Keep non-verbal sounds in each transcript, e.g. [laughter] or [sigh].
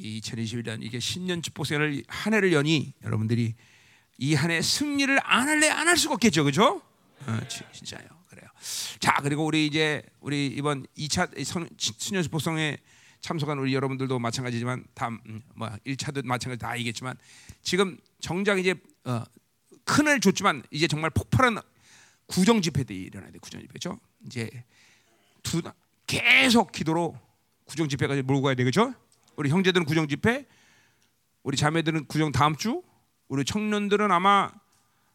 이 2021년 이게 신년 축복생을 한 해를 여니 여러분들이 이 한 해 승리를 안 할래 안 할 수가 없겠죠, 그렇죠? 어, 지- 진짜요, 그래요. 자 그리고 우리 이제 우리 이번 2차 신년 축복성에 참석한 우리 여러분들도 마찬가지지만 다음 음, 뭐 1차도 마찬가지 다 알겠지만 지금 정작 이제 어, 큰을 줬지만 이제 정말 폭발한 구정 집회들이 일어나야 돼 구정 집회죠. 이제 두 계속 기도로 구정 집회까지 몰고 가야 되겠죠. 우리 형제들은 구정 집회, 우리 자매들은 구정 다음 주, 우리 청년들은 아마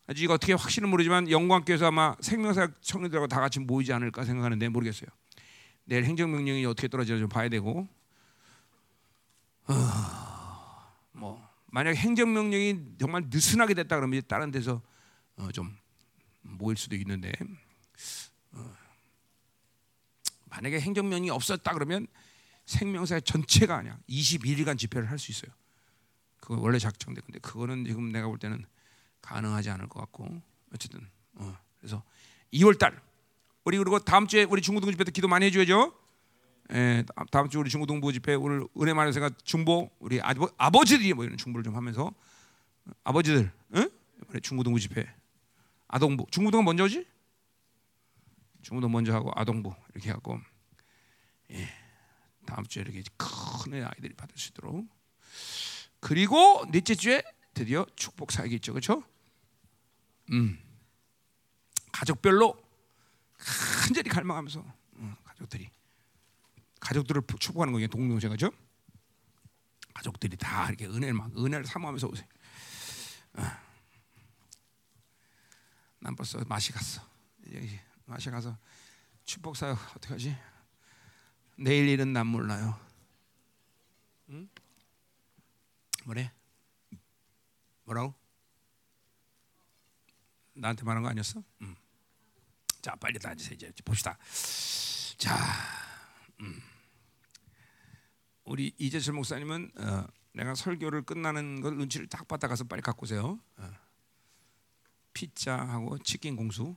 아직 어떻게 확실은 모르지만 영광교회에서 아마 생명사 청년들하고 다 같이 모이지 않을까 생각하는데 모르겠어요. 내일 행정명령이 어떻게 떨어지나 좀 봐야 되고, 어, 뭐 만약 행정명령이 정말 느슨하게 됐다 그러면 다른 데서 어, 좀 모일 수도 있는데 어, 만약에 행정명령이 없었다 그러면 생명사 전체가 아니야. 21일간 집회를 할 수 있어요. 그거 원래 작정돼. 근데 그거는 지금 내가 볼 때는 가능하지 않을 것 같고. 어쨌든 어, 그래서 2월 달. 우리 그리고 다음 주에 우리 중고등부 집회 때 기도 많이 해줘야죠. 예, 다- 다음 주 우리 중고등부 집회 오늘 은혜 많은 생각 중보 우리 아버, 아버지들이 뭐 이런 중보를 좀 하면서 아버지들, 응? 이번에 중고등부 집회. 아동부. 중고등부 먼저지? 중고등 먼저 하고 아동부 이렇게 하고. 예, 다음 주에 이렇게 큰 아이들이 받을 수 있도록 그리고 넷째 주에 드디어 축복 사역이 있죠, 그렇죠? 음, 가족별로 간절히 갈망하면서 음, 가족들이 가족들을 축복하는 거예요, 동동생 그죠? 가족들이 다 이렇게 은혜를 막 은혜를 사모하면서 오세요. 어. 난 벌써 맛이 갔어. 이제 맛이 가서 축복 사역 어떻게 하지? 내일 일은 난 몰라요. 응? 뭐래? 뭐라고? 나한테 말한 거 아니었어? 음. 자 빨리 다 이제 봅시다. 자, 음. 우리 이재철 목사님은 어, 내가 설교를 끝나는 걸 눈치를 딱 받아 가서 빨리 갖고 오세요. 어. 피자하고 치킨 공수.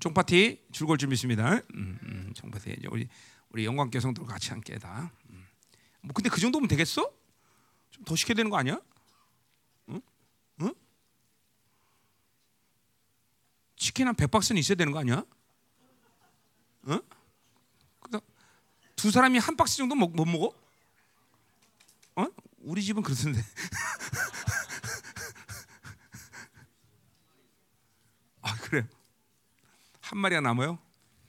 종파티 줄골 준비 있습니다. 음, 음, 이제 우리 우리 영광교 성도 같이 함께 다. 음. 뭐 근데 그 정도면 되겠어? 좀 더 시켜야 되는 거 아니야? 응? 응? 치킨 한 100박스는 있어야 되는 거 아니야? 응? 두 사람이 한 박스 정도 먹, 못 먹어? 어? 우리 집은 그렇던데. [laughs] 아 그래? 한 마리가 남아요?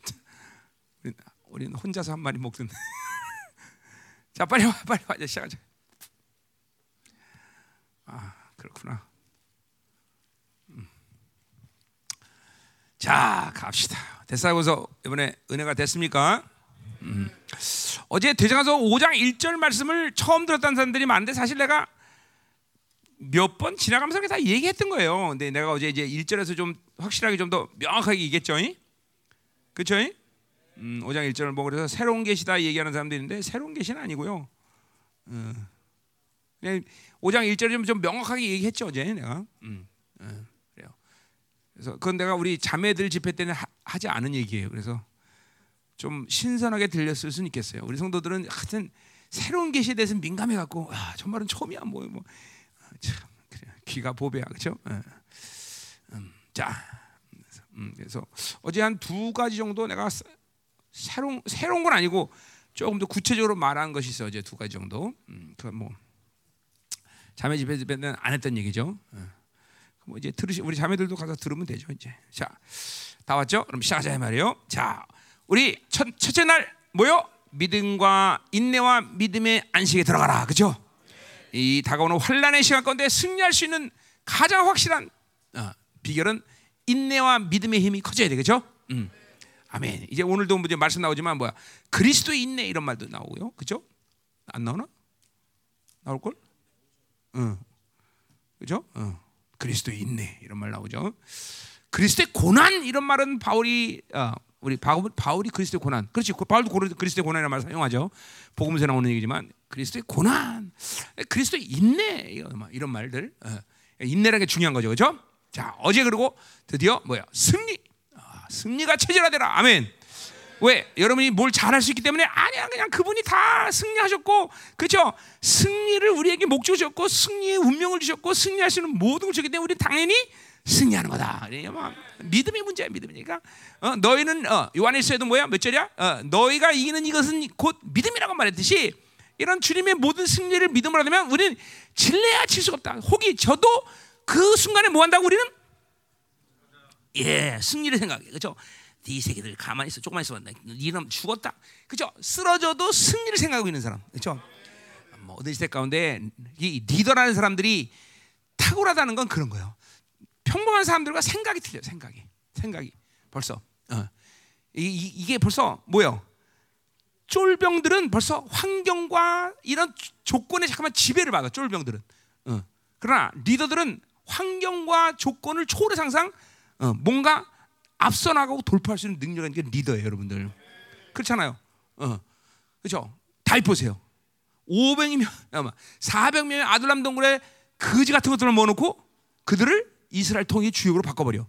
[laughs] 우리- 우리는 혼자서 한 마리 먹던데. [laughs] 자 빨리 와, 빨리 와, 이제 시작하자. 아 그렇구나. 음. 자 갑시다. 데살로서 이번에 은혜가 됐습니까? 음. 어제 대장서 5장 1절 말씀을 처음 들었다는 사람들이 많은데 사실 내가 몇 번 지나가면서 이렇게 다 얘기했던 거예요. 근데 내가 어제 이제 1절에서 좀 확실하게 좀 더 명확하게 얘기했죠. 그렇죠? 음, 5장 1절을 뭐 그래서 새로운 계시다 얘기하는 사람들이 있는데 새로운 계시는 아니고요. 음. 그냥 5장 1절에 좀, 좀 명확하게 얘기했죠 어제 내가. 음, 음, 그래요. 그래서 그건 내가 우리 자매들 집회 때는 하, 지 않은 얘기예요. 그래서 좀 신선하게 들렸을 수는 있겠어요. 우리 성도들은 하여튼 새로운 계시에 대해서 민감해 갖고 아, 저 말은 처음이야 뭐 뭐. 아, 참 그래 귀가 보배야 그렇죠? 음, 자, 음, 그래서 어제 한 두 가지 정도 내가 새- 새로운 새로운 건 아니고 조금 더 구체적으로 말한 것이 있어 어제 두 가지 정도. 음, 그뭐 자매 집회 때는 안 했던 얘기죠. 어. 뭐 이제 들으시 우리 자매들도 가서 들으면 되죠 이제. 자, 다 왔죠? 그럼 시작하자 이 말이에요. 자, 우리 첫, 첫째 날 뭐요? 믿음과 인내와 믿음의 안식에 들어가라. 그죠? 이 다가오는 환란의 시간 가운데 승리할 수 있는 가장 확실한 어, 비결은 인내와 믿음의 힘이 커져야 되겠죠? 음. 아멘. 이제 오늘도 이제 말씀 나오지만 뭐야? 그리스도의 인내 이런 말도 나오고요. 그죠? 안 나오나? 나올 걸? 응. 그죠? 어. 그리스도의 인내 이런 말 나오죠. 그리스도의 고난 이런 말은 바울이 어, 우리 바울, 바울이 그리스도의 고난. 그렇지. 바울도 그리스도의 고난이라는 말 사용하죠. 복음서에 나오는 얘기지만 그리스도의 고난, 그리스도의 인내 이런, 말들. 어. 인내라는 게 중요한 거죠. 그죠? 자, 어제 그리고 드디어 뭐야? 승리. 승리가 체질화되라. 아멘. 왜? 여러분이 뭘 잘할 수 있기 때문에 아니야 그냥 그분이 다다 승리하셨고 그렇죠? 승리를 우리에게 목적 주셨고 승리의 운명을 주셨고 승리하시는 모든 걸 주기 때문에 우리 당연히 승리하는 거다. 뭐 믿음의 문제야, 믿음이니까. 어, 너희는 어, 요한일서에도 뭐야? 몇 절이야? 어, 너희가 이기는 이것은 곧 믿음이라고 말했듯이 이런 주님의 모든 승리를 믿음으로 하면 우리는 질래야 칠 수가 없다. 혹이 저도 그 순간에 뭐 한다고 우리는 예 승리를 생각해 그렇죠? 이 새끼들 가만히 있어 조금만 있어 이놈 죽었다 그렇죠? 쓰러져도 승리를 생각하고 있는 사람 그렇죠? 뭐 어느 시대 가운데 이 리더라는 사람들이 탁월하다는 건 그런 거예요. 평범한 사람들과 생각이 틀려 생각이 생각이 벌써 어. 이, 게 벌써 뭐요? 쫄병들은 벌써 환경과 이런 조건에 잠깐만 지배를 받아 쫄병들은. 어. 그러나 리더들은 환경과 조건을 초월해 항상 어, 뭔가 앞서 나가고 돌파할 수 있는 능력이 있는 게 리더예요, 여러분들. 그렇잖아요. 어. 그렇죠? 다 보세요. 500명, 400명의 아들람 동굴에 거지 같은 것들을 모아놓고 그들을 이스라엘 통일 주역으로 바꿔버려.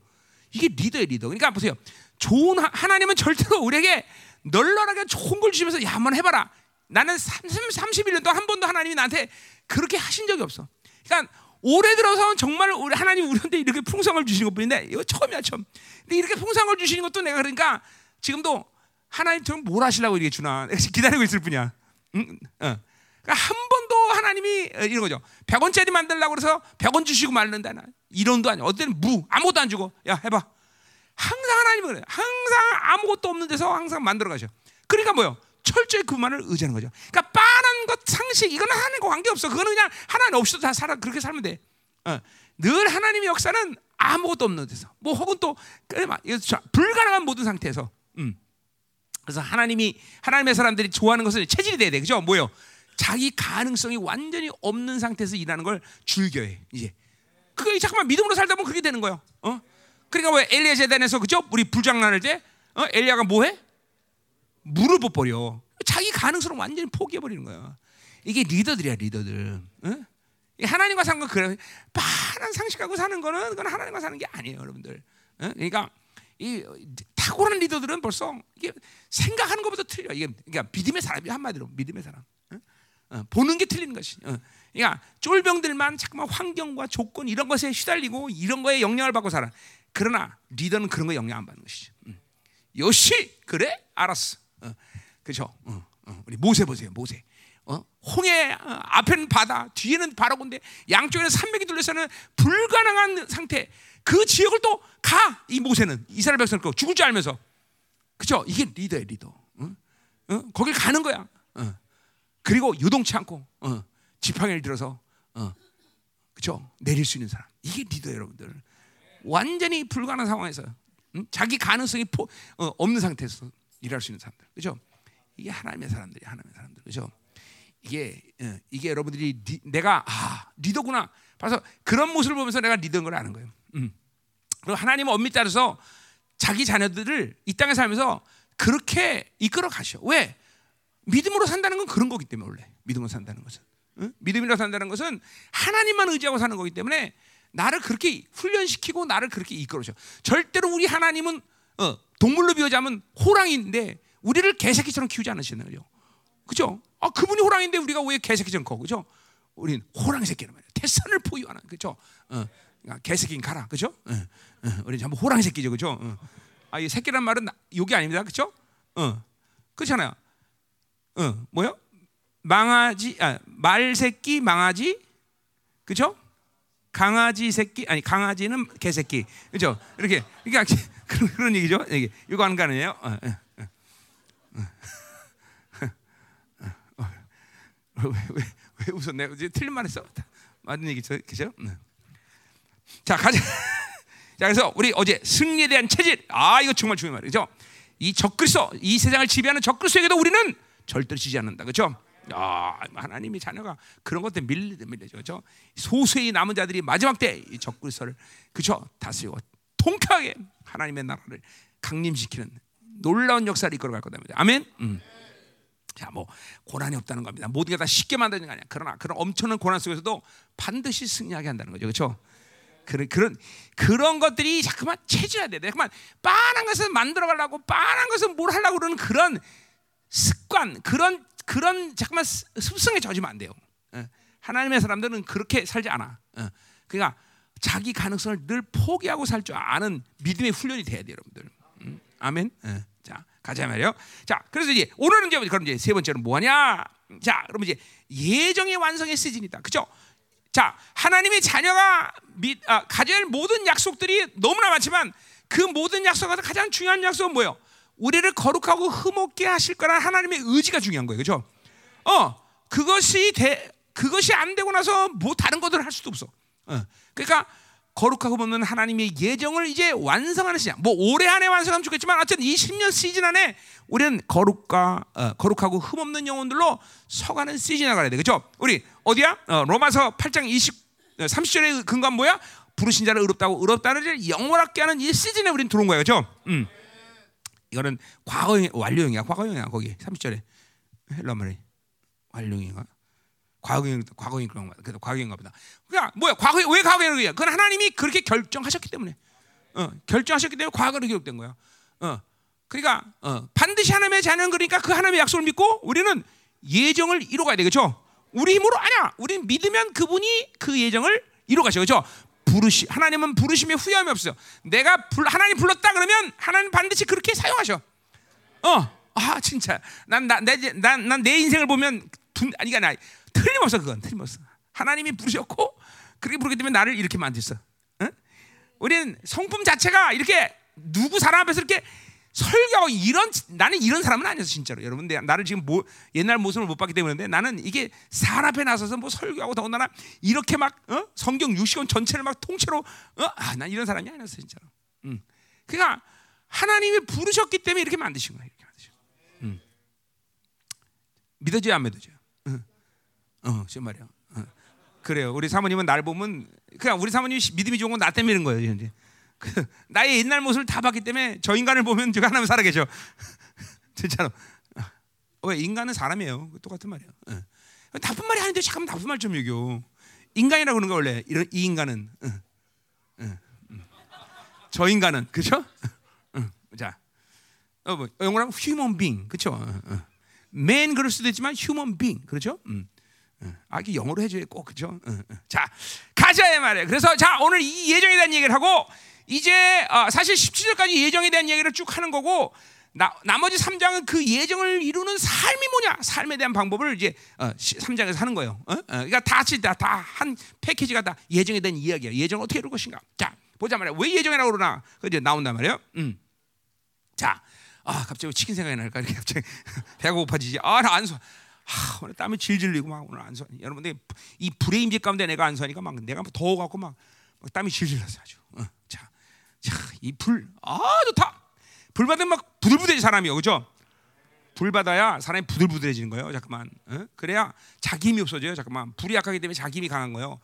이게 리더의 리더. 그러니까 보세요. 좋은 하나님은 절대로 우리에게 널널하게 좋은 걸 주시면서 야 한번 해봐라. 나는 30, 31년 동안 한 번도 하나님이 나한테 그렇게 하신 적이 없어. 그러니까 올해 들어서 정말 우리 하나님 우리한테 이렇게 풍성을 주시는 것뿐인데 이거 처음이야 처음. 근데 이렇게 풍성을 주시는 것도 내가 그러니까 지금도 하나님 좀뭘 하시려고 이렇게 주나 [laughs] 기다리고 있을 뿐이야. 응? 어. 그러니까 한 번도 하나님이 어, 이런 거죠. 100원짜리 만들려고 그래서 100원 주시고 말는다. 이론도 아니야. 어떤 무 아무것도 안 주고 야 해 봐. 항상 하나님은 그래요. 항상 아무것도 없는 데서 항상 만들어 가셔. 그러니까 뭐요? 철저히 그만을 의지하는 거죠. 그러니까 빤한 것 상식 이거는 하나님과 관계 없어. 그거는 그냥 하나님 없이도 다 살아 그렇게 살면 돼. 어. 늘 하나님의 역사는 아무것도 없는 데서 뭐 혹은 또 불가능한 모든 상태에서. 음. 그래서 하나님이 하나님의 사람들이 좋아하는 것은 체질이 돼야 돼. 그죠? 뭐요? 자기 가능성이 완전히 없는 상태에서 일하는 걸 즐겨해. 이제 그게 잠깐만 믿음으로 살다 보면 그렇게 되는 거예요. 어? 그러니까 왜 엘리야 재단에서 그죠? 우리 불장난할 때 어? 엘리야가 뭐해? 물을 뽑버려. 자기 가능성을 완전히 포기해 버리는 거야. 이게 리더들이야 리더들. 어? 하나님과 사는 건 그래. 빠른 상식하고 사는 거는 그건 하나님과 사는 게 아니에요, 여러분들. 어? 그러니까 이 탁월한 리더들은 벌써 이게 생각하는 것부터 틀려. 이게 그러니까 믿음의 사람이 한마디로 믿음의 사람. 어? 어, 보는 게 틀리는 것이. 어. 그러니까 쫄병들만 자꾸만 환경과 조건 이런 것에 휘달리고 이런 거에 영향을 받고 살아. 그러나 리더는 그런 거 영향 안 받는 것이죠. 음. 요시 그래 알았어. 어. 그죠? 어, 어. 우리 모세 보세요. 모세. 어? 홍해 어, 앞에는 바다, 뒤에는 바라고인데 양쪽에는 산맥이 둘러싸는 불가능한 상태. 그 지역을 또 가. 이 모세는 이스라엘 백성을 거 죽을 줄 알면서. 그죠? 이게 리더예요, 리더. 어? 어? 거길 가는 거야. 어. 그리고 유동치 않고 어. 지팡이를 들어서 어. 그죠? 내릴 수 있는 사람. 이게 리더 여러분들. 완전히 불가능한 상황에서 음? 자기 가능성이 포, 어, 없는 상태에서 일할 수 있는 사람들, 그죠? 이게 하나님의 사람들이 하나님의 사람들, 그죠? 이게 어, 이게 여러분들이 리, 내가 아 리더구나. 그래서 그런 모습을 보면서 내가 리더인 걸 아는 거예요. 음. 그리고 하나님은 엄밀히 따라서 자기 자녀들을 이 땅에 살면서 그렇게 이끌어 가셔. 왜? 믿음으로 산다는 건 그런 거기 때문에 원래 믿음으로 산다는 것은 응? 믿음으로 산다는 것은 하나님만 의지하고 사는 거기 때문에 나를 그렇게 훈련시키고 나를 그렇게 이끌어줘. 절대로 우리 하나님은 어, 동물로 비유자면 호랑이인데 우리를 개새끼처럼 키우지 않으시는 거죠. 그죠? 아, 그분이 호랑이인데 우리가 왜 개새끼처럼 커? 그죠? 우린 호랑이 새끼란 말이야. 태산을 포유하는 그죠? 어, 그러니까 개새끼인 가라. 그죠? 어, 어, 우리 전부 호랑이 새끼죠. 그죠? 어. 아, 이 새끼란 말은 욕이 아닙니다. 그죠? 어. 그렇잖아요. 어, 뭐요? 망아지, 아, 말 새끼, 망아지, 그죠? 강아지 새끼 아니 강아지는 개 새끼 그죠 이렇게 그러니까 [laughs] 그런, 그런 얘기죠 이게 이거 하는 거 아니에요? 어, 어, 어, 왜, 왜, 왜 웃었네? 틀린 말했어. 맞는 얘기죠, 그죠? 자 가자. [laughs] 자 그래서 우리 어제 승리에 대한 체질 아 이거 정말 중요한 말이죠. 이 적그리스도 이 세상을 지배하는 적그리스도에게도 우리는 절대로 지지 않는다, 그렇죠? 아, 하나님이 자녀가 그런 것들 밀리 밀려죠. 그렇죠? 소수의 남은 자들이 마지막 때 이 적그리스도를 그죠 다스리고 통쾌하게 하나님의 나라를 강림시키는 놀라운 역사를 이끌어갈 거다. 아멘. 음. 자, 뭐 고난이 없다는 겁니다. 모든 게 다 쉽게 만드는 거 아니야. 그러나 그런 엄청난 고난 속에서도 반드시 승리하게 한다는 거죠. 그렇죠? 그런 그런 그런 것들이 자꾸만 체질화 돼. 자꾸만 빤한 것을 만들어 가려고 빤한 것을 뭘 하려고 그러는 그런 습관, 그런 그런 잠깐만 습- 습성에 젖으면 안 돼요. 예. 하나님의 사람들은 그렇게 살지 않아. 예. 그러니까 자기 가능성을 늘 포기하고 살 줄 아는 믿음의 훈련이 돼야 돼요, 여러분들. 음, 아멘. 예. 자 가자 말이요. 자 그래서 이제 오늘은 이제 그럼 이제 세 번째로 뭐하냐? 자 그러면 이제 예정의 완성의 시즌이다. 그죠? 자 하나님의 자녀가 믿, 아, 할 모든 약속들이 너무나 많지만 그 모든 약속 가서 가장 중요한 약속은 뭐예요? 우리를 거룩하고 흠없게 하실 거라는 하나님의 의지가 중요한 거예요. 그죠? 어, 그것이 돼, 그것이 안 되고 나서 뭐 다른 것들을 할 수도 없어. 어, 그러니까 거룩하고 없는 하나님의 예정을 이제 완성하는 시간. 뭐 올해 안에 완성하면 좋겠지만 어쨌든 이 10년 시즌 안에 우리는 거룩과 어, 거룩하고 흠없는 영혼들로 서가는 시즌에 가야 돼. 그죠? 우리 어디야? 어, 로마서 8장 20 어, 30절의 근거는 뭐야? 부르신 자를 의롭다고 의롭다는 영원하게 하는 이 시즌에 우리는 들어온 거예요. 그죠? 음. 이거는 과거 완료형이야. 과거형이야. 거기 30절에 헬라 말이 완료형인가? 과거형 과거형 그런 거 그래도 과거형인가 보다. 그러니까 뭐야? 과거 왜 과거형이야? 그건 하나님이 그렇게 결정하셨기 때문에. 어, 결정하셨기 때문에 과거로 기록된 거야. 어. 그러니까 어, 반드시 하나님의 자녀는 그러니까 그 하나님의 약속을 믿고 우리는 예정을 이루어가야 되겠죠. 우리 힘으로 아니야. 우리 믿으면 그분이 그 예정을 이루어가죠. 그렇죠? 부르시 하나님은 부르심에 후회함이 없어요. 내가 불, 하나님 불렀다 그러면 하나님 반드시 그렇게 사용하셔. 어, 아 진짜 난나내난난 내 인생을 보면 분, 아니가 나 틀림없어 그건 틀림없어. 하나님이 부르셨고 그렇게 부르기 때문에 나를 이렇게 만드셨어. 응? 우리는 성품 자체가 이렇게 누구 사람 앞에서 이렇게 설교하고 이런 나는 이런 사람은 아니었어 진짜로 여러분 내 나를 지금 뭐, 옛날 모습을 못 봤기 때문에 나는 이게 사람 앞에 나서서 뭐 설교하고 더군다나 이렇게 막 어? 성경 60권 전체를 막 통째로 어? 아, 난 이런 사람이 아니었어 진짜로. 음. 그러니까 하나님이 부르셨기 때문에 이렇게 만드신 거야 이렇게 만드신. 음. 믿어져요 안 믿어져요? 응. 어, 지 말이야. 어. 그래요. 우리 사모님은 날 보면 그냥 우리 사모님이 믿음이 좋은 건 나 때문에 이런 거예요. 이제. 그, 나의 옛날 모습을 다 봤기 때문에 저 인간을 보면 [laughs] 제가 하나님 살아계셔. [laughs] 진짜로. 어, 왜 인간은 사람이에요. 똑같은 말이야. 어. 나쁜 말이 아닌데 잠깐만 나쁜 말좀 얘기요. 인간이라고 그러는 거 원래 이런 이 인간은. 어. 어. 음. 저 인간은 그죠? 어. 자, 어, 뭐, 영어로 하면 human being 그렇죠? 어, 어. 그럴 수도 있지만 human being 그렇죠? 음. 아, 이게 영어로 해줘야 꼭 그죠? 자, 가자 말이에요. 그래서 자 오늘 이 예정에 대한 얘기를 하고 이제 어, 사실 17절까지 예정에 대한 얘기를 쭉 하는 거고 나, 나머지 3장은 그 예정을 이루는 삶이 뭐냐? 삶에 대한 방법을 이제 어, 3장에서 하는 거예요. 어? 어, 그러니까 다 같이 다한 패키지가 다 예정에 대한 이야기야. 예정을 어떻게 이룰 것인가? 자, 보자 말이야. 왜 예정이라고 그러나? 그 이제 나온단 말이에요. 음. 자, 아 갑자기 치킨 생각이 날까? 이렇게 갑자기 [laughs] 배가 고파지지. 아, 나 안수. 하, 오늘 땀이 질질 흘리고 막 오늘 안수. 여러분들 이 불의 임재 가운데 내가 안수하니까 막 내가 더워 갖고 막, 막 땀이 질질 났어 아주. 어, 자, 자, 이 불, 아 좋다. 불 받으면 막 부들부들해지 사람이요, 그죠? 불 받아야 사람이 부들부들해지는 거예요. 잠깐만, 어? 그래야 자기 힘이 없어져요. 잠깐만, 불이 약하기 때문에 자기 힘이 강한 거예요.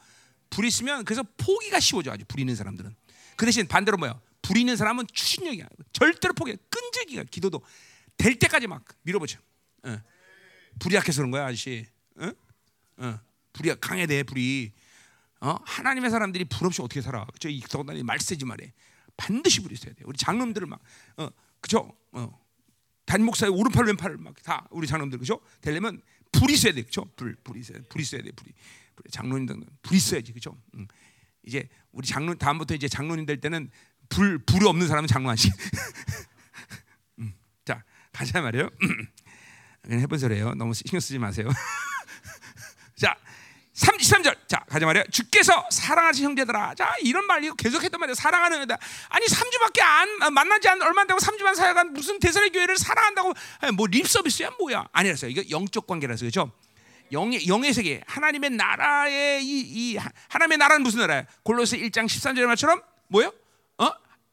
불 있으면 그래서 포기가 쉬워져 아주 불 있는 사람들은. 그 대신 반대로 뭐야? 불 있는 사람은 추진력이야. 절대로 포기. 끈질기가 기도도 될 때까지 막 밀어보죠. 어. 불이 약해서 그런 거야, 아저씨. 어? 어. 불이 강해야 돼, 불이. 어? 하나님의 사람들이 불 없이 어떻게 살아? 그죠? 이 더군다나 말세지 말에 반드시 불이 있어야 돼. 우리 장로님들을 막, 어, 그죠? 어. 단 목사의 오른팔 왼팔을 막 다 우리 장로님들 그죠? 되려면 불이 있어야 돼, 그죠? 불, 불이 있어야 돼, 불이 있어야 돼, 불이. 장로님들 불이 있어야지, 그죠? 응. 이제 우리 장로 다음부터 이제 장로님 될 때는 불 불이 없는 사람은 장로 아시. [laughs] 음, 자 가자 말이에요. [clears throat] 그냥 해본 소리예요. 너무 신경 쓰지 마세요. [laughs] 자, 33절. 자, 가자 말이에요. 주께서 사랑하신 형제들아. 자, 이런 말 이거 계속 했단 말이에요. 사랑하는 여자. 아니, 3주밖에 안 만나지 않 얼마 안 되고 3주만 사야간 무슨 대선의 교회를 사랑한다고 뭐 립 서비스야 뭐야? 아니라서요. 이거 영적 관계라서 그렇죠? 영의 영의 세계. 하나님의 나라의 이, 이 하나님의 나라는 무슨 나라야? 골로새 1장 13절의 말처럼 뭐요? 어?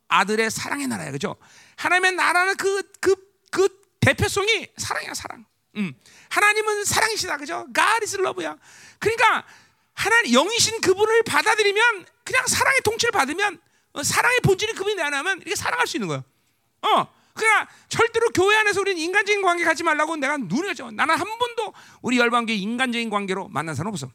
아들의 사랑의 나라야. 그죠? 하나님의 나라는 그 그, 그 대표성이 사랑이야, 사랑. 음. 하나님은 사랑이시다. 그죠? God is love야. 그러니까 하나님 영이신 그분을 받아들이면 그냥 사랑의 통치를 받으면 어, 사랑의 본질이 그분이 나면 이렇게 사랑할 수 있는 거야. 어. 그러나 절대로 교회 안에서 우리는 인간적인 관계 가지 말라고 내가 눈을 죠 나는 한 번도 우리 열방교회 인간적인 관계로 만난 사람 없어.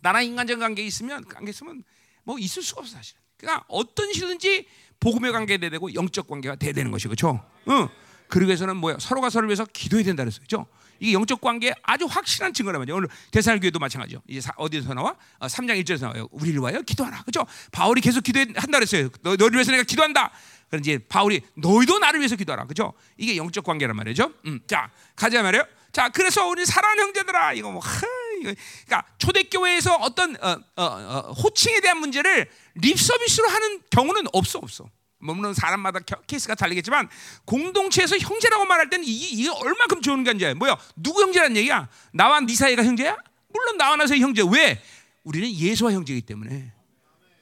나랑 인간적인 관계 있으면 관계 있으면 뭐 있을 수가 없어 사실. 그러니까 어떤 식이든지 복음의 관계가 돼야 되고 영적 관계가 돼야 되는 것이 그렇죠. 응. 그러기 위해서는 뭐야? 서로가 서로를 위해서 기도해야 된다 그랬어요. 그죠? 이게 영적 관계 아주 확실한 증거란 말이에요. 오늘 대살교회도 마찬가지죠. 이제 사, 어디서 나와? 어, 3장 1절에서 나와요. 우리를 위하여 기도하라. 그죠? 바울이 계속 기도한다 그랬어요. 너, 너를 위해서 내가 기도한다. 그럼 이제 바울이 너희도 나를 위해서 기도하라. 그죠? 이게 영적 관계란 말이죠. 음, 자, 가자 말이에요. 자, 그래서 우리 사랑하는 형제들아, 이거 뭐, 하, 이거, 그러니까 초대교회에서 어떤 어, 어, 어, 호칭에 대한 문제를 립 서비스로 하는 경우는 없어, 없어. 뭐 물론 사람마다 케이스가 다르겠지만 공동체에서 형제라고 말할 때는 이게, 이게 얼마큼 좋은 건지 뭐야? 누구 형제란 얘기야? 나와 네 사이가 형제야? 물론 나와 나서 형제. 왜? 우리는 예수와 형제이기 때문에.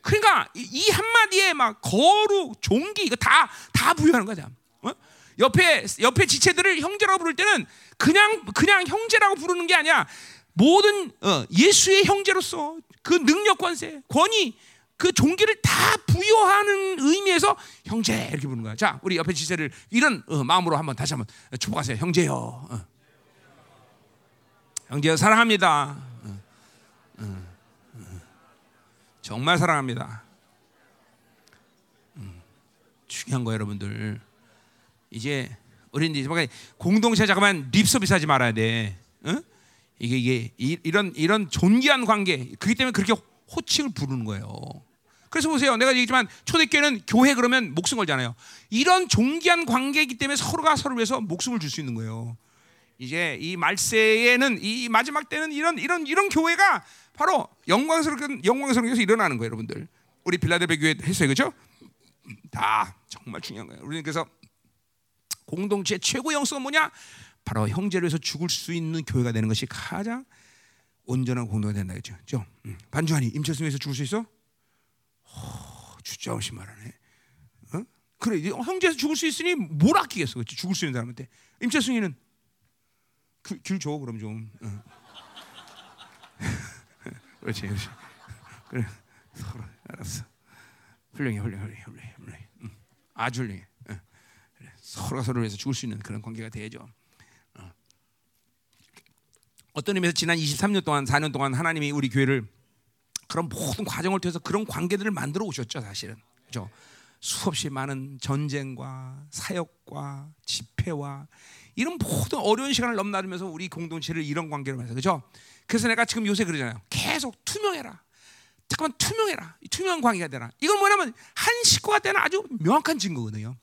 그러니까 이, 이 한마디에 막 거룩, 종기 이거 다 다 부여하는 거야. 어? 옆에 옆에 지체들을 형제라고 부를 때는 그냥 그냥 형제라고 부르는 게 아니야. 모든 어, 예수의 형제로서 그 능력, 관세, 권위, 그 종기를 다 부여하는 의미에서 형제 이렇게 부르는 거야. 자, 우리 옆에 지체를 이런 어, 마음으로 한번 다시 한번 축복하세요. 형제요. 어. 형제요 사랑합니다. 어, 어, 어. 정말 사랑합니다. 음, 중요한 거 여러분들. 이제 우리 이제 공동체 잠깐만 립 서비스하지 말아야 돼. 어? 이게 이게 이, 이런 이런 존귀한 관계. 그렇기 때문에 그렇게 호칭을 부르는 거예요. 그래서 보세요. 내가 얘기했지만 초대교회는 교회 그러면 목숨 걸잖아요. 이런 존귀한 관계이기 때문에 서로가 서로를 위해서 목숨을 줄 수 있는 거예요. 이제 이 말세에는 이 마지막 때는 이런 이런 이런 교회가 바로 영광스럽게 영광스럽게 해서 일어나는 거예요, 여러분들. 우리 빌라델베 교회 했어요, 그렇죠? 다 정말 중요한 거예요. 우리는 그래서 공동체 최고 영성은 뭐냐? 바로 형제를 위해서 죽을 수 있는 교회가 되는 것이 가장 온전한 공동체가 된다 그죠? 죠 음. 반주하니 임철승 위해서 죽을 수 있어? 어, 주자 없이 말하네. 어? 그래 형제에서 죽을 수 있으니 뭘 아끼겠어? 그렇지? 죽을 수 있는 사람한테 임철승이는 그, 길 줘, 그럼 좀. 어. [laughs] 그렇지, 그렇지. 그래, 서로 알았어. 훌륭해, 훌륭해, 훌륭해, 훌륭해, 훌륭해. 응. 아주 훌륭해. 응. 그래. 서로가 서로를 위해서 죽을 수 있는 그런 관계가 되죠. 어. 어떤 의미에서 지난 23년 동안, 4년 동안 하나님이 우리 교회를 그런 모든 과정을 통해서 그런 관계들을 만들어 오셨죠, 사실은. 그죠? 수없이 많은 전쟁과 사역과 집회와 이런 모든 어려운 시간을 넘나들면서 우리 공동체를 이런 관계로 만서 그죠? 그래서 내가 지금 요새 그러잖아요. 계속 투명해라. 잠깐만 투명해라. 투명한 관계가 되라. 이건 뭐냐면 한 식구가 되는 아주 명확한 증거거든요.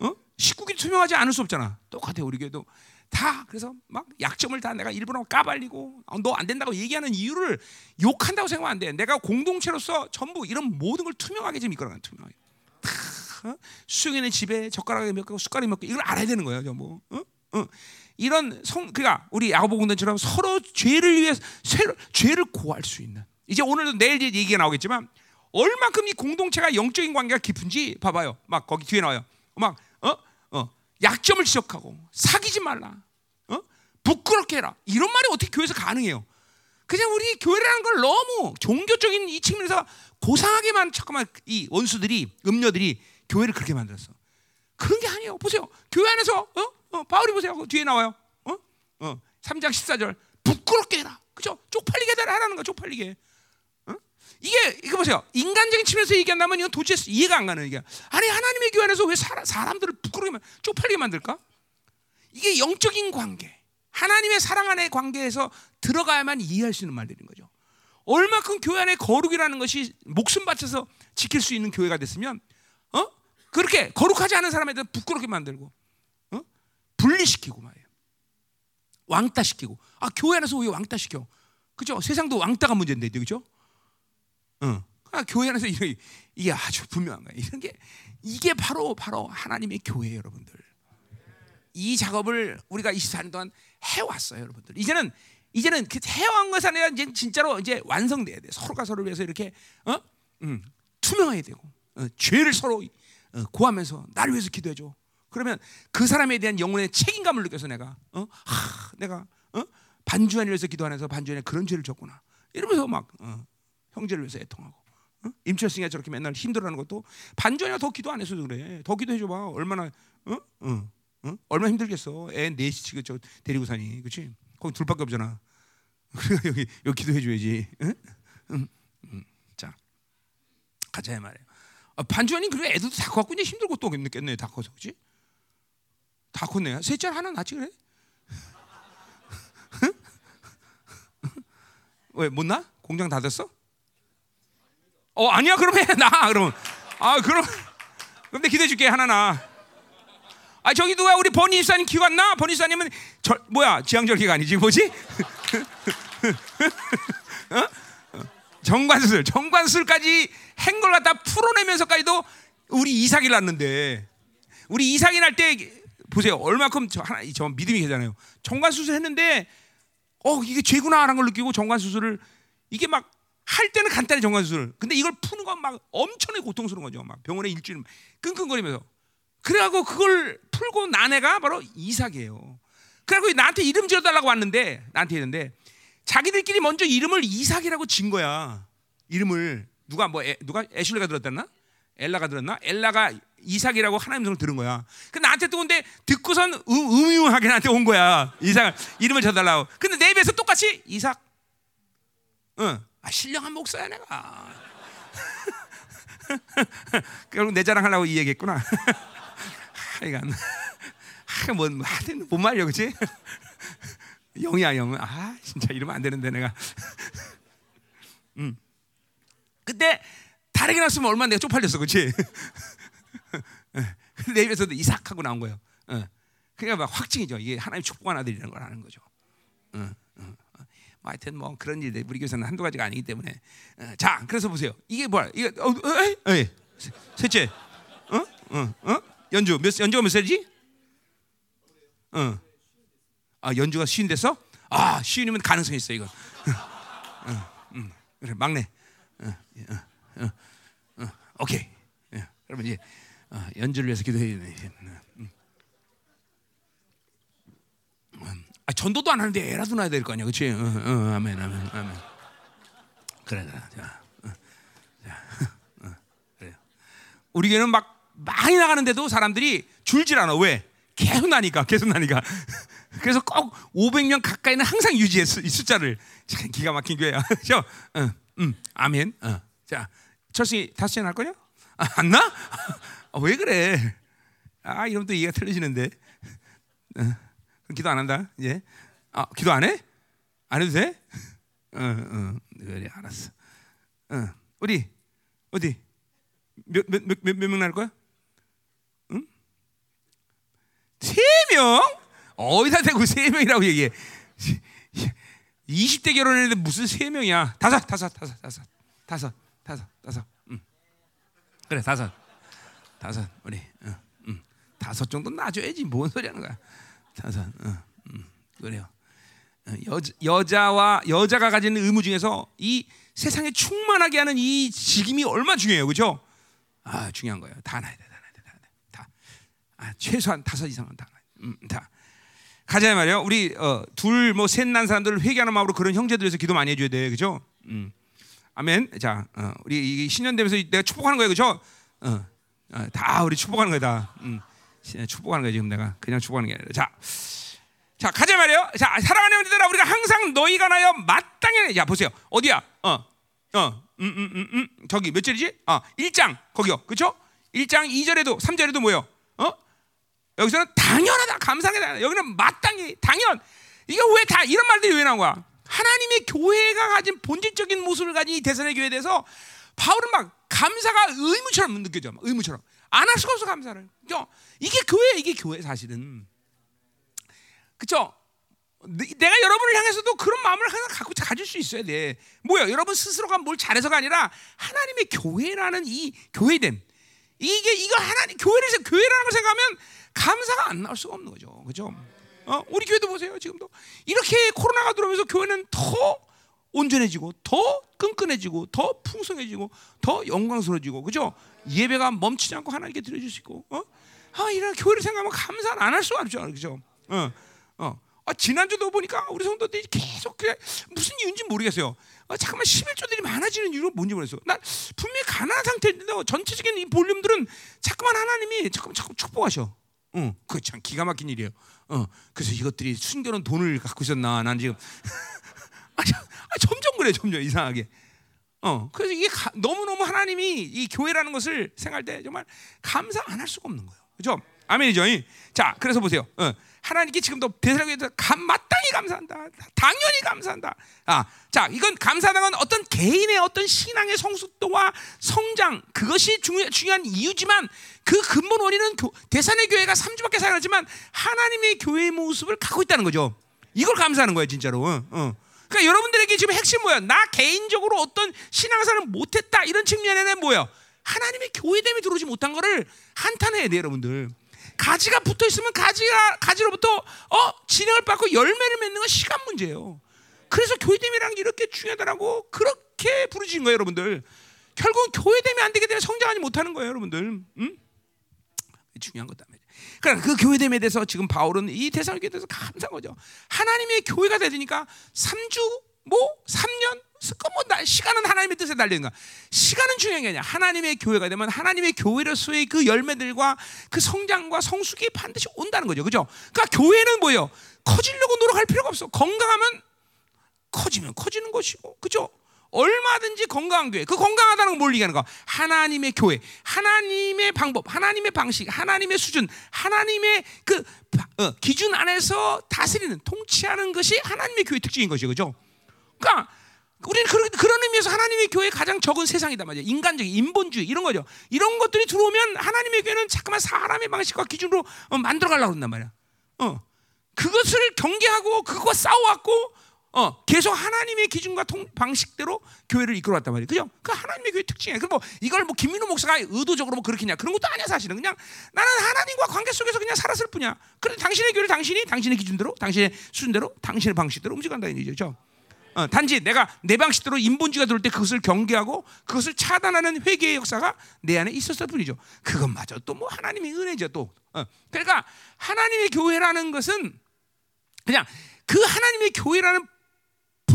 어? 식구끼리 투명하지 않을 수 없잖아. 똑같아 우리 교회도 다 그래서 막 약점을 다 내가 일부러 까발리고 어, 너안 된다고 얘기하는 이유를 욕한다고 생각하면 안 돼. 내가 공동체로서 전부 이런 모든 걸 투명하게 좀 이끌어가는 투명하게. 어? 수영이네 집에 젓가락에 몇 개, 숟가락이 몇 개, 이걸 알아야 되는 거예요, 전부. 어? 어. 이런 성, 그러니까 우리 야고보 군단처럼 서로 죄를 위해 새로, 죄를 고할 수 있는. 이제 오늘도 내일 얘기가 나오겠지만 얼만큼 이 공동체가 영적인 관계가 깊은지 봐봐요. 막 거기 뒤에 나와요. 막 어? 어. 약점을 지적하고 사귀지 말라. 어? 부끄럽게 해라. 이런 말이 어떻게 교회에서 가능해요? 그냥 우리 교회라는 걸 너무 종교적인 이 측면에서 고상하게만 잠깐만 이 원수들이 음녀들이 교회를 그렇게 만들었어. 그런 게 아니에요. 보세요. 교회 안에서 어? 어, 바울이 보세요. 그 뒤에 나와요. 어? 어. 3장 14절. 부끄럽게 해라. 그죠? 쪽팔리게 해라 하라는 거 쪽팔리게. 어? 이게 이거 보세요. 인간적인 측면에서 얘기한다면 이건 도대체 이해가 안 가는 얘기야. 아니 하나님의 교회 안에서 왜 사람, 사람들을 부끄럽게 쪽팔리게 만들까? 이게 영적인 관계. 하나님의 사랑 안의 관계에서 들어가야만 이해할 수 있는 말들인 거죠. 얼마큼 교회 안의 거룩이라는 것이 목숨 바쳐서 지킬 수 있는 교회가 됐으면, 어? 그렇게 거룩하지 않은 사람에 대해 부끄럽게 만들고, 어? 분리시키고 말이에요. 왕따시키고. 아, 교회 안에서 왜 왕따시켜? 그죠? 세상도 왕따가 문제인데, 그죠? 어. 아, 교회 안에서 이게, 이게 아주 분명한 거예요. 이런 게, 이게 바로, 바로 하나님의 교회예요, 여러분들. 이 작업을 우리가 24년 동안 해왔어요, 여러분들. 이제는 이제는 그 해온 것이 아니라 이제 진짜로 이제 완성돼야 돼. 서로가 서로를 위해서 이렇게 어? 음, 투명해야 되고 어, 죄를 서로 어, 고하면서 나를 위해서 기도해줘. 그러면 그 사람에 대한 영혼의 책임감을 느껴서 내가 어? 하, 내가 어? 반주한을 위해서 기도하면서 반주한에 그런 죄를 졌구나. 이러면서 막 어, 형제를 위해서 애통하고. 어? 임철승이가 저렇게 맨날 힘들어하는 것도 반전이야 더 기도 안 해서 그래. 더 기도해 줘봐. 얼마나 어? 어. 어? 얼마나 힘들겠어. 애 넷이 그저 데리고 사니, 그렇지? 거기 둘밖에 없잖아. [laughs] 그러니까 여기 여기 기도해 줘야지. 응? 응. 응. 자, 가자 해 말이야. 아, 반주연이 그래 애들도 다 갖고 이제 힘들고 또 늦겠네 다 커서 그렇지? 다 컸네. 셋째 하나 낳지 그래? [laughs] 왜 못 나? 공장 닫았어? 어 아니야 그럼 해나 그럼 아 그럼 내 기대해 줄게 하나 나. 아 저기 누가 우리 버니 집사님 기억 안 나? 버니 집사님은 저 뭐야 지향절기가 아니지 뭐지? [laughs] 어? 정관술 정관술까지 한 걸 갖다 풀어내면서까지도 우리 이삭이 났는데 우리 이삭이 날 때 보세요 얼마큼 저 하나 저 믿음이 되잖아요. 정관수술 했는데 어 이게 죄구나라는 걸 느끼고 정관수술을 이게 막 할 때는 간단히 정관수술 근데 이걸 푸는 건 막 엄청나게 고통스러운 거죠. 막 병원에 일주일 끙끙거리면서 그래갖고 그걸 풀고 난 애가 바로 이삭이에요. 그래갖고 나한테 이름 지어달라고 왔는데 나한테 했는데 자기들끼리 먼저 이름을 이삭이라고 진 거야. 이름을 누가 뭐 애, 누가 애슐리가 들었댔나? 엘라가 들었나? 엘라가 이삭이라고 하나님 성을 들은 거야. 그 나한테 또 근데 듣고선 음, 음흉하게 나한테 온 거야. 이삭 이름을 져달라고. 근데 내 입에서 똑같이 이삭. 응. 아, 신령한 목사야 내가. [laughs] 결국 내 자랑하려고 이 얘기했구나. [laughs] 하여간 하뭐 하여튼 못 말려 그치? 영이야 영은 아 진짜 이러면 안 되는데 내가. [laughs] 음. 그때 다르게 났으면 얼마나 내가 쪽팔렸어 그치? 내 입에서도 이삭하고 나온 거예요. 어. 그러니까 막 확증이죠. 이게 하나님 축복한 아들이라는 걸 아는 거죠. 어. 뭐 하여튼 뭐 그런 일들 우리 교회에서는 한두 가지가 아니기 때문에 어, 자 그래서 보세요. 이게 뭐야? 이게 어, 어, 에? 에? 셋째, 어, 어, 어? 연주 몇 연주가 몇 살이지? 어, 아 연주가 쉬운 됐어? 아 쉬운이면 가능성 이 있어 이거. 어, 음, 그래 막내. 어, 어, 어, 어, 오케이. 예, 그러면 이제 어, 연주를 위해서 기도해야 돼. 음. 음. 아, 전도도 안 하는데 애라도 낳아야 될 거 아니야, 그렇지? 어, 어, 아멘, 아멘, 아멘. 그래, 그래, 자, 어, 자, 어, 그래. 우리 교회는 막 많이 나가는데도 사람들이 줄질 않아. 왜? 계속 나니까, 계속 나니까. [laughs] 그래서 꼭 500명 가까이는 항상 유지했어 이 숫자를. 참 기가 막힌 교회야, 그렇죠? 어, 음, 아멘. 어. 자, 철수 다섯 날 거냐? 아, 안 나? [laughs] 아, 왜 그래? 아, 이러면 또 이해가 틀려지는데. 어, 그럼 기도 안 한다, 이제. 아, 기도 안 해? 안 해도 돼? 어, 어, 그래, 알았어. 어, 어디? 어디? 몇, 몇, 몇, 몇, 명날 거야? 응? 세 명? 어디다 대고 세 명이라고 얘기해. 20대 결혼했는데 무슨 세 명이야? 다섯, 다섯, 다섯, 다섯, 다섯, 다섯, 다섯. 응. 그래, 다섯. 다섯 우리 어, 음. 다섯 정도 놔줘야지 뭔 소리 하는 거야 다섯 어, 음, 그래요. 어, 여, 여자와 여자가 가지는 의무 중에서 이 세상에 충만하게 하는 이 직임이 얼마나 중요해요. 그죠 아 중요한 거예요. 다 놔야 돼다 놔야 돼다 다. 아, 최소한 다섯 이상은 다 놔야 돼. 음, 다. 가자 말이요. 우리 어, 둘뭐 셋난 사람들을 회개하는 마음으로 그런 형제들에서 기도 많이 해줘야 돼. 그죠 음. 아멘. 자 어, 우리 이 신년 되면서 내가 축복하는 거예요. 그죠 어. 어, 다 우리 축복하는 거다. 음, 축복하는 거야 지금 내가 그냥 축복하는 게 아니라 자, 자 가자 말이요. 자 사랑하는 형제들아 우리가 항상 너희가 나여 마땅히 야 보세요 어디야? 어, 어, 음, 음, 음, 음. 저기 몇 절이지? 아, 1장 거기요, 그렇죠? 1장 2절에도 3절에도 뭐요? 어? 여기서는 당연하다, 감사하다. 여기는 마땅히 당연. 이게 왜 다 이런 말들이 왜 나온 거야? 하나님의 교회가 가진 본질적인 모습을 가진 이 대선의 교회에 대해서 바울은 막 감사가 의무처럼 느껴져. 의무처럼. 안 할 수가 없어 감사를. 그죠? 이게 교회 이게 교회 사실은. 그죠? 내가 여러분을 향해서도 그런 마음을 항상 갖고 가질 수 있어야 돼. 뭐야? 여러분 스스로가 뭘 잘해서가 아니라 하나님의 교회라는 이 교회됨. 이게 이거 하나님 교회를 교회라는 걸 생각하면 감사가 안 나올 수가 없는 거죠. 그죠? 어, 우리 교회도 보세요. 지금도 이렇게 코로나가 들어오면서 교회는 더 온전해지고 더 끈끈해지고 더 풍성해지고 더 영광스러워지고 그죠? 예배가 멈추지 않고 하나님께 드려줄 수 있고 어? 아 이런 교회를 생각하면 감사 안 할 수가 없죠 그죠? 어, 어. 아, 지난주도 보니까 우리 성도들이 계속 그래 무슨 이유인지 모르겠어요. 아, 잠깐만 11조들이 많아지는 이유는 뭔지 모르겠어. 난 분명히 가난한 상태인데 전체적인 이 볼륨들은 자꾸만 하나님이 자꾸 자꾸 축복하셔. 어, 그참 기가 막힌 일이에요. 어, 그래서 이것들이 숨겨놓은 돈을 갖고 있었나? 난 지금 [laughs] 아, 아, 점점 그래, 점점 이상하게. 어, 그래서 이게 너무 너무 하나님이 이 교회라는 것을 생각할 때 정말 감사 안 할 수가 없는 거예요, 그렇죠? 아멘이죠. 자, 그래서 보세요. 어, 하나님께 지금도 대사령에서 마땅히 감사한다. 당연히 감사한다. 아, 자, 이건 감사당은 어떤 개인의 어떤 신앙의 성숙도와 성장 그것이 중요, 중요한 이유지만 그 근본 원인은 교, 대산의 교회가 3주밖에 살았지만 하나님의 교회의 모습을 갖고 있다는 거죠. 이걸 감사하는 거예요, 진짜로. 어, 어. 그러니까 여러분들에게 지금 핵심 뭐야? 나 개인적으로 어떤 신앙생활을 못했다 이런 측면에는 뭐야? 하나님의 교회 때문에 들어오지 못한 거를 한탄해야 돼, 여러분들. 가지가 붙어 있으면 가지가 가지로부터 어 진행을 받고 열매를 맺는 건 시간 문제예요. 그래서 교회됨이라는 게 이렇게 중요하다라고 그렇게 부르신 거예요, 여러분들. 결국 교회됨이 안 되게 되면 성장하지 못하는 거예요, 여러분들. 응? 중요한 거다. 그러니까 그 교회됨에 대해서 지금 바울은 이 대상교회에 대해서 감사한 거죠. 하나님의 교회가 되니까 3주 뭐 3년 뭐 시간은 하나님의 뜻에 달리는 거. 시간은 중요한 게 아니야. 하나님의 교회가 되면 하나님의 교회로서의 그 열매들과 그 성장과 성숙이 반드시 온다는 거죠. 그죠? 그러니까 교회는 뭐예요? 커지려고 노력할 필요가 없어. 건강하면 커지면 커지는 것이고. 그죠? 얼마든지 건강한 교회. 그 건강하다는 건 뭘 얘기하는 거? 하나님의 교회, 하나님의 방법, 하나님의 방식, 하나님의 수준, 하나님의 그 어, 기준 안에서 다스리는 통치하는 것이 하나님의 교회 특징인 것이죠. 그죠? 그러니까 우리는 그런, 그런 의미에서 하나님의 교회 가장 적은 세상이다 말이야. 인간적인 인본주의 이런 거죠. 이런 것들이 들어오면 하나님의 교회는 잠깐만 사람의 방식과 기준으로 어, 만들어 가려고 한단 말이야. 어. 그것을 경계하고 그거 싸워왔고 어, 계속 하나님의 기준과 통, 방식대로 교회를 이끌어왔단 말이에요. 그죠? 그 하나님의 교회 특징이에요. 그뭐 이걸 뭐 김민호 목사가 의도적으로 뭐 그렇게냐 그런 것도 아니야 사실은 그냥 나는 하나님과 관계 속에서 그냥 살았을 뿐이야. 그래 당신의 교회를 당신이 당신의 기준대로, 당신의 수준대로, 당신의 방식대로 움직인다는 얘기죠. 어, 단지 내가 내 방식대로 인본주의가 들어올 때 그것을 경계하고 그것을 차단하는 회개의 역사가 내 안에 있었을 뿐이죠. 그것마저 또 뭐 하나님의 은혜죠 또. 어, 그러니까 하나님의 교회라는 것은 그냥 그 하나님의 교회라는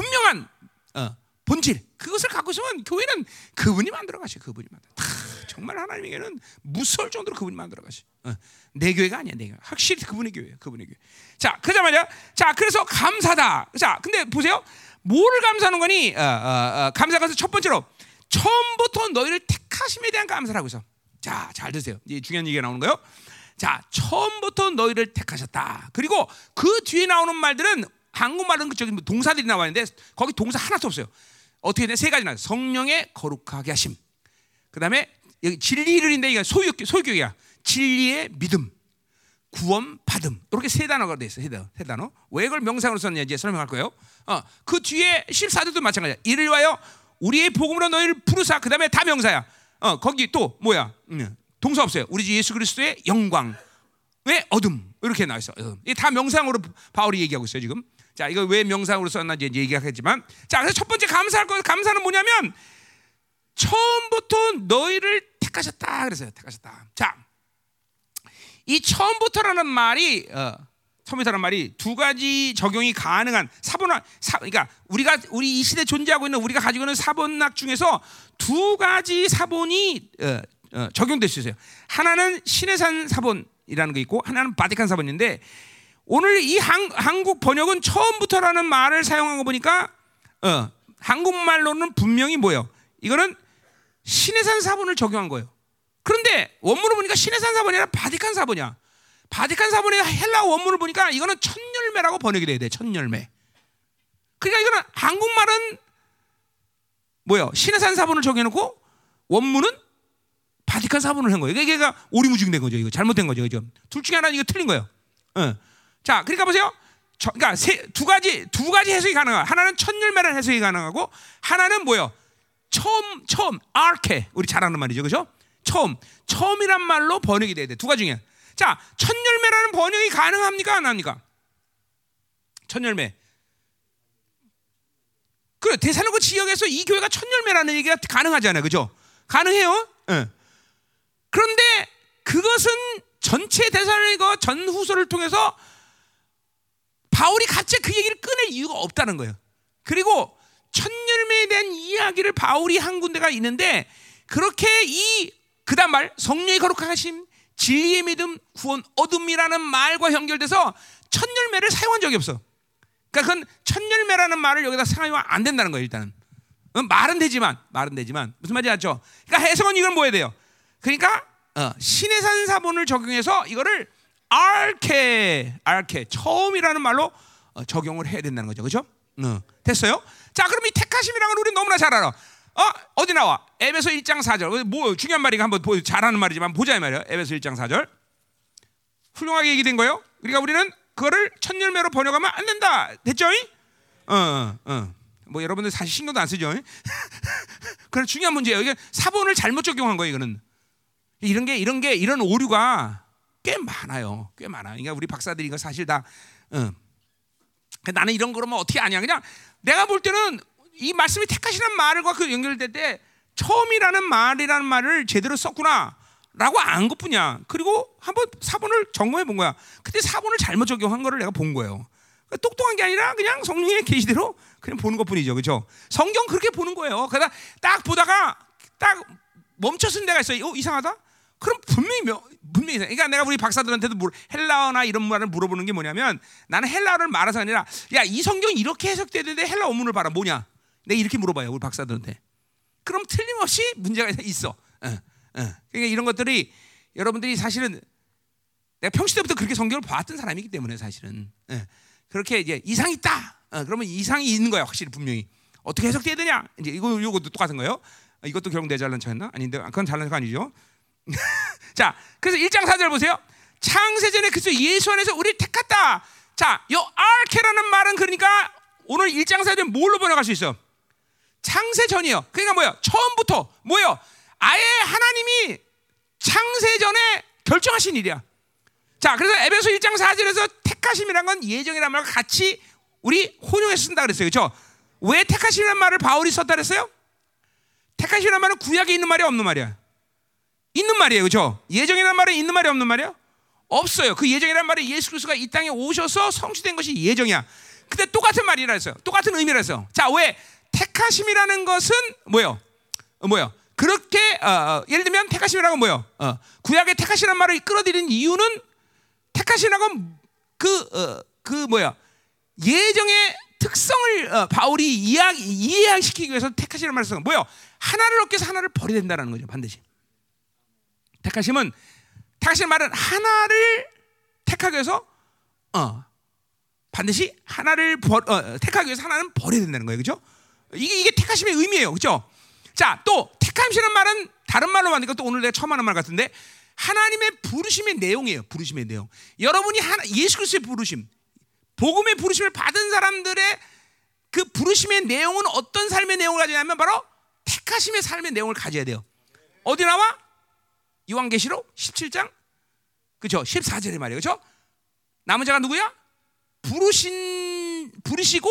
분명한 어, 본질 그것을 갖고 있으면 교회는 그분이 만들어 가시 그분이 만들어. 다 정말 하나님에게는 무서울 정도로 그분이 만들어 가시. 어, 내 교회가 아니야 내 교회. 확실히 그분의 교회예요. 그분의 교회. 자 그러자마자 자 그래서 감사다. 자 근데 보세요. 뭐를 감사하는 거니? 어, 어, 어, 감사가 첫 번째로 처음부터 너희를 택하심에 대한 감사라고 해서 자, 잘 드세요. 이제 중요한 얘기가 나오는 거예요. 자, 처음부터 너희를 택하셨다. 그리고 그 뒤에 나오는 말들은 한국말은 저기 뭐 동사들이 나와 있는데 거기 동사 하나도 없어요. 어떻게 돼? 세 가지 나. 성령의 거룩하게 하심. 그다음에 여기 진리를 인데 이게 소유 소유교야. 진리의 믿음. 구원 받음 이렇게 세 단어가 돼 있어 세 단어. 세 단어. 왜 그걸 명상으로 썼냐 이제 설명할 거예요. 어, 그 뒤에 14절도 마찬가지야. 이를 위하여 우리의 복음으로 너희를 부르사. 그다음에 다 명사야. 어, 거기 또 뭐야? 음, 동사 없어요. 우리 주 예수 그리스도의 영광. 왜 어둠 이렇게 나와 있어. 어, 이게 다 명상으로 바울이 얘기하고 있어요 지금. 자, 이거 왜 명상으로 썼는지 얘기하겠지만, 자, 그래서 첫 번째 감사할 거 감사는 뭐냐면 처음부터 너희를 택하셨다 그래서요. 택하셨다. 자, 이 처음부터라는 말이 어, 처음부터라는 말이 두 가지 적용이 가능한 사본학 사, 그러니까 우리가 우리 이 시대 존재하고 있는 우리가 가지고 있는 사본학 중에서 두 가지 사본이 어, 어, 적용될 수 있어요. 하나는 신해산 사본이라는 게 있고 하나는 바티칸 사본인데 오늘 이 한, 한국 번역은 처음부터라는 말을 사용한 거 보니까 어, 한국말로는 분명히 뭐예요? 이거는 신해산 사본을 적용한 거예요. 그런데 원문을 보니까 신해산 사본이 아니라 바티칸 사본이야. 바티칸 사본의 헬라 원문을 보니까 이거는 천열매라고 번역이 돼야 돼. 천열매. 그러니까 이거는 한국말은 뭐요? 신해산 사본을 적용해놓고 원문은 바티칸 사본을 한 거예요. 이게 그러니까 오리무중된 거죠. 이거 잘못된 거죠. 그죠? 둘 중에 하나는 이거 틀린 거예요. 어. 자, 그러니까 보세요. 저, 그러니까 세, 두 가지 두 가지 해석이 가능하. 하나는 천열매라는 해석이 가능하고 하나는 뭐요? 처음 처음 아케 우리 잘 아는 말이죠, 그렇죠? 처음, 처음이란 말로 번역이 돼야 돼. 두 가지 중에. 자, 첫 열매라는 번역이 가능합니까? 안 합니까? 첫 열매. 그래, 대사로그 지역에서 이 교회가 첫 열매라는 얘기가 가능하잖아요. 그죠? 가능해요? 네. 그런데 그것은 전체 대사로그 전후서를 통해서 바울이 갑자기 그 얘기를 꺼낼 이유가 없다는 거예요. 그리고 첫 열매에 대한 이야기를 바울이 한 군데가 있는데 그렇게 이 그다음 말 성령의 거룩하심, 진리의 믿음, 구원, 어둠이라는 말과 연결돼서 첫 열매를 사용한 적이 없어. 그러니까 그건 첫 열매라는 말을 여기다 사용하면 안 된다는 거예요. 일단은 말은 되지만 말은 되지만 무슨 말인지 알죠? 그러니까 해석은 이건 뭐야 돼요? 그러니까 어, 신의 산 사본을 적용해서 이거를 알케 알케 처음이라는 말로 어, 적용을 해야 된다는 거죠. 그렇죠? 어, 됐어요? 자, 그럼 이 택하심이라는 건 우리 너무나 잘 알아. 어, 어디 나와? 에베소 1장 4절. 뭐 중요한 말이가 한번 보, 잘하는 말이지만 보자 이 말이야. 에베소 1장 4절. 훌륭하게 얘기된 거예요. 그러니까 우리는 그거를 첫 열매로 번역하면 안 된다. 됐죠? 어, 어. 어. 뭐 여러분들 사실 신경도 안 쓰죠. [laughs] 그런 중요한 문제예요. 이게 사본을 잘못 적용한 거예요. 이거는 이런 게 이런 게 이런 오류가 꽤 많아요. 꽤 많아. 그러니까 우리 박사들이 이거 사실 다. 어. 나는 이런 거로면 어떻게 아냐? 그냥 내가 볼 때는 이 말씀이 택하시는 말과 그 연결될 때 처음이라는 말이라는 말을 제대로 썼구나. 라고 안 것뿐이야. 그리고 한번 사본을 점검해 본 거야. 근데 사본을 잘못 적용한 거를 내가 본 거예요. 그러니까 똑똑한 게 아니라 그냥 성령의 계시대로 그냥 보는 것뿐이죠. 그렇죠? 성경 그렇게 보는 거예요. 그러다 딱 보다가 딱 멈췄은 데가 있어요. 어, 이상하다? 그럼 분명히 분명히 그러니까 내가 우리 박사들한테도 물, 헬라어나 이런 말을 물어보는 게 뭐냐면 나는 헬라어를 말해서 아니라 야 이 성경 이렇게 해석되는데 헬라 어문을 봐라 뭐냐? 내가 이렇게 물어봐요 우리 박사들한테. 그럼 틀림없이 문제가 [laughs] 있어. 어, 어. 그러니까 이런 것들이 여러분들이 사실은 내가 평시 때부터 그렇게 성경을 봤던 사람이기 때문에 사실은 어. 그렇게 이제 이상이 있다. 어, 그러면 이상이 있는 거야 확실히 분명히. 어떻게 해석돼야 되냐? 이제 이거 이것도 똑같은 거예요. 이것도 결국 내 잘난 척했나? 아닌데 그건 잘난 척 아니죠. [laughs] 자, 그래서 1장 4절 보세요. 창세전에 그래서 예수 안에서 우리를 택했다. 자, 요 알케라는 말은 그러니까 오늘 1장 4절 뭘로 번역할 수 있어? 창세전이요. 그러니까 뭐야? 처음부터 뭐요? 아예 하나님이 창세전에 결정하신 일이야. 자, 그래서 에베소 1장 4절에서 택하심이란 건 예정이란 말과 같이 우리 혼용해서 쓴다 그랬어요. 그렇죠? 왜 택하심이란 말을 바울이 썼다 그랬어요? 택하심이란 말은 구약에 있는 말이 없는 말이야. 있는 말이에요. 그렇죠? 예정이란 말은 있는 말이 없는 말이야? 없어요. 그 예정이란 말은 예수 그리스도가 이 땅에 오셔서 성취된 것이 예정이야. 근데 똑같은 말이라 했어요. 똑같은 의미라 했어요. 자, 왜 택하심이라는 것은 뭐예요? 어, 뭐예요? 그렇게 어, 어, 예를 들면 택하심이라고 뭐예요? 어, 구약의 택하시란 말을 끌어들인 이유는 택하시라고 그, 어, 그 뭐야 예정의 특성을 어, 바울이 이해, 이해시키기 위해서 택하시는 말을 쓴 뭐요? 하나를 얻기 위해서 하나를 버려야 된다는 거죠 반드시. 택하심은 택하신 말은 하나를 택하기 위해서 어, 반드시 하나를 버, 어, 택하기 위해서 하나는 버려야 된다는 거예요, 그렇죠? 이게 이게 택하심의 의미예요, 그렇죠? 자, 또 택하심이라는 말은 다른 말로 만드니까 또 오늘 내가 처음 하는 말 같은데 하나님의 부르심의 내용이에요. 부르심의 내용. 여러분이 하나, 예수 그리스도의 부르심, 복음의 부르심을 받은 사람들의 그 부르심의 내용은 어떤 삶의 내용을 가지냐면 바로 택하심의 삶의 내용을 가져야 돼요. 어디 나와? 요한계시록 17장 그죠? 14절에 말이에요. 그죠? 남은 자가 누구야? 부르신 부르시고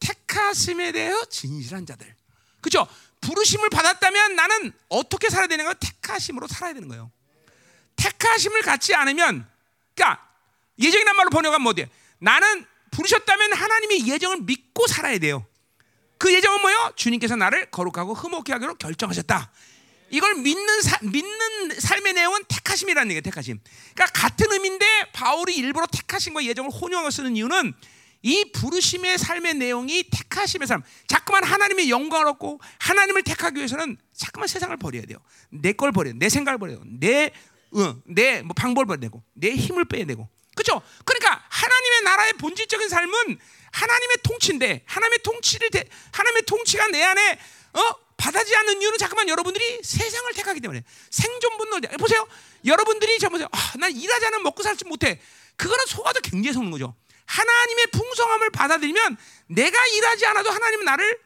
택하심에 대하여 진실한 자들. 그죠? 부르심을 받았다면 나는 어떻게 살아야 되는 거예요? 택하심으로 살아야 되는 거예요. 택하심을 갖지 않으면 그러니까 예정이란 말로 번역하면 뭐돼? 나는 부르셨다면 하나님의 예정을 믿고 살아야 돼요. 그 예정은 뭐요? 주님께서 나를 거룩하고 흠없게 하기로 결정하셨다. 이걸 믿는 사, 믿는 삶의 내용은 택하심이라는 얘기예요. 택하심. 그러니까 같은 의미인데 바울이 일부러 택하심과 예정을 혼용하고 쓰는 이유는 이 부르심의 삶의 내용이 택하심의 삶. 자꾸만 하나님의 영광을 얻고 하나님을 택하기 위해서는 자꾸만 세상을 버려야 돼요. 내 걸 버려야 돼. 내 생각을 버려야 돼. 내 어, 내뭐 방법을 버려야 되고 내 힘을 빼야 되고. 그렇죠? 그러니까 하나님의 나라의 본질적인 삶은 하나님의 통치인데 하나님의 통치를 대, 하나님의 통치가 내 안에 어? 받아지 않는 이유는 잠깐만 여러분들이 세상을 택하기 때문에 생존 본능 보세요. 여러분들이 저 보세요. 아, 난 않으면 먹고 살지 못해. 그거는 속아도 굉장히 속는 거죠. 하나님의 풍성함을 받아들이면 내가 일하지 않아도 하나님은 나를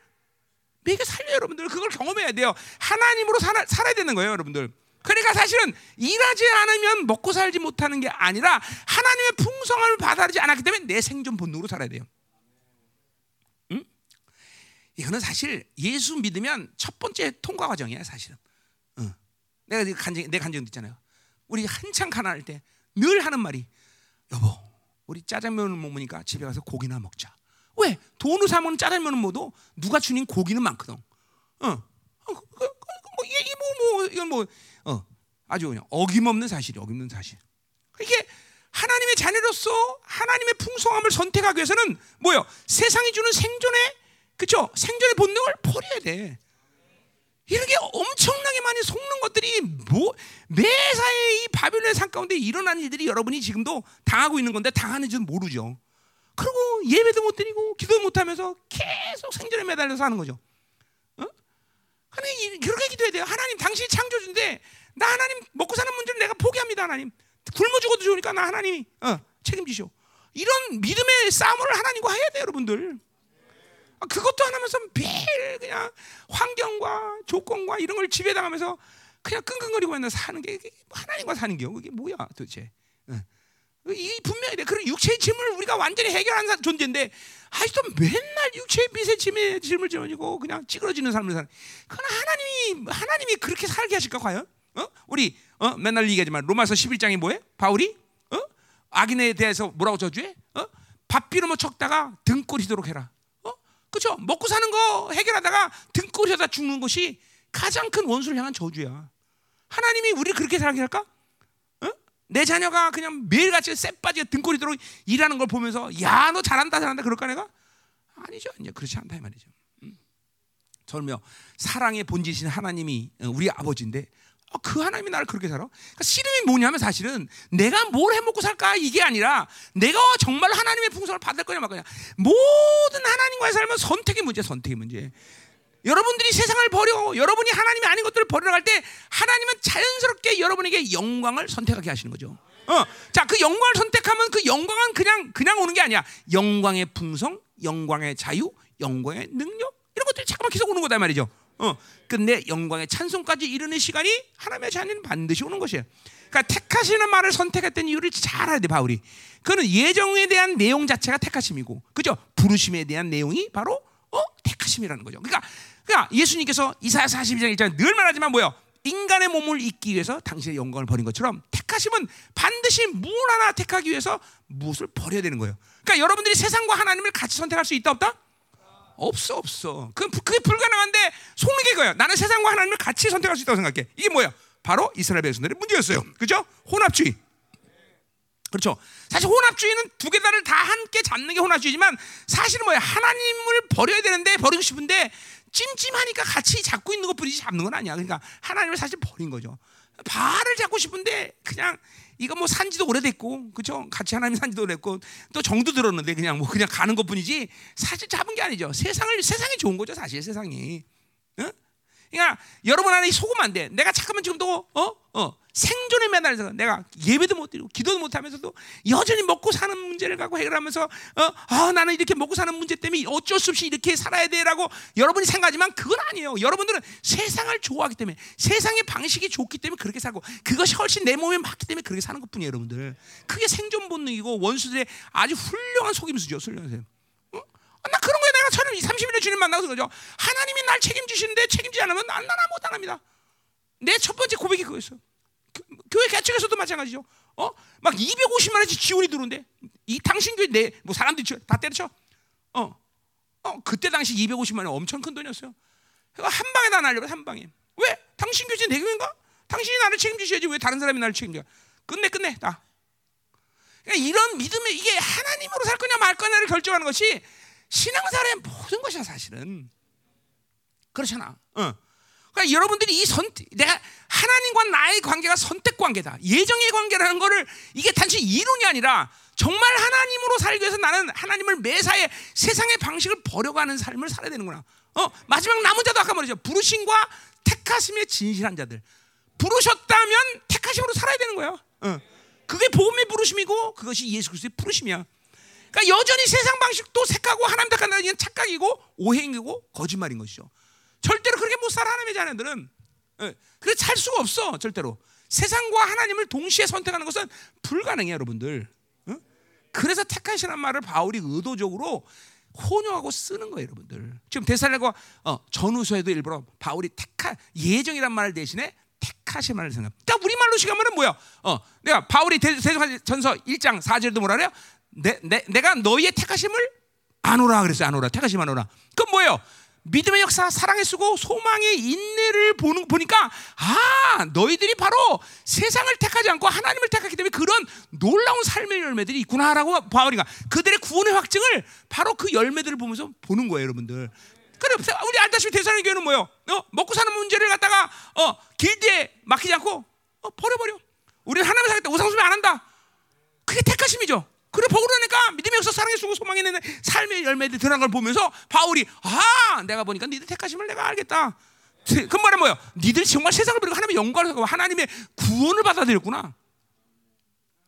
매게 살려 여러분들 그걸 경험해야 돼요. 하나님으로 살아, 살아야 되는 거예요, 여러분들. 그러니까 사실은 일하지 않으면 먹고 살지 못하는 게 아니라 하나님의 풍성함을 받아들이지 않았기 때문에 내 생존 본능으로 살아야 돼요. 응? 이거는 사실 예수 믿으면 첫 번째 통과 과정이야, 사실은. 응. 내가 간증, 내 간증 있잖아요. 우리 한창 가난할 때 늘 하는 말이 여보, 우리 짜장면을 먹으니까 집에 가서 고기나 먹자. 왜? 돈을 사 먹는 짜장면은 뭐도 누가 주닌 고기는 많거든. 어. 어 그, 그, 그, 뭐 이게 뭐, 뭐 이건 뭐 어. 아주 그냥 어김없는 사실이 어김없는 사실. 이게 하나님의 자녀로서 하나님의 풍성함을 선택하기 위해서는 뭐요? 세상이 주는 생존의 그쵸? 생존의 본능을 버려야 돼. 이런 게 엄청나게 많이 속는 것들이 뭐 매사에 이 바빌론의 산 가운데 일어난 일들이 여러분이 지금도 당하고 있는 건데 당하는 줄 모르죠. 그리고 예배도 못 드리고 기도 못 하면서 계속 생존에 매달려서 하는 거죠. 어? 하나님 그렇게 기도해야 돼요. 하나님 당신이 창조주인데 나 하나님 먹고 사는 문제를 내가 포기합니다. 하나님 굶어 죽어도 좋으니까 나 하나님이 어, 책임지시오. 이런 믿음의 싸움을 하나님과 해야 돼요, 여러분들. 아, 그것도 하나면서 매일 그냥 환경과 조건과 이런 걸 지배당하면서 그냥 끙끙거리고 맨날 사는 게 하나님과 사는 게요. 그게 뭐야 도대체? 이 분명히 돼. 그런 육체의 짐을 우리가 완전히 해결한 존재인데 아직도 맨날 육체의 빛의 짐에 짐을 지어지고 그냥 찌그러지는 삶을 사는. 그건 하나님이 하나님이 그렇게 살게 하실까 과연? 어? 우리 어? 맨날 얘기하지만 로마서 11장이 뭐해? 바울이 어? 악인에 대해서 뭐라고 저주해? 어? 밥 비로 뭐 척다가 등골 히도록 해라. 어? 그렇죠? 먹고 사는 거 해결하다가 등골 혀다 죽는 것이 가장 큰 원수를 향한 저주야. 하나님이 우리를 그렇게 살게 할까? 내 자녀가 그냥 매일같이 쎄빠지게 등골이 들어 일하는 걸 보면서 야 너 잘한다 잘한다 그럴까 내가 아니죠 이제 그렇지 않다 이 말이죠. 음. 절며 사랑의 본질이신 하나님이 어, 우리 아버지인데 어, 그 하나님이 나를 그렇게 살아? 그러니까 씨름이 뭐냐면 사실은 내가 뭘 해먹고 살까 이게 아니라 내가 정말 하나님의 풍성을 받을 거냐 말 거냐 모든 하나님과의 삶은 선택의 문제 선택의 문제 여러분들이 세상을 버려 여러분이 하나님이 아닌 것들을 버리러 갈 때 하나님은 자연스럽게 여러분에게 영광을 선택하게 하시는 거죠. 어, 자, 그 영광을 선택하면 그 영광은 그냥 그냥 오는 게 아니야. 영광의 풍성, 영광의 자유, 영광의 능력 이런 것들이 잠깐만 계속 오는 거다 말이죠. 어, 근데 영광의 찬송까지 이르는 시간이 하나님의 자녀는 반드시 오는 것이에요. 그러니까 택하시는 말을 선택했던 이유를 잘 알아야 돼 바울이. 그는 예정에 대한 내용 자체가 택하심이고, 그죠? 부르심에 대한 내용이 바로 어 택하심이라는 거죠. 그러니까 그러니까 예수님께서 이사야 42장 1장 늘 말하지만 뭐요? 인간의 몸을 잊기 위해서 당신의 영광을 버린 것처럼 택하심은 반드시 무 하나 택하기 위해서 무엇을 버려야 되는 거예요. 그러니까 여러분들이 세상과 하나님을 같이 선택할 수 있다 없다? 없어 없어. 그 그게 불가능한데 속는 게 그거야. 나는 세상과 하나님을 같이 선택할 수 있다고 생각해. 이게 뭐야? 바로 이스라엘 백성들의 문제였어요. 그죠? 혼합주의. 그렇죠. 사실 혼합주의는 두 개 다를 다 함께 잡는 게 혼합주의지만 사실은 뭐야? 하나님을 버려야 되는데 버리고 싶은데 찜찜하니까 같이 잡고 있는 것뿐이지 잡는 건 아니야. 그러니까 하나님을 사실 버린 거죠. 바알을 잡고 싶은데 그냥 이거 뭐 산지도 오래됐고 그죠? 같이 하나님 산지도 오래됐고 또 정도 들었는데 그냥 뭐 그냥 가는 것뿐이지 사실 잡은 게 아니죠. 세상을 세상이 좋은 거죠, 사실 세상이. 응? 그러니까 여러분 안에 속으면 안 돼. 내가 잠깐만 지금도 어? 어. 생존에 매달려서 내가 예배도 못 드리고 기도도 못 하면서도 여전히 먹고 사는 문제를 갖고 해결하면서 어, 아, 나는 이렇게 먹고 사는 문제 때문에 어쩔 수 없이 이렇게 살아야 돼라고 여러분이 생각하지만 그건 아니에요. 여러분들은 세상을 좋아하기 때문에 세상의 방식이 좋기 때문에 그렇게 살고 그것이 훨씬 내 몸에 맞기 때문에 그렇게 사는 것뿐이에요, 여러분들. 그게 생존 본능이고 원수들의 아주 훌륭한 속임수죠, 훌륭하세요. 어? 나 그런 거에 내가 처음 30일에 주님 만나서 그러죠. 하나님이 날 책임지시는데 책임지지 않으면 난, 난 아무것도 안 합니다. 내 첫 번째 고백이 그거였어요. 교회 개척에서도 마찬가지죠. 어? 막 250만 원씩 지원이 들어온대. 이 당신 교회 내 뭐 사람들이 다 때려쳐. 어. 어, 그때 당시 250만 원 엄청 큰 돈이었어요. 한 방에 다 날려 한 방에. 왜? 당신 교회 내 교회인가? 당신이 나를 책임지셔야지 왜 다른 사람이 나를 책임져? 끝내 끝내 다. 그러니까 이런 믿음에 이게 하나님으로 살 거냐 말 거냐를 결정하는 것이 신앙생활의 모든 것이야 사실은. 그렇잖아. 어. 그러니까 여러분들이 이 선, 내가 하나님과 나의 관계가 선택 관계다. 예정의 관계라는 거를 이게 단지 이론이 아니라 정말 하나님으로 살기 위해서 나는 하나님을 매사에 세상의 방식을 버려가는 삶을 살아야 되는구나. 어, 마지막 남은 자도 아까 말이죠. 부르심과 택하심의 진실한 자들. 부르셨다면 택하심으로 살아야 되는 거야. 어. 그게 복음의 부르심이고 그것이 예수 그리스도의 부르심이야. 그러니까 여전히 세상 방식도 색하고 하나님 건 착각이고 오행이고 거짓말인 것이죠. 절대로 그렇게 못 살아 하나님의 자녀들은 예, 그래 살 수가 없어 절대로 세상과 하나님을 동시에 선택하는 것은 불가능해요 여러분들 어? 그래서 택하시는 말을 바울이 의도적으로 혼용하고 쓰는 거예요 여러분들 지금 데살레과 어, 전후서에도 일부러 바울이 택하 예정이란 말 대신에 택하신 말을 생각. 그러니까 우리 말로 시가면은 뭐야? 어, 내가 바울이 대전서 1장 4절도 뭐라 그래요? 내, 내, 내가 너희의 택하심을 안 오라 그랬어요. 안 오라. 택하심 안 오라. 그건 뭐예요? 믿음의 역사, 사랑의 쓰고 소망의 인내를 보는 보니까 아 너희들이 바로 세상을 택하지 않고 하나님을 택하기 때문에 그런 놀라운 삶의 열매들이 있구나라고 바울이가 그들의 구원의 확증을 바로 그 열매들을 보면서 보는 거예요, 여러분들. 그래 우리 알다시피 대사는 교회는 뭐요? 어? 먹고 사는 문제를 갖다가 어 길드에 맡기지 않고 어, 버려버려. 우리는 하나님을 살겠다. 우상숭배 안 한다. 그게 택하심이죠. 그래 복으로니까 믿음이 없어 사랑에 쓰고 소망에 있는 삶의 열매들 드러난 걸 보면서 바울이 아 내가 보니까 니들 택하심을 내가 알겠다. 그 말은 뭐예요? 니들 정말 세상을 버리고 하나님의 영광을 하고 하나님의 구원을 받아들였구나.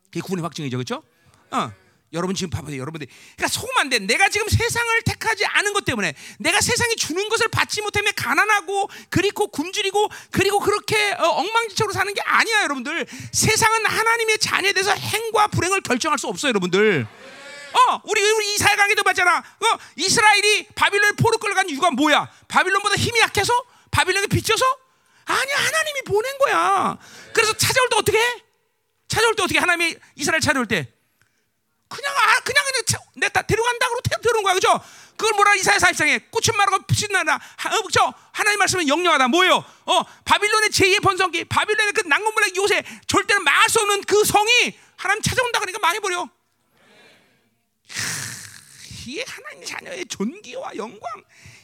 그게 구원의 확증이죠, 그렇죠? 어. 여러분 지금 봐봐요, 여러분들. 그러니까 속으면 안 돼. 내가 지금 세상을 택하지 않은 것 때문에 내가 세상이 주는 것을 받지 못하면 가난하고 그리고 굶주리고 그리고 그렇게 어, 엉망진창으로 사는 게 아니야, 여러분들. 세상은 하나님의 자녀에 대해서 행과 불행을 결정할 수 없어요, 여러분들. 어, 우리, 우리 이사야 강의도 봤잖아. 어, 이스라엘이 바빌론 포로 끌어간 이유가 뭐야? 바빌론보다 힘이 약해서? 바빌론에 빚져서? 아니야, 하나님이 보낸 거야. 그래서 찾아올 때 어떻게 해? 찾아올 때 어떻게 하나님이 이스라엘 찾아올 때? 그냥 아 그냥 그냥 내가 데려간다 그러고 데려온 거야 그죠? 그걸 뭐라 이사야 40장에 꽃은 마르고 빛이 나라 어, 그죠? 하나님 말씀은 영영하다 뭐예요? 어 바빌론의 제2의 번성기 바빌론의 그 난공불락 요새 절대로 막을 수 없는 그 성이 하나님 찾아온다 그러니까 망해버려 이게 하나님 자녀의 존귀와 영광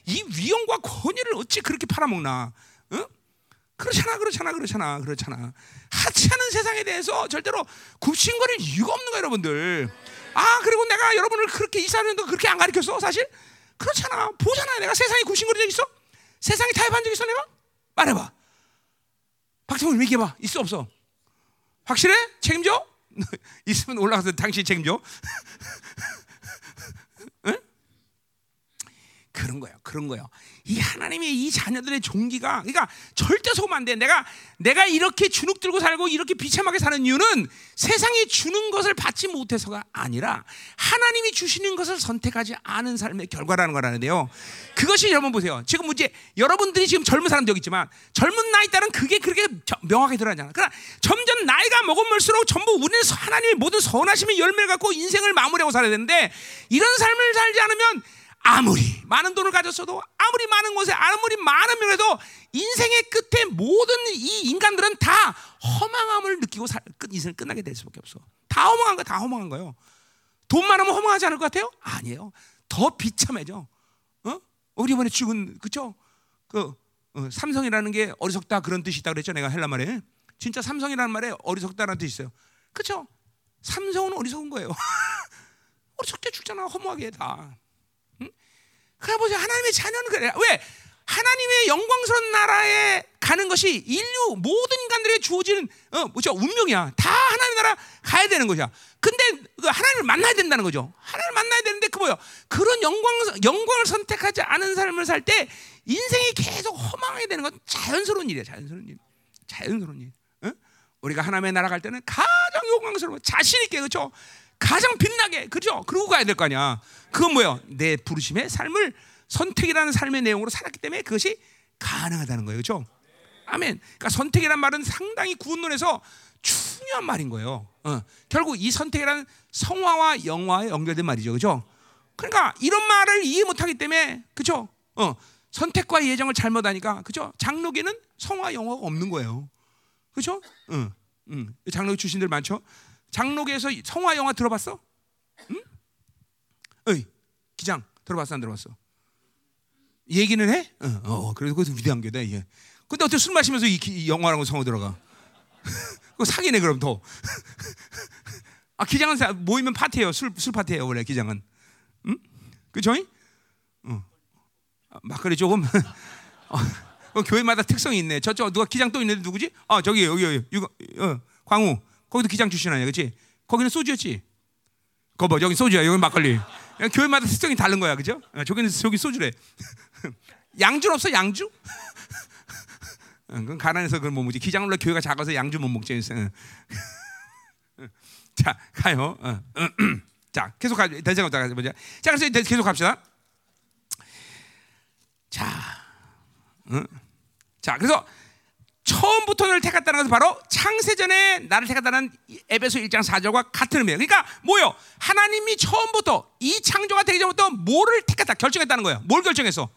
이 위엄과 권위를 어찌 그렇게 팔아먹나 어? 그렇잖아, 그렇잖아, 그렇잖아, 그렇잖아. 하찮은 세상에 대해서 절대로 굽신거릴 이유가 없는 거예요, 여러분들. 아, 그리고 내가 여러분을 그렇게 이사하는데 그렇게 안 가르쳤어, 사실? 그렇잖아. 보잖아. 내가 세상에 굽신거린 적 있어? 세상에 타협한 적 있어, 내가? 말해봐. 박정훈 얘기해봐. 있어, 없어? 확실해? 책임져? [laughs] 있으면 올라가서 당신 책임져. [laughs] 응? 그런 거야, 그런 거야. 이 하나님의 이 자녀들의 종기가 그러니까 절대 속으면 안 돼. 내가 내가 이렇게 주눅 들고 살고 이렇게 비참하게 사는 이유는 세상이 주는 것을 받지 못해서가 아니라 하나님이 주시는 것을 선택하지 않은 삶의 결과라는 거라는데요. 그것이 여러분 보세요. 지금 문제 여러분들이 지금 젊은 사람도 여기 있지만 젊은 나이 따른 그게 그렇게 명확하게 드러나잖아. 그러나 점점 나이가 먹으면수록 전부 우리는 하나님의 모든 선하심의 열매를 갖고 인생을 마무리하고 살아야 되는데 이런 삶을 살지 않으면 아무리 많은 돈을 가졌어도 아무리 많은 곳에 아무리 많은 명예도 인생의 끝에 모든 이 인간들은 다 허망함을 느끼고 살, 끝 인생을 끝나게 될 수밖에 없어. 다 허망한 거, 다 허망한 거예요. 돈 많으면 허망하지 않을 것 같아요? 아니에요. 더 비참해져. 어? 우리 이번에 죽은 그죠? 그 어, 삼성이라는 게 어리석다 그런 뜻이 있다 그랬죠. 내가 헬라 말에 진짜 삼성이라는 말에 어리석다라는 뜻이 있어요. 그죠? 삼성은 어리석은 거예요. [laughs] 어리석게 죽잖아. 허무하게 다. 그래 보세요. 하나님의 자녀는 그래. 왜? 하나님의 영광스러운 나라에 가는 것이 인류 모든 인간들에게 주어지는 어, 뭐죠? 운명이야. 다 하나님 나라 가야 되는 거죠. 근데 그 하나님을 만나야 된다는 거죠. 하나님을 만나야 되는데 그 뭐요? 그런 영광 영광을 선택하지 않은 삶을 살 때 인생이 계속 허망하게 되는 건 자연스러운 일이야. 자연스러운 일. 자연스러운 일. 어? 우리가 하나님의 나라 갈 때는 가장 영광스러워 자신 있게 그렇죠? 가장 빛나게 그죠? 그러고 가야 될 거 아니야. 그건 뭐예요? 내 부르심의 삶을 선택이라는 삶의 내용으로 살았기 때문에 그것이 가능하다는 거예요. 그죠? 아멘. 그러니까 선택이란 말은 상당히 구원론에서 중요한 말인 거예요. 어. 결국 이 선택이라는 성화와 영화에 연결된 말이죠. 그죠? 그러니까 이런 말을 이해 못하기 때문에 그죠? 어. 선택과 예정을 잘못하니까 그죠? 장로계는 성화 영화가 없는 거예요. 그죠? 응. 응. 장로 출신들 많죠? 장로계에서 성화 영화 들어봤어? 응? 어이, 기장 들어봤어 안 들어봤어? 얘기는 해? 어, 어 그래도 그것도 위대한 게다 이게. 근데 어떻게 술 마시면서 이, 이 영화라고 성어 들어가? [laughs] 그거 사기네 그럼 더. [laughs] 아 기장은 모이면 파티예요. 술, 술 파티예요 원래 기장은. 응? 그죠? 어. 아, 막걸리 조금. [laughs] 어, 교회마다 특성이 있네. 저쪽 누가 기장 또 있는데 누구지? 아 저기 여기 여기 유거, 어, 광우. 거기도 기장 출신 아니야, 그렇지? 거기는 소주였지. 거봐, 뭐, 여기 소주야, 여기 막걸리. 교회마다 특성이 다른 거야, 그죠? 어, 저기는 저기 소주래. [laughs] 양주 없어, 양주? [laughs] 그건 가난해서 그건 못 먹지. 기장을 로 교회가 작아서 양주 못 먹지. [laughs] 자, 가요. 어. [clears throat] 자, 계속 가. 대장 자, 보자. 자, 그래서 계속 갑시다. 자, 어? 자, 그래서 처음부터 를 택했다는 것은 바로 창세전에 나를 택했다는 에베소 1장 4절과 같은 의미예요. 그러니까 뭐요? 하나님이 처음부터 이 창조가 되기 전부터 뭐를 택했다 결정했다는 거예요. 뭘 결정했어?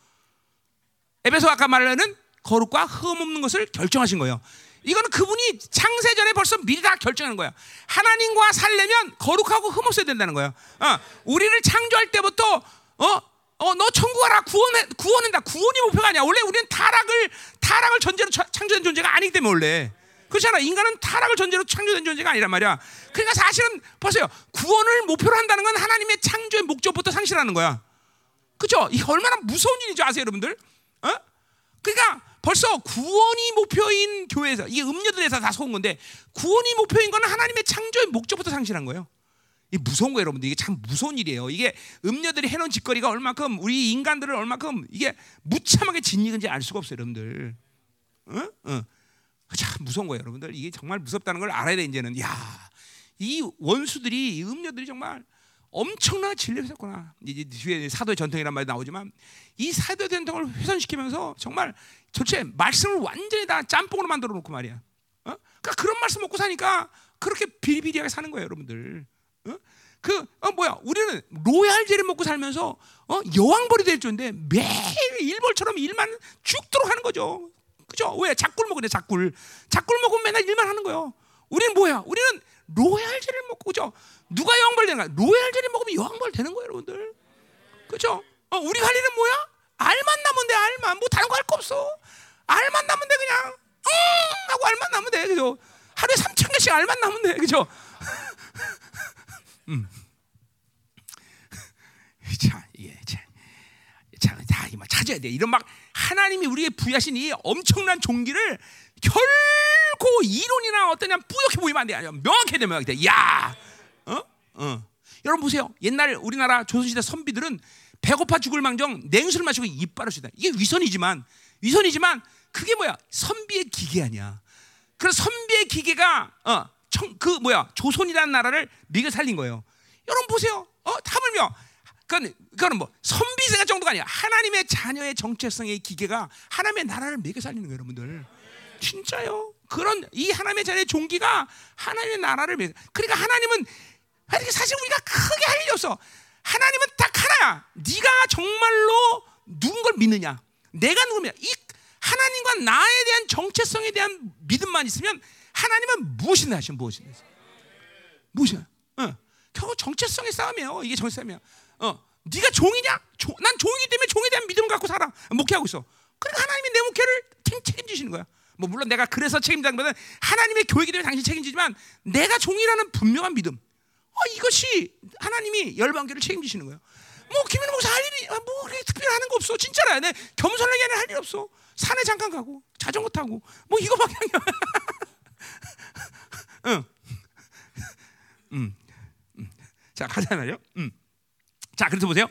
에베소 아까 말하는 거룩과 흠 없는 것을 결정하신 거예요. 이거는 그분이 창세전에 벌써 미리 다 결정한 거야. 하나님과 살려면 거룩하고 흠 없어야 된다는 거예요. 어, 우리를 창조할 때부터 어, 어, 너 천국 가라 구원해 구원한다. 구원이 목표가 아니야. 원래 우리는 타락을 타락을 전제로 차- 창조된 존재가 아니기 때문에 원래 그렇잖아. 인간은 타락을 전제로 창조된 존재가 아니란 말이야. 그러니까 사실은 보세요. 구원을 목표로 한다는 건 하나님의 창조의 목적부터 상실하는 거야. 그죠? 이 얼마나 무서운 일인지 아세요, 여러분들? 어? 그러니까 벌써 구원이 목표인 교회에서 이게 음료들에서 다 속은 건데 구원이 목표인 거는 하나님의 창조의 목적부터 상실한 거예요. 이 무서운 거예요, 여러분들. 이게 참 무서운 일이에요. 이게 음료들이 해놓은 짓거리가 얼마큼 우리 인간들을 얼마큼 이게 무참하게 짓이근지 알 수가 없어요, 여러분들. 응? 응. 참 무서운 거예요, 여러분들. 이게 정말 무섭다는 걸 알아야 돼 이제는. 야, 이 원수들이 이 음료들이 정말 엄청나게 진리했었구나. 이제 뒤에 사도의 전통이란 말이 나오지만 이 사도의 전통을 훼손시키면서 정말 전체 말씀을 완전히 다 짬뽕으로 만들어 놓고 말이야. 어? 그러니까 그런 말씀 먹고 사니까 그렇게 비리비리하게 사는 거예요, 여러분들. 어? 그 어, 뭐야? 우리는 로얄젤을 먹고 살면서 어? 여왕벌이 될 줄인데 매일 일벌처럼 일만 죽도록 하는 거죠. 그죠? 왜? 작굴 먹으래 작굴. 작굴 먹으면 맨날 일만 하는 거예요. 우리는 뭐야? 우리는 로얄젤을 먹고 그죠? 누가 여왕벌 되는 거야? 로얄젤을 먹으면 여왕벌 되는 거예요, 여러분들. 그죠? 어, 우리 할 일은 뭐야? 알만 나면 돼, 알만. 뭐 다른 거 할 거 없어. 알만 나면 돼, 그냥. 응! 하고 알만 나면 돼, 그죠? 하루에 3천 개씩 알만 나면 돼, 그죠? [laughs] 음. [laughs] 자, 이게 참, 참, 다 이거 찾아야 돼. 이런 막 하나님이 우리에게 부여하신 이 엄청난 종기를 결코 이론이나 어떤 그냥 뿌옇게 보이면 안 돼. 아니야. 명확해 되면 돼. 야, 어, 어. 여러분 보세요. 옛날 우리나라 조선시대 선비들은 배고파 죽을 망정 냉수를 마시고 이빨을 쓰다. 이게 위선이지만 위선이지만 그게 뭐야? 선비의 기계 아니야. 그래서 선비의 기계가 어, 청, 그 뭐야? 조선이라는 나라를 미겨 살린 거예요. 여러분 보세요. 어, 하물며 그건 그거는 뭐 선비 생각 정도가 아니야. 하나님의 자녀의 정체성의 기계가 하나님의 나라를 매겨 살리는 거예요, 여러분들. 진짜요? 그런 이 하나님의 자녀의 종기가 하나님의 나라를 매겨. 그러니까 하나님은 사실 우리가 크게 할 일이 없어. 하나님은 딱 하나야. 네가 정말로 누군 걸 믿느냐? 내가 누구냐? 이 하나님과 나에 대한 정체성에 대한 믿음만 있으면 하나님은 무엇이나 하시면 무엇이나. 무엇이야? 어. 결국 정체성의 싸움이에요. 이게 정체성이야. 어. 네가 종이냐? 조, 난 종이기 때문에 종에 대한 믿음을 갖고 살아. 목회하고 있어. 그러니까 하나님이 내 목회를 책- 책임지시는 거야. 뭐 물론 내가 그래서 책임자보다는 하나님의 교회이기 때문에 당신 책임지지만 내가 종이라는 분명한 믿음. 어, 이것이 하나님이 열방교를 책임지시는 거예요. 뭐 김민호 목사 할 일이 아, 뭐 그렇게 특별히 하는 거 없어. 진짜라. 내 겸손하게 하는 할일 없어. 산에 잠깐 가고 자전거 타고 뭐 이거밖에 아니야. [laughs] 응. [laughs] 음. 음. 자 가잖아요. 음. 자 그래서 보세요.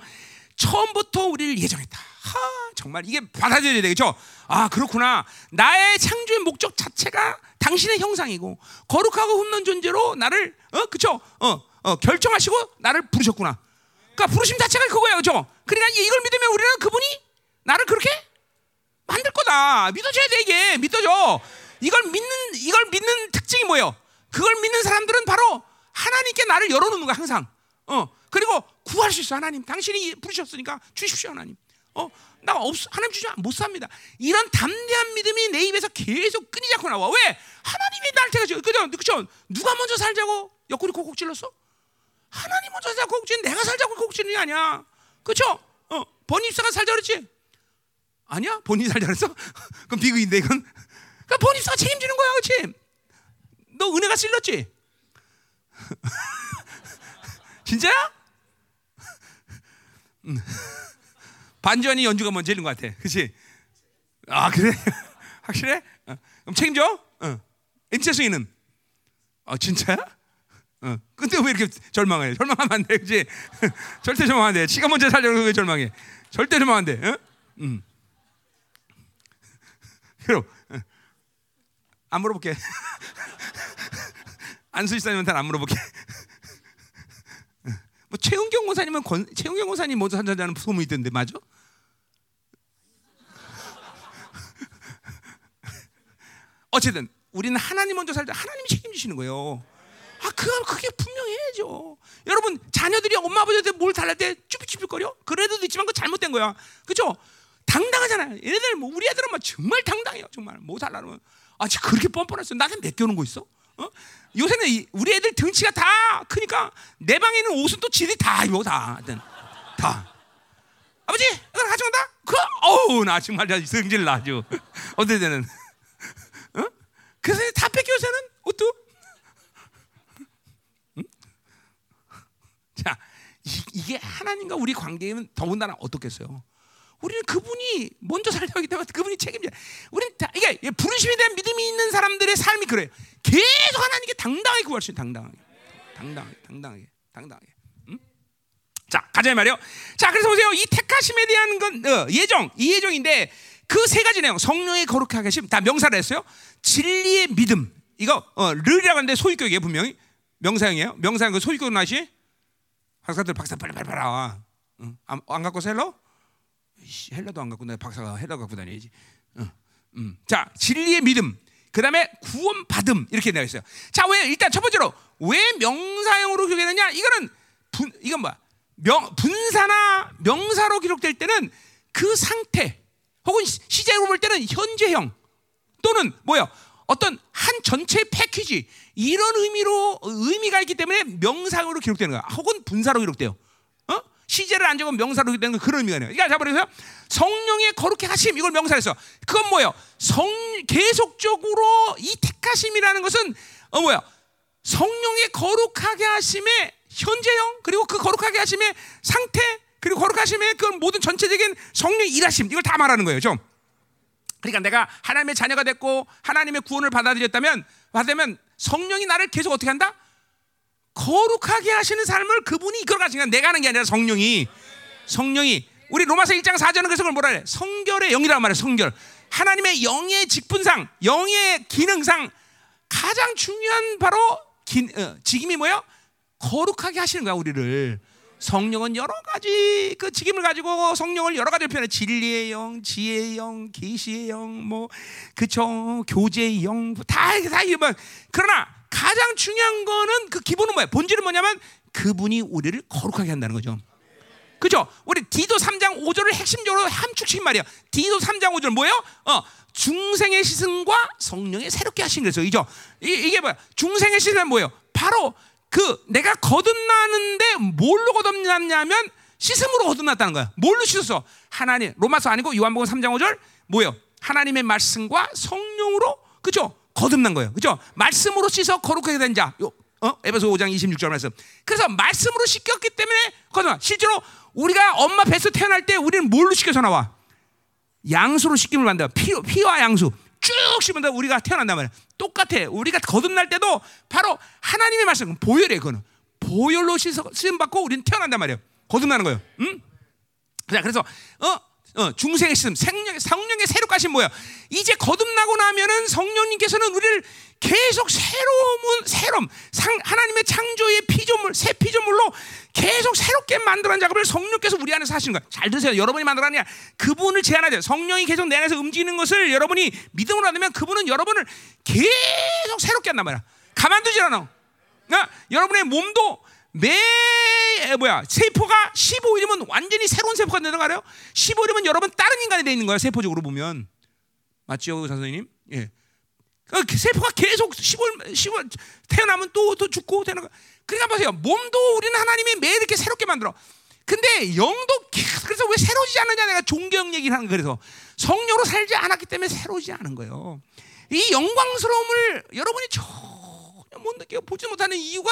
처음부터 우리를 예정했다. 하, 정말 이게 받아들여야 되겠죠. 아 그렇구나. 나의 창조의 목적 자체가 당신의 형상이고 거룩하고 흠없는 존재로 나를 어 그쵸? 어, 어 결정하시고 나를 부르셨구나. 그러니까 부르심 자체가 그거예요, 그죠? 그러니까 이걸 믿으면 우리는 그분이 나를 그렇게 만들 거다. 믿어줘야 돼 이게 믿어줘. 이걸 믿는 이걸 믿는 특징이 뭐예요? 그걸 믿는 사람들은 바로 하나님께 나를 열어놓는 거야 항상. 어 그리고 구할 수 있어 하나님. 당신이 부르셨으니까 주십시오 하나님. 어나 없 하나님 주지 못 삽니다. 이런 담대한 믿음이 내 입에서 계속 끊이지 않고 나와. 왜? 하나님이 날 때가 죠 그죠? 그죠? 누가 먼저 살자고 옆구리 콕콕 찔렀어? 하나님 먼저 살자고 콕콕 찔 내가 살자고 콕콕 찔는 게 아니야. 그죠? 어 번입사가 살자 그랬지? 아니야? 본인이 살자 그랬어? [laughs] 그럼 비극인데 이건. 그러니까 본입사가 책임지는 거야, 그렇지? 너 은혜가 쓸렸지? 진짜야? 음. 반주환이 연주가 먼저 일는 것 같아, 그렇지? 아 그래? [laughs] 확실해? 어. 그럼 책임져? 어. 임채승이는? 아 진짜야? 어. 근데 왜 이렇게 절망해? 절망하면 안 돼, 그렇지? [laughs] 절대 절망 안 돼. 지가 먼저 살려고 왜 절망해? 절대 절망 안 돼. 어? 음. 그럼 어. 안 물어볼게. [laughs] 안수지사님한테 안 물어볼게. [laughs] 뭐 최은경 권사님은 권, 최은경 권사님 먼저 산다는 소문이 있던데 맞아? [laughs] 어쨌든 우리는 하나님 먼저 살자 하나님이 책임지시는 거예요. 아, 그 그게 분명해야죠. 여러분 자녀들이 엄마 아버지한테 뭘 달랄 때 쭈삣쭈삣거려? 그런 애들도 있지만 그 잘못된 거야. 그죠? 당당하잖아요. 얘네들 뭐 우리 애들은 뭐 정말 당당해요. 정말 뭐 달라면 아, 진짜 그렇게 뻔뻔했어. 나한테 맡겨놓은 거 있어? 어? 요새는 이, 우리 애들 등치가 다 크니까 내 방에 있는 옷은 또 지들이 다 입어 다. 다. 아버지, 이거 가져간다? 그, 어우, 나 정말 성질 나죠. 어떨 때는. 어? 그래서 다 뺏겨 요새는 옷도. 응? 자, 이, 게 하나님과 우리 관계는 더군다나 어떻겠어요? 우리는 그분이 먼저 살려야 하기 때문에 그분이 책임져. 우리는 다, 이게 부르심에 대한 믿음이 있는 사람들의 삶이 그래요. 계속 하나님께 당당하게 구할 수 있는 당당하게, 당당하게, 당당하게, 당당하게. 응? 자, 가자 말이요. 자, 그래서 보세요. 이 택하심에 대한 건 어, 예정, 이 예정인데 그 세 가지 내용, 성령의 거룩하게 하심, 다 명사를 했어요. 진리의 믿음, 이거 어, 르라고 하는데 소유격이에요 분명히 명사형이에요. 명사형 그 소유격 나시? 박사들 박사 빨리 빨리 빨리 와. 응? 안, 안 갖고 셀러? 헬라도 안 갖고 내 박사가 헬라 갖고 다녀야지. 응. 음. 자, 진리의 믿음. 그 다음에 구원 받음 이렇게 되어 있어요. 자, 왜 일단 첫 번째로 왜 명사형으로 기록되느냐? 이거는 분 이건 뭐야? 명 분사나 명사로 기록될 때는 그 상태 혹은 시제로 볼 때는 현재형 또는 뭐야? 어떤 한 전체 패키지 이런 의미로 의미가 있기 때문에 명사형으로 기록되는 거야. 혹은 분사로 기록돼요. 시제를 안 적으면 명사로 되는 그런 의미가 있네요. 그러니까 자버려서 성령의 거룩해 하심 이걸 명사에서 그건 뭐예요? 성 계속적으로 이 택하심이라는 것은 어 뭐야? 성령의 거룩하게 하심의 현재형 그리고 그 거룩하게 하심의 상태 그리고 거룩하심의 그 모든 전체적인 성령의 일하심 이걸 다 말하는 거예요, 좀. 그러니까 내가 하나님의 자녀가 됐고 하나님의 구원을 받아들였다면 받으면 성령이 나를 계속 어떻게 한다? 거룩하게 하시는 삶을 그분이 이끌어 가시는 거 내가 하는 게 아니라 성령이 성령이 우리 로마서 1장 4절은 그래서 그걸 뭐라 해? 성결의 영이란 말이에요. 성결. 하나님의 영의 직분상, 영의 기능상 가장 중요한 바로 기, 어, 직임이 뭐예요? 거룩하게 하시는 거야, 우리를. 성령은 여러 가지 그 직임을 가지고 성령을 여러 가지 표현해 진리의 영, 지혜의 영, 계시의 영, 뭐 그쵸 교제의 영, 다다 이거 그러나 가장 중요한 거는 그 기본은 뭐야? 본질은 뭐냐면 그분이 우리를 거룩하게 한다는 거죠. 그죠? 우리 디도 3장 5절을 핵심적으로 함축시킨 말이야. 디도 3장 5절 뭐예요? 어, 중생의 시승과 성령의 새롭게 하신 거죠. 이죠? 이, 게 뭐야? 중생의 시승은 뭐예요? 바로 그 내가 거듭나는데 뭘로 거듭났냐면 씻음으로 거듭났다는 거야. 뭘로 씻었어? 하나님 로마서 아니고 요한복음 3장 5절 뭐예요? 하나님의 말씀과 성령으로 그죠? 거듭난 거예요. 그죠? 말씀으로 씻어 거룩하게 된 자. 요, 어? 에베소 5장 26절 말씀. 그래서 말씀으로 씻겼기 때문에 거듭나. 실제로 우리가 엄마 뱃속 태어날 때 우리는 뭘로 씻겨서 나와? 양수로 씻김을 받는다. 피, 피와 양수. 쭉 씹은다 우리가 태어난단 말이야. 똑같아. 우리가 거듭날 때도 바로 하나님의 말씀, 보혈이에요. 그거는. 보혈로 씻음 받고 우리는 태어난단 말이에요. 거듭나는 거예요. 응? 자, 그래서 어 어, 중생의 심, 생명, 성령의 새롭게 하신 뭐야? 이제 거듭나고 나면은 성령님께서는 우리를 계속 새로운 새롬, 상, 하나님의 창조의 피조물, 새 피조물로 계속 새롭게 만들어낸 작업을 성령께서 우리 안에서 하시는 거야. 잘 드세요. 여러분이 만들어 아니야. 그분을 제한하죠. 성령이 계속 내 안에서 움직이는 것을 여러분이 믿음으로 하면 그분은 여러분을 계속 새롭게 한단 말이야. 가만두지 않아. 그러니까 여러분의 몸도 매 뭐야 세포가 15일이면 완전히 새로운 세포가 되는 거 알아요? 15일이면 여러분 다른 인간이 돼 있는 거야 세포적으로 보면 맞죠 선생님? 예. 그 세포가 계속 15일, 15일 태어나면 또, 또 죽고 되는 거. 그러니까 보세요. 몸도 우리는 하나님이 매일 이렇게 새롭게 만들어. 근데 영도 그래서 왜 새로지지 않느냐 내가 종경 얘기를 하는 거 그래서 성령으로 살지 않았기 때문에 새로지 않은 거예요. 이 영광스러움을 여러분이 전혀 못 느끼고 보지 못하는 이유가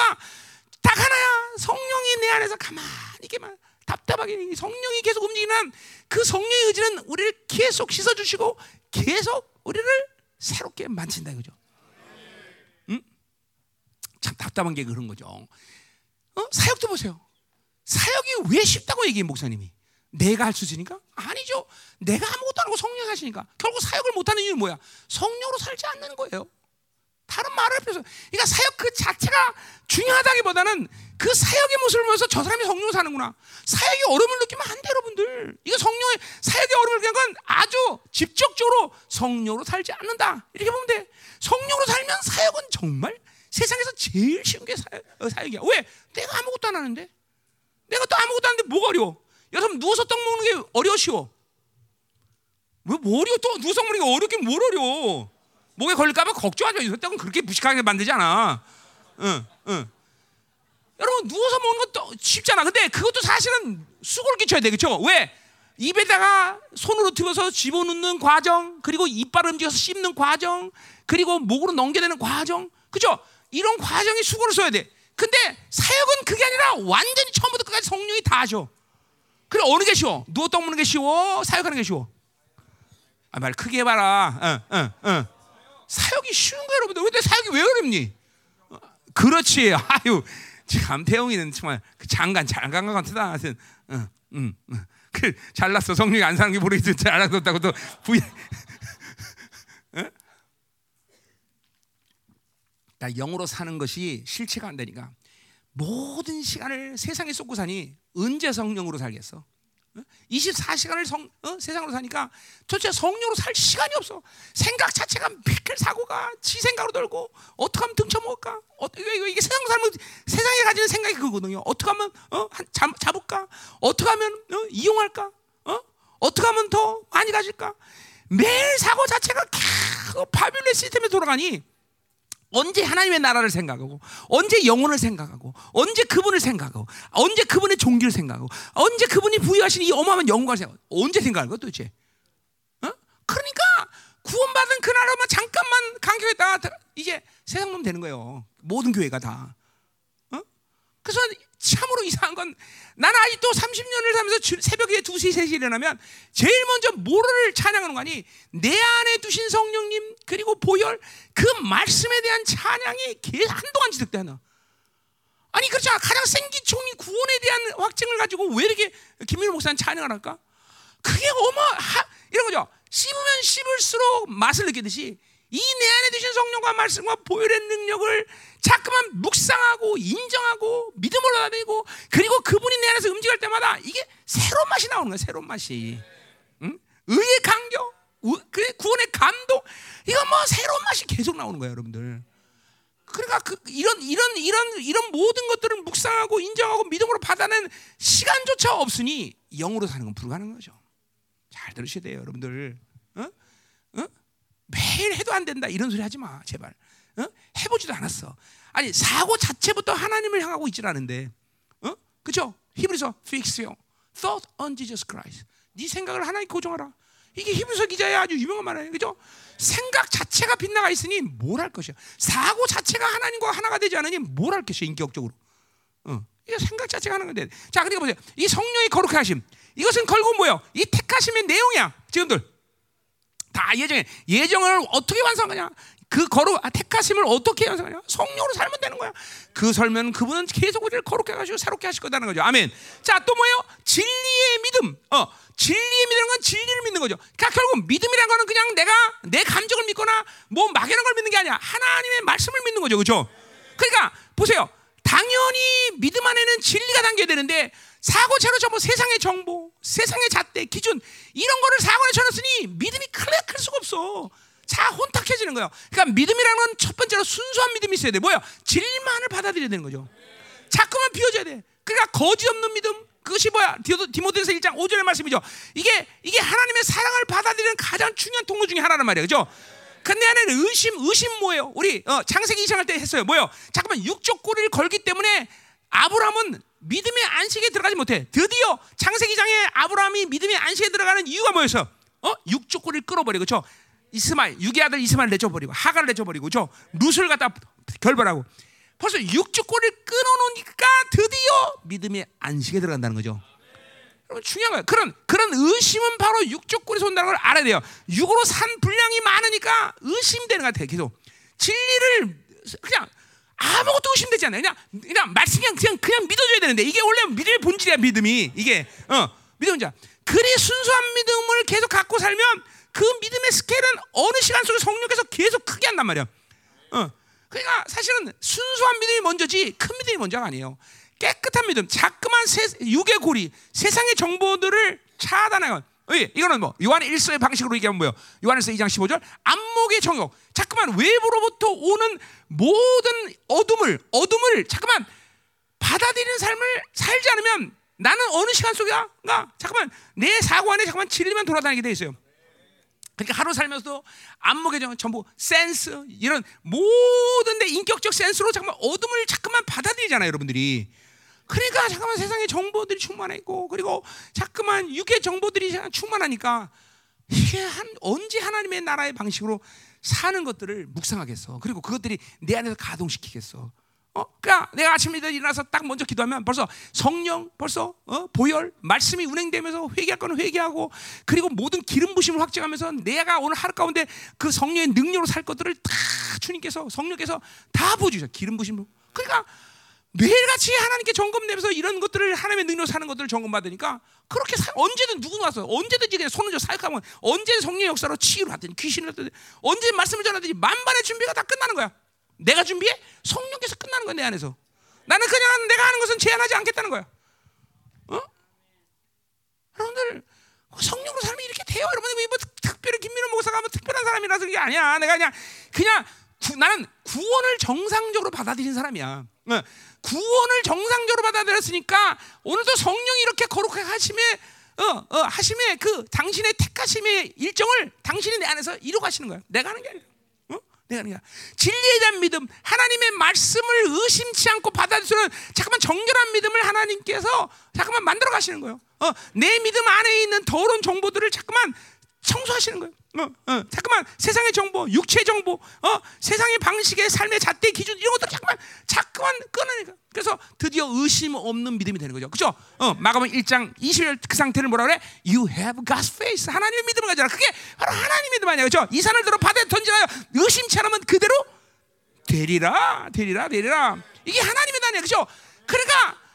딱 하나야. 성령이 내 안에서 가만히 있게만 답답하게 성령이 계속 움직이는 그 성령의 의지는 우리를 계속 씻어주시고 계속 우리를 새롭게 만든다 이거죠. 응? 참 답답한 게 그런 거죠. 어? 사역도 보세요. 사역이 왜 쉽다고 얘기해 목사님이? 내가 할 수 있으니까? 아니죠. 내가 아무것도 안 하고 성령 하시니까. 결국 사역을 못하는 이유는 뭐야? 성령으로 살지 않는 거예요. 다른 말을 필요 그러니까 사역 그 자체가 중요하다기보다는 그 사역의 모습을 보면서 저 사람이 성령 사는구나. 사역의 어려움을 느끼면 안 돼, 여러분들. 이거 성령의 사역의 어려움을 느끼는 건 아주 직접적으로 성령으로 살지 않는다. 이렇게 보면 돼. 성령으로 살면 사역은 정말 세상에서 제일 쉬운 게 사역, 어, 사역 이야. 왜? 내가 아무것도 안 하는데. 내가 또 아무것도 안 하는데 뭐가 어려워? 여러분 누워서 떡 먹는 게 어려워 쉬워? 왜 뭐 어려워? 또 누워서 먹는 게 어렵긴 뭘 어려워? 목에 걸릴까봐 마. 이석떡은 그렇게 무식하게 만들지 않아. 응, 응. 여러분 누워서 먹는 것도 쉽잖아. 근데 그것도 사실은 수고를 끼쳐야 돼, 그렇죠? 왜? 입에다가 손으로 들어서 집어넣는 과정, 그리고 이빨 움직여서 씹는 과정, 그리고 목으로 넘겨내는 과정, 그죠? 이런 과정에 수고를 써야 돼. 근데 사역은 그게 아니라 완전히 처음부터 끝까지 성령이 다 하셔. 그래 어느 게 쉬워? 누웠다 먹는 게 쉬워? 사역하는 게 쉬워? 아, 말 크게 해봐라. 어, 어, 어. 사역이 쉬운 거야, 여러분들. 근데 사역이 왜 어렵니? 어, 그렇지. 아유, 참 태용이는 정말 그 장관, 장관 같다. 하여튼, 응, 응, 응. 그 잘났어. 성령이 안 사는 게 모르겠지. 잘났다고 또 부여. 나 영으로 사는 것이 실체가 안 되니까 모든 시간을 세상에 쏟고 사니 언제 성령으로 살겠어? 24시간을 성, 어? 세상으로 사니까 도대체 성령으로 살 시간이 없어. 생각 자체가 미끌 사고가 지 생각으로 돌고 어떻게 하면 등쳐먹을까? 어, 이거, 이게 세상 살면 세상에 가지는 생각이 그거거든요. 어떻게 하면 어? 한, 잡, 잡을까? 어떻게 하면 어? 이용할까? 어? 어떻게 하면 더 많이 가질까? 매일 사고 자체가 계속 바빌레 시스템에 돌아가니 언제 하나님의 나라를 생각하고 언제 영혼을 생각하고 언제 그분을 생각하고 언제 그분의 종기를 생각하고 언제 그분이 부여하신 이 어마어마한 영광을 생각하고 언제 생각하는 거야 도대체 어? 그러니까 구원받은 그날로만 잠깐만 간격했다가 이제 세상 놈 되는 거예요 모든 교회가 다 어? 그래서 참으로 이상한 건 나는 아직도 30년을 살면서 새벽에 2시, 3시 일어나면 제일 먼저 뭐를 찬양하는 거니? 내 안에 두신 성령님 그리고 보혈 그 말씀에 대한 찬양이 계속 한동안 지속돼 하나. 아니 그렇잖아. 가장 생기총이 구원에 대한 확증을 가지고 왜 이렇게 김민호 목사는 찬양을 할까? 그게 어마 하, 이런 거죠. 씹으면 씹을수록 맛을 느끼듯이 이 내 안에 두신 성령과 말씀과 보혈의 능력을 자꾸만 묵상하고 인정하고 믿음으로 받아들이고 그리고 그분이 내 안에서 움직일 때마다 이게 새로운 맛이 나오는 거야 새로운 맛이 응? 의의 그 구원의 감동 이거 뭐 새로운 맛이 계속 나오는 거예요 여러분들 그러니까 그 이런 이런 이런 이런 모든 것들을 묵상하고 인정하고 믿음으로 받아낸 시간조차 없으니 영으로 사는 건 불가능한 거죠 잘 들으셔야 돼요 여러분들 어? 어? 매일 해도 안 된다 이런 소리 하지 마 제발 어? 해보지도 않았어. 아니 사고 자체부터 하나님을 향하고 있질 않은데, 어? 그죠? 히브리서 fix your thought on Jesus Christ. 네 생각을 하나님 고정하라. 이게 히브리서 기자의 아주 유명한 말이에요, 그죠? 생각 자체가 빗나가 있으니 뭘 할 것이야? 사고 자체가 하나님과 하나가 되지 않으니 뭘 할 것이야, 인격적으로? 어. 이게 생각 자체가 하는 건데. 자, 그리고 보세요. 이 성령이 거룩해 하심. 이것은 결국 뭐예요? 이 택하심의 내용이야. 지금들. 다 예정에 예정을 어떻게 완성하냐? 그 거룩 아, 택하심을 어떻게 연상하냐? 성령으로 살면 되는 거야. 그 설면 그분은 계속 우리를 거룩해 가지고 새롭게 하실 거다는 거죠. 아멘. 자, 또 뭐예요? 진리의 믿음. 어, 진리의 믿음은 건 진리를 믿는 거죠. 그러니까 결국 믿음이란 거는 그냥 내가 내 감정을 믿거나 뭐 막연한 걸 믿는 게 아니야. 하나님의 말씀을 믿는 거죠. 그렇죠? 그러니까 보세요. 당연히 믿음 안에는 진리가 담겨야 되는데 사고체로 전부 세상의 정보, 세상의 잣대, 기준 이런 거를 사고 안에 쳐놨으니 믿음이 클 수가 없어. 자 혼탁해지는 거예요. 그러니까 믿음이라는 건 첫 번째로 순수한 믿음이 있어야 돼. 뭐야? 진리만을 받아들여야 되는 거죠. 자꾸만 비워져야 돼. 그러니까 거짓 없는 믿음. 그것이 뭐야? 디모데서 1장 5절의 말씀이죠. 이게 이게 하나님의 사랑을 받아들이는 가장 중요한 통로 중에 하나란 말이에요. 그죠? 근데 안에는 의심, 의심 뭐예요? 우리 어, 창세기 2장 할때 했어요. 뭐요? 잠깐만 육적 꼬리를 걸기 때문에 아브라함은 믿음의 안식에 들어가지 못해. 드디어 창세기 장에 아브라함이 믿음의 안식에 들어가는 이유가 뭐였어? 어? 육적 꼬리를 끌어버려. 그렇죠? 이스마엘 유기 아들 이스마엘 내줘버리고 하가를 내줘버리고 저 룻을 갖다 결벌하고 벌써 육축골을 끊어놓으니까 드디어 믿음의 안식에 들어간다는 거죠. 여러분 중요한 거예요. 그런 그런 의심은 바로 육축골에서 온다는 걸 알아야 돼요. 육으로 산 분량이 많으니까 의심되는 것 같아요. 계속 진리를 그냥 아무것도 의심되지 않아요. 그냥 그냥 말씀 그냥 그냥 그냥 믿어줘야 되는데 이게 원래 믿음의 본질이야 믿음이 이게 어 믿음 자 그리 순수한 믿음을 계속 갖고 살면 그 믿음의 스케일은 어느 시간 속에 성령께서 계속 크게 한단 말이야. 어. 그러니까 사실은 순수한 믿음이 먼저지 큰 믿음이 먼저가 아니에요. 깨끗한 믿음, 자꾸만 세, 육의 고리, 세상의 정보들을 차단하는 이거는 뭐 요한 1서의 방식으로 얘기하면 뭐예요? 요한에서 2장 15절 안목의 정욕. 자꾸만 외부로부터 오는 모든 어둠을 어둠을 자꾸만 받아들이는 삶을 살지 않으면 나는 어느 시간 속에가 잠깐만 내 사고 안에 잠깐만 진리만 돌아다니게 돼 있어요. 그러니까 하루 살면서도 안목의 정 전부 센스 이런 모든 데 인격적 센스로 잠깐만 어둠을 자꾸만 받아들이잖아요, 여러분들이. 그러니까 잠깐만 세상에 정보들이 충만해 있고 그리고 자꾸만 육의 정보들이 충만하니까 이게 한 언제 하나님의 나라의 방식으로 사는 것들을 묵상하겠어. 그리고 그것들이 내 안에서 가동시키겠어. 어, 그러니까 내가 아침에 일어나서 딱 먼저 기도하면 벌써 성령, 벌써 어? 보혈, 말씀이 운행되면서 회개할 거는 회개하고 그리고 모든 기름 부심을 확증하면서 내가 오늘 하루 가운데 그 성령의 능력으로 살 것들을 다 주님께서 성령께서 다 보여주셔 기름 부심으로. 그러니까 매일같이 하나님께 점검 내면서 이런 것들을 하나님의 능력으로 사는 것들을 점검 받으니까 그렇게 사, 언제든 누구 와서 언제든지 그냥 손을 줘 사역하면 언제 성령 역사로 치유를 하든 귀신을 하든 언제 말씀을 전하든지 만반의 준비가 다 끝나는 거야. 내가 준비해? 성령께서 끝나는 거야 내 안에서. 나는 그냥 내가 하는 것은 제한하지 않겠다는 거야. 어? 여러분들 성령으로 살면 이렇게 돼요. 여러분들 뭐 특별히 김민호 목사가 뭐 특별한 사람이라서 그게 아니야. 내가 그냥 그냥 구, 나는 구원을 정상적으로 받아들인 사람이야. 어, 구원을 정상적으로 받아들였으니까 오늘도 성령이 이렇게 거룩하게 하심에 어, 어, 하심에 그 당신의 택하심의 일정을 당신이 내 안에서 이루고 가시는 거야. 내가 하는 게 아니라. 내가 그러니까 진리에 대한 믿음, 하나님의 말씀을 의심치 않고 받아들이는 잠깐만 정결한 믿음을 하나님께서 잠깐만 만들어 가시는 거예요. 어, 내 믿음 안에 있는 더러운 정보들을 잠깐만 청소하시는 거예요. 어, 어, 잠깐만 세상의 정보, 육체 정보, 어, 세상의 방식의 삶의 잣대 기준 이런 것들 잠깐만 잠깐만 끊어내니까. 그래서 드디어 의심 없는 믿음이 되는 거죠. 그죠? 어, 마가복 1장 20절 그 상태를 뭐라 그래? You have God's faith. 하나님의 믿음을 가져라. 그게 바로 하나님의 믿음 아니야. 그죠? 이 산을 들어 바다에 던지나요? 의심치 않으면 그대로 되리라. 되리라. 되리라. 이게 하나님의 단이야. 그죠? 그러니까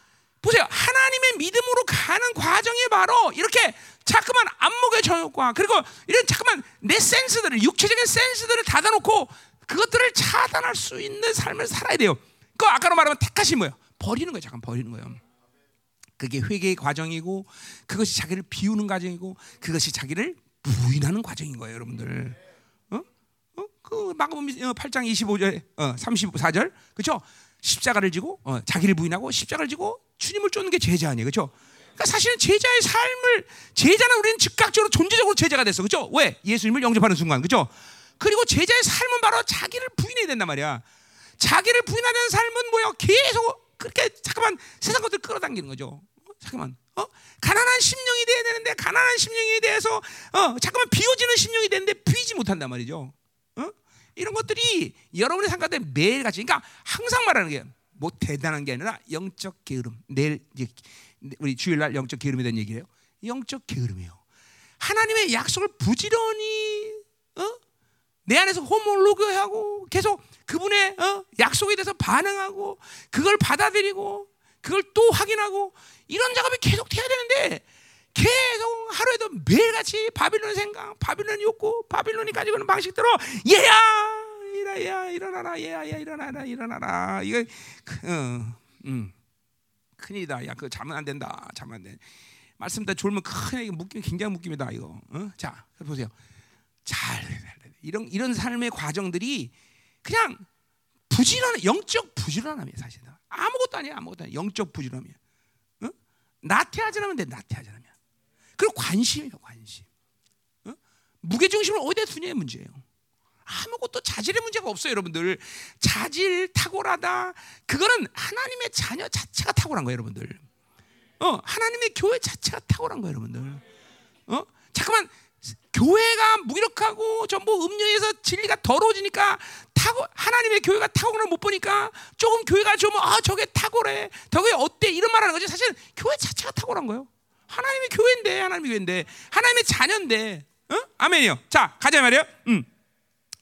보세요. 하나님의 믿음으로 가는 과정이 바로 이렇게 자꾸만 안목의 정욕과 그리고 이런 자꾸만 내 센스들을 육체적인 센스들을 닫아놓고 그것들을 차단할 수 있는 삶을 살아야 돼요. 그 아까로 말하면 택하신 뭐예요? 버리는 거예요. 잠깐 버리는 거예요. 그게 회개의 과정이고 그것이 자기를 비우는 과정이고 그것이 자기를 부인하는 과정인 거예요, 여러분들. 어? 어? 그 마가복음 8장 25절, 어, 34절, 그렇죠? 십자가를 지고 어, 자기를 부인하고 십자가를 지고 주님을 쫓는 게 제자 아니에요, 그렇죠? 그러니까 사실은 제자의 삶을 제자는 우리는 즉각적으로 존재적으로 제자가 됐어, 그렇죠? 왜? 예수님을 영접하는 순간, 그렇죠? 그리고 제자의 삶은 바로 자기를 부인해야 된단 말이야. 자기를 부인하는 삶은 뭐야? 계속 그렇게 잠깐만 세상 것들 끌어당기는 거죠. 어? 잠깐만. 어? 가난한 심령이 돼야 되는데 가난한 심령에 대해서 어, 잠깐만 비워지는 심령이 되는데 비지 못한단 말이죠. 어? 이런 것들이 여러분의 삶 가운데 매일 같이 그러니까 항상 말하는 게 뭐 대단한 게 아니라 영적 게으름. 내일 우리 주일날 영적 게으름에 대한 얘기예요. 영적 게으름이에요. 하나님의 약속을 부지런히 어? 내 안에서 호몰로그하고 계속 그분의 어? 약속에 대해서 반응하고 그걸 받아들이고 그걸 또 확인하고 이런 작업이 계속 돼야 되는데 계속 하루에도 매일같이 바빌론 생각, 바빌론 욕구, 바빌론이 가지고 있는 방식대로 얘야 일어야 일어나라 얘야 얘 일어나라 일어나라. 이거 어, 음, 큰일이다. 야 그거 자면 안 된다. 자면 안 돼. 말씀 다 졸면 큰 묶임 굉장히 묶입니다 이거. 어? 자 보세요. 잘 이런 이런 삶의 과정들이 그냥 부지런 영적 부지런함이에요 사실은. 아무것도 아니야 아무것도 아니야 영적 부지런함이야 어? 나태하지 않으면 돼 나태하지 않으면 그리고 관심이에요 관심. 어? 무게 중심을 어디에 두냐의 문제예요. 아무것도 자질의 문제가 없어요 여러분들. 자질 탁월하다. 그거는 하나님의 자녀 자체가 탁월한 거예요 여러분들. 어 하나님의 교회 자체가 탁월한 거예요 여러분들. 어? 잠깐만. 교회가 무기력하고 전부 음료에서 진리가 더러워지니까 타고 하나님의 교회가 탁월을 못 보니까 조금 교회가 좀 아 저게 탁월해. 저게 어때? 이런 말하는 거지. 사실 교회 자체가 탁월한 거예요 하나님의 교회인데 하나님의 교회인데 하나님의 자녀인데 어? 아멘이요 자 가자 말이요 음.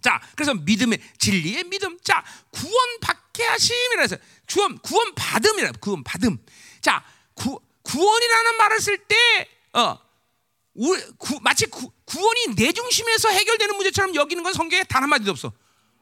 자 그래서 믿음의 진리의 믿음 자 구원 받게 하심이라 해서 구원 구원 받음이라 구원 받음 자 구, 구원이라는 말을 쓸 때 어 우리, 구, 마치 구, 구원이 내 중심에서 해결되는 문제처럼 여기는 건 성경에 단 한마디도 없어.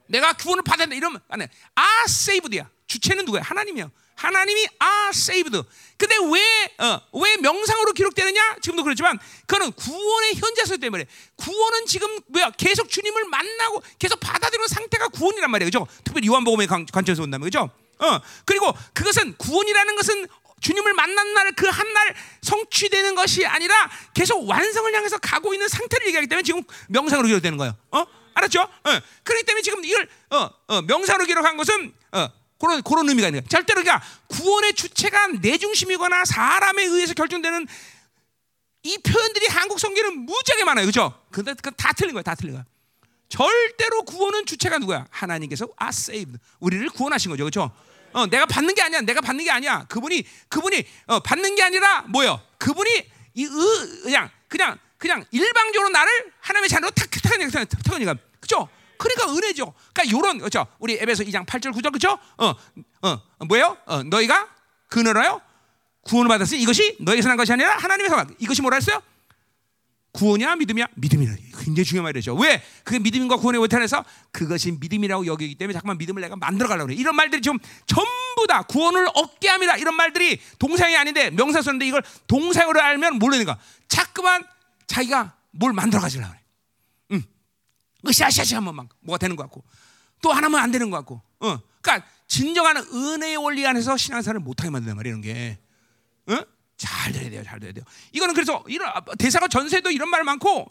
내가 구원을 받았다 이러면 안 해. 아 세이브드야. 주체는 누구야? 하나님이야. 하나님이 아 세이브드. 근데 왜, 어, 왜 명상으로 기록되느냐? 지금도 그렇지만 그거는 구원의 현재서 때문에 구원은 지금 뭐야? 계속 주님을 만나고 계속 받아들이는 상태가 구원이란 말이에요. 그죠? 특별히 요한복음의 관점에서 본다면 그죠? 어, 그리고 그것은 구원이라는 것은 주님을 만난 날 그 한 날 성취되는 것이 아니라 계속 완성을 향해서 가고 있는 상태를 얘기하기 때문에 지금 명상으로 기록되는 거예요. 어? 알았죠? 어. 그렇기 때문에 지금 이걸 어, 어, 명상으로 기록한 것은 어, 그런 그런 의미가 있는 거야. 절대로 그러니까 구원의 주체가 내 중심이거나 사람에 의해서 결정되는 이 표현들이 한국 성경에는 무지하게 많아요. 그죠? 근데 그건 다 틀린 거야. 다 틀린 거야. 절대로 구원은 주체가 누구야? 하나님께서 아 saved. 우리를 구원하신 거죠. 그렇죠? 어, 내가 받는 게 아니야. 내가 받는 게 아니야. 그분이 그분이 어, 받는 게 아니라 뭐요? 그분이 이 의, 그냥 그냥 그냥 일방적으로 나를 하나님의 자녀로 탁탁탁탁 탁탁니까 그죠? 그러니까 은혜죠. 그러니까 요런 그죠? 우리 에베소 2장 8절 9절 그죠? 어, 어, 뭐예요? 어, 너희가 그너라요 구원을 받았으니 이것이 너희에서 난 것이 아니라 하나님에서 이것이 뭐라 했어요? 구원이야 믿음이야 믿음이라 굉장히 중요한 말이죠. 왜 그게 믿음과 구원의 원탄에서 그것이 믿음이라고 여기기 때문에 잠깐만 믿음을 내가 만들어 가려고 그래. 이런 말들이 좀 전부 다 구원을 얻게 합니다. 이런 말들이 동사이 아닌데 명사 쓰는데 이걸 동사로 알면 모르니까 자꾸만 자기가 뭘 만들어 가지려고 그래. 응. 으쌰으쌰 하면 막 뭐가 되는 것 같고 또 하나면 안 되는 것 같고. 어. 그러니까 진정한 은혜의 원리 안에서 신앙생활을 못하게 만드는 말이야 이런 게. 응? 잘 돼야 돼요, 잘 돼야 돼요. 이거는 그래서 이런 대사가 전세도 이런 말 많고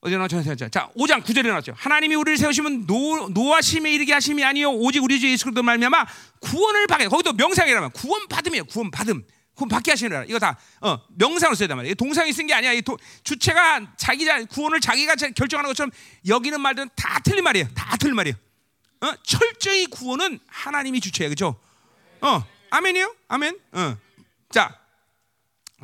어디나 전세 자 5장 9절에 나왔죠. 하나님이 우리를 세우시면 노 노하심에 이르게 하심이 아니요 오직 우리 주 예수 그리스도 말미암아 구원을 받게. 거기도 명상이라면 구원 받음이에요. 구원 받음. 구원 받게 하시는 이거 다 어, 명상으로 써야 말이에요. 동상이 쓴 게 아니야. 이 도, 주체가 자기 자 구원을 자기가 결정하는 것처럼 여기는 말들은 다 틀린 말이에요. 다 틀린 말이에요. 어? 철저히 구원은 하나님이 주체예요. 그렇죠? 어. 아멘이요? 아멘. 어. 자,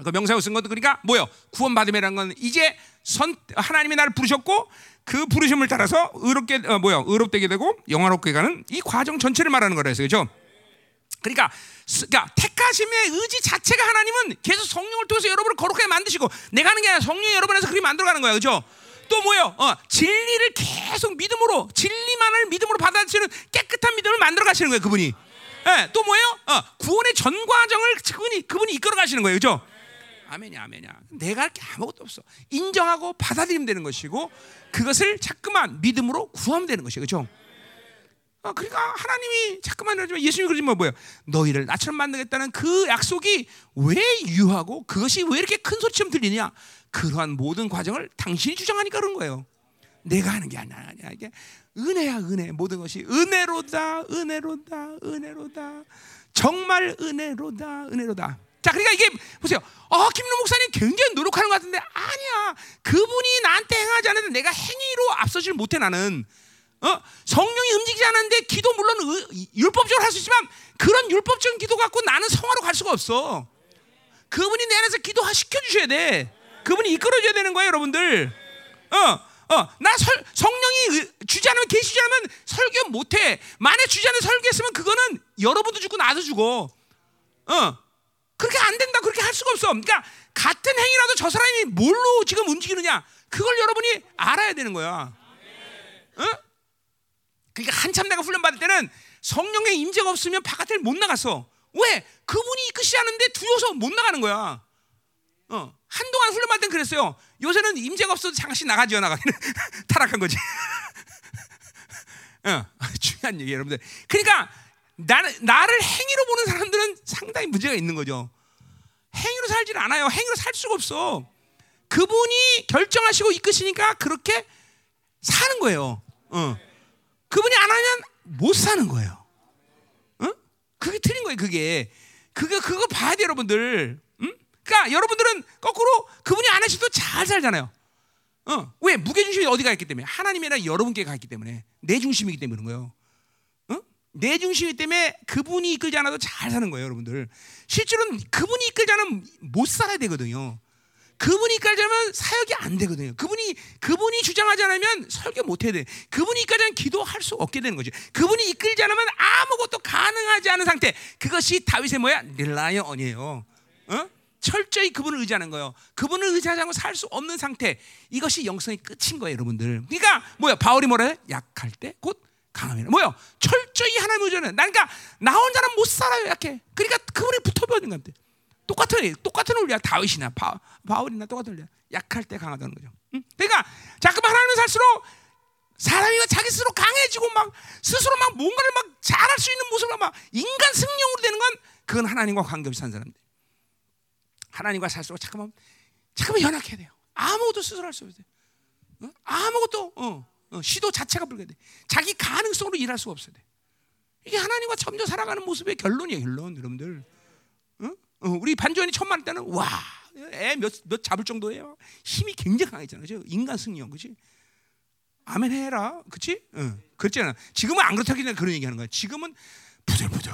그 명사로 쓴 것도 그러니까 뭐요? 구원 받음이라는 건 이제 선 하나님이 나를 부르셨고 그 부르심을 따라서 의롭게 어, 뭐요? 의롭되게 되고 영화롭게 가는 이 과정 전체를 말하는 거라서 그죠? 그러니까, 그러니까 택하심의 의지 자체가 하나님은 계속 성령을 통해서 여러분을 거룩하게 만드시고 내가 하는 게 아니라 성령이 여러분에서 그렇게 만들어가는 거야, 그죠? 또 뭐요? 어, 진리를 계속 믿음으로 진리만을 믿음으로 받아들이는 깨끗한 믿음을 만들어 가시는 거예요, 그분이. 예, 또 뭐예요? 어, 구원의 전 과정을 그분이 그분이 이끌어 가시는 거예요, 그죠? 아멘이야, 아멘이야. 내가 할 게 아무것도 없어. 인정하고 받아들이면 되는 것이고 그것을 자꾸만 믿음으로 구하면 되는 것이에요, 그죠? 어, 그러니까 하나님이 자꾸만 그러지만 예수님이 그러지 뭐 뭐예요? 너희를 나처럼 만들겠다는 그 약속이 왜 유하고 그것이 왜 이렇게 큰 소리처럼 들리냐? 그러한 모든 과정을 당신이 주장하니까 그런 거예요. 내가 하는 게 아니야, 아니야. 이게 은혜야, 은혜. 모든 것이 은혜로다, 은혜로다, 은혜로다. 정말 은혜로다, 은혜로다. 자, 그러니까 이게 보세요. 어, 김로 목사님 굉장히 노력하는 것 같은데 아니야. 그분이 나한테 행하지 않는데 내가 행위로 앞서질 못해 나는. 어? 성령이 움직이지 않는데 기도 물론 의, 율법적으로 할 수 있지만 그런 율법적인 기도 갖고 나는 성화로 갈 수가 없어. 그분이 내 안에서 기도 시켜 주셔야 돼. 그분이 이끌어 줘야 되는 거예요, 여러분들. 어. 어, 나 설, 성령이 주지 않으면 계시지 않으면 설교 못 해. 만약 주지 않으면 설교했으면 그거는 여러분도 죽고 나도 죽어. 어, 그렇게 안 된다. 그렇게 할 수가 없어. 그러니까 같은 행위라도 저 사람이 뭘로 지금 움직이느냐, 그걸 여러분이 알아야 되는 거야. 어? 그러니까 한참 내가 훈련 받을 때는 성령의 임재가 없으면 바깥을 못 나갔어. 왜? 그분이 이끄시 하는데 두려워서 못 나가는 거야. 어, 한동안 훈련 받을 땐 그랬어요. 요새는 임재가 없어도 잠시 나가죠 나가기는 [laughs] 타락한 거지. [laughs] 어, [laughs] 중요한 얘기 여러분들. 그러니까 나는 나를 행위로 보는 사람들은 상당히 문제가 있는 거죠. 행위로 살질 않아요. 행위로 살 수가 없어. 그분이 결정하시고 이끄시니까 그렇게 사는 거예요. 어. 그분이 안 하면 못 사는 거예요. 어? 그게 틀린 거예요. 그게 그거 그거 봐야 돼 여러분들. 그러니까 여러분들은 거꾸로 그분이 안 하셔도 잘 살잖아요. 어, 왜 무게 중심이 어디가 있기 때문에 하나님이 아니라 여러분께 가 있기 때문에 내 중심이기 때문에 그런 거예요. 어? 내 중심이기 때문에 그분이 이끌지 않아도 잘 사는 거예요, 여러분들. 실제로는 그분이 이끌지 않으면 못 살아야 되거든요. 그분이 않으면 사역이 안 되거든요. 그분이 그분이 주장하지 않으면 설교 못 해야 돼. 그분이 않으면 기도할 수 없게 되는 거죠. 그분이 이끌지 않으면 아무것도 가능하지 않은 상태. 그것이 다윗의 뭐야? 릴라이언이에요. 어? 철저히 그분을 의지하는 거예요. 그분을 의지하지 않고 살 수 없는 상태. 이것이 영성의 끝인 거예요, 여러분들. 그러니까 뭐야? 바울이 해? 약할 때 곧 강하면. 뭐야? 철저히 하나님 의지하는. 그러니까 나 혼자는 못 살아요, 약해. 그러니까 그분이 붙어버리는 건데. 똑같은 똑같은 원리야. 다윗이나 바, 바울이나 똑같은 원리야. 약할 때 강하다는 거죠. 응? 그러니까 자꾸만 하나님을 살수록 사람이 자기 스스로 강해지고 막 스스로 막 뭔가를 막 잘할 수 있는 모습으로 막 인간 승용으로 되는 건 그건 하나님과 관계없이 산 사람들. 하나님과 살수록 잠깐만 잠깐만 연약해야 돼요. 아무것도 스스로 할 수 없어요. 어? 아무것도 어, 어, 시도 자체가 불가돼. 자기 가능성으로 일할 수가 없어야 돼. 이게 하나님과 점점 살아가는 모습의 결론이에요, 결론, 여러분들. 어? 어, 우리 반주환이 처음 만날 때는 와, 애몇 몇 잡을 정도예요. 힘이 굉장히 강했잖아요, 그죠? 인간 승리형, 그지? 아멘 해라? 어, 그렇잖아. 지금은 안 그렇다기 때문에 그런 얘기하는 거야. 지금은 부들부들,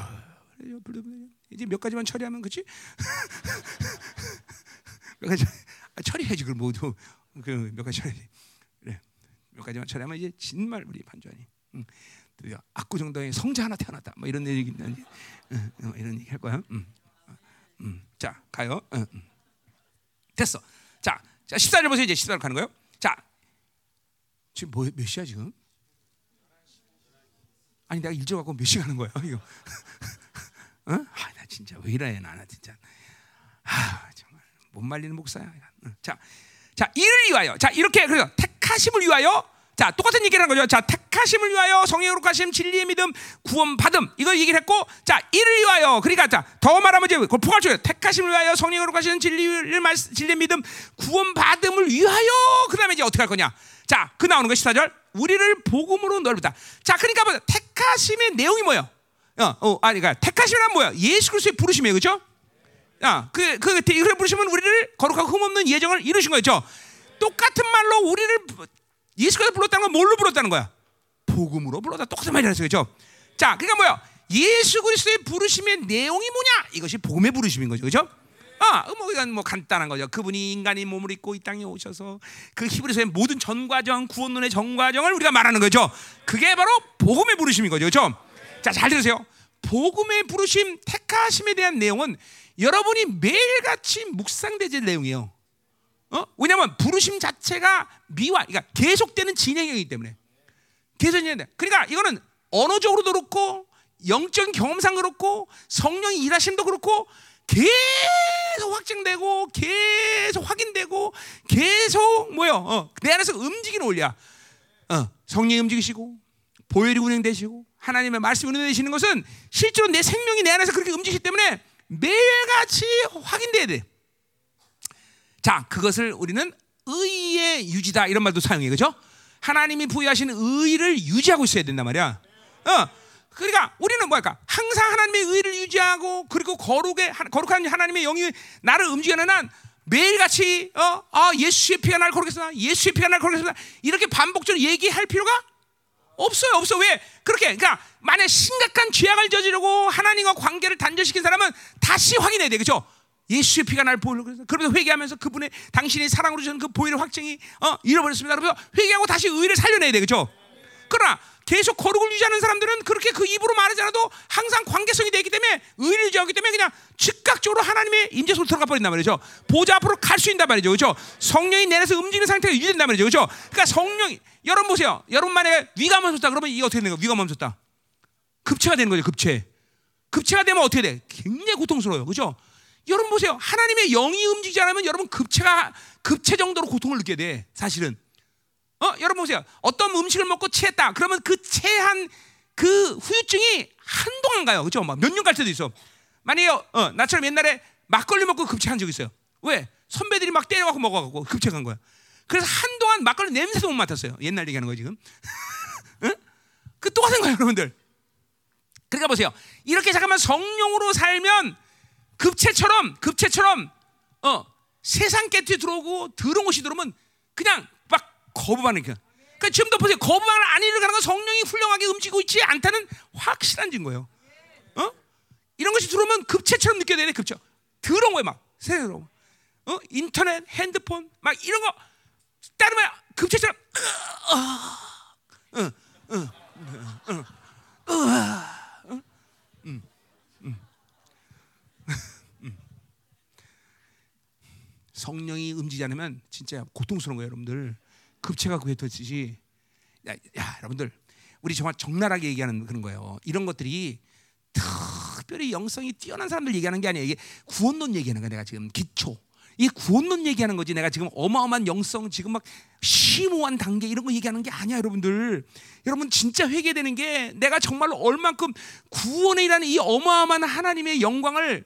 부들부들. 이제 몇 가지만 처리하면, 그치? [laughs] 몇 가지 아, 처리해야지, 그걸 모두 그몇 가지 처리. 그래, 몇 가지만 처리하면 이제 진말 우리 반주환이. 응. 드디어 압구정동에 성자 하나 태어났다. 뭐 이런 얘기 어, 어, 이런 얘기 할 거야. 음. 음. 자 가요. 어, 음. 됐어. 자, 자 14절 보세요. 이제 14절 가는 거예요. 자, 지금 뭐, 몇 시야 지금? 아니 내가 일찍 갖고 몇 시 가는 거야 이거? [laughs] 어? 아, 나 진짜 왜 이래 나 나 진짜. 아 정말 못 말리는 목사야. 자, 자 이를 위하여. 자 이렇게 그래서 택하심을 위하여. 자, 똑같은 얘기를 하는 거죠. 자, 택하심을 위하여 성령으로 가심 진리의 믿음 구원 받음 이걸 얘기를 했고, 자, 이를 위하여 그러니까 자, 더 말하면 이제 그걸 포괄적으로 택하심을 위하여 성령으로 가시는 진리를 말 진리의 믿음 구원 받음을 위하여 그다음에 이제 어떻게 할 거냐? 자, 그 나오는 거 14절. 우리를 복음으로 넓다. 자, 그러니까 뭐 택하심의 내용이 뭐예요? 어, 어, 아니, 그러니까 택하심이란 뭐야? 예수 그리스도의 부르심이에요, 그렇죠? 야, 그, 그, 이걸 부르시면 우리를 거룩하고 흠없는 예정을 이루신 거죠. 똑같은 말로 우리를 예수가 불렀다는 건 뭘로 불렀다는 거야? 복음으로 불렀다. 똑같은 말이라서 그렇죠? 자, 그러니까 뭐야? 예수 그리스도의 부르심의 내용이 뭐냐? 이것이 복음의 부르심인 거죠, 그렇죠? 아, 뭐 이건 뭐 간단한 거죠. 그분이 인간이 몸을 입고 이 땅에 오셔서 그 히브리서의 모든 전과정, 구원론의 전과정을 우리가 말하는 거죠. 그게 바로 복음의 부르심인 거죠, 그렇죠? 자, 잘 들으세요. 복음의 부르심, 택하심에 대한 내용은 여러분이 매일같이 묵상되질 내용이에요. 어? 왜냐하면 부르심 자체가 미화, 그러니까 계속되는 진행이기 때문에 계속 진행돼. 그러니까 이거는 언어적으로도 그렇고 영적인 경험상 그렇고 성령이 일하심도 그렇고 계속 확증되고 계속 확인되고 계속 뭐요? 어, 내 안에서 움직이는 원리야. 어, 성령이 움직이시고 보혈이 운행되시고 하나님의 말씀이 운행되시는 것은 실제로 내 생명이 내 안에서 그렇게 움직이기 때문에 매일같이 확인돼야 돼. 자, 그것을 우리는 의의 유지다 이런 말도 사용해 그죠? 하나님이 부여하신 의를 유지하고 있어야 된단 말이야. 어, 그러니까 우리는 뭐랄까 항상 하나님의 의를 유지하고 그리고 거룩의 거룩한 하나님의 영이 나를 움직이는 한 매일같이 어, 아 예수의 피가 날 거룩했습니다. 예수의 피가 날 거룩했습니다. 이렇게 반복적으로 얘기할 필요가 없어요, 없어. 왜? 그렇게, 그러니까 만약 심각한 죄악을 저지르고 하나님과 관계를 단절시킨 사람은 다시 확인해야 돼, 그렇죠? 예수의 피가 날 보이려고 그래서 그러면서 회개하면서 그분의 당신의 사랑으로 주는 그 보혈의 확증이 어, 잃어버렸습니다. 그래서 회개하고 다시 의를 살려내야 돼, 그렇죠? 그러나 계속 거룩을 유지하는 사람들은 그렇게 그 입으로 말하지 않아도 항상 관계성이 되기 때문에 의를 유지하기 때문에 그냥 즉각적으로 하나님의 임재 속으로 들어가 버린단 말이죠. 보좌 앞으로 갈 수 있단 말이죠. 그렇죠? 성령이 내려서 움직이는 상태가 유지된단 말이죠. 그렇죠? 그러니까 성령이 여러분 보세요. 여러분 만약에 위가 멈췄다 그러면 이게 어떻게 되는 거예요? 위가 멈췄다. 급체가 되는 거죠. 급체. 급체가 되면 어떻게 돼? 굉장히 고통스러워요. 그렇죠? 여러분 보세요. 하나님의 영이 움직이지 않으면 여러분 급체가 급체 정도로 고통을 느끼게 돼. 사실은. 어, 여러분 보세요. 어떤 음식을 먹고 체했다. 그러면 그 체한 그 후유증이 한동안 가요. 그렇죠? 몇년 갈 때도 있어. 만약에 어, 나처럼 옛날에 막걸리 먹고 급체한 적 있어요. 왜? 선배들이 막 때려갖고 먹어갖고 급체한 거야. 그래서 한동안 막걸리 냄새도 못 맡았어요. 옛날 얘기하는 거 지금. [laughs] 응? 그 똑같은 거예요, 여러분들. 그러니까 보세요. 이렇게 잠깐만 성령으로 살면 급체처럼 급체처럼 어 세상 깨트에 들어오고 더러운 것이 들어오면 그냥 막 거부반응. 그러니까 지금도 보세요. 거부반응 안 일어나는 건 성령이 훌륭하게 움직이고 있지 않다는 확실한 증거예요. 어? 이런 것이 들어오면 급체처럼 느껴야 돼. 급체. 더러운 거예요, 막 새로. 어? 인터넷, 핸드폰, 막 이런 거 따르면 급체처럼. 어, 어, 어, 어, 어, 어. 성령이 움직이지 않으면 진짜 고통스러운 거예요, 여러분들. 급체가 그게 되듯이 야, 야, 여러분들 우리 정말 적나라하게 얘기하는 그런 거예요. 이런 것들이 특별히 영성이 뛰어난 사람들 얘기하는 게 아니에요. 이게 구원론 얘기하는 거야, 내가 지금 기초. 이 구원론 얘기하는 거지. 내가 지금 어마어마한 영성, 지금 막 심오한 단계 이런 거 얘기하는 게 아니야, 여러분들. 여러분 진짜 회개되는 게 내가 정말로 얼만큼 구원에 일하는 이 어마어마한 하나님의 영광을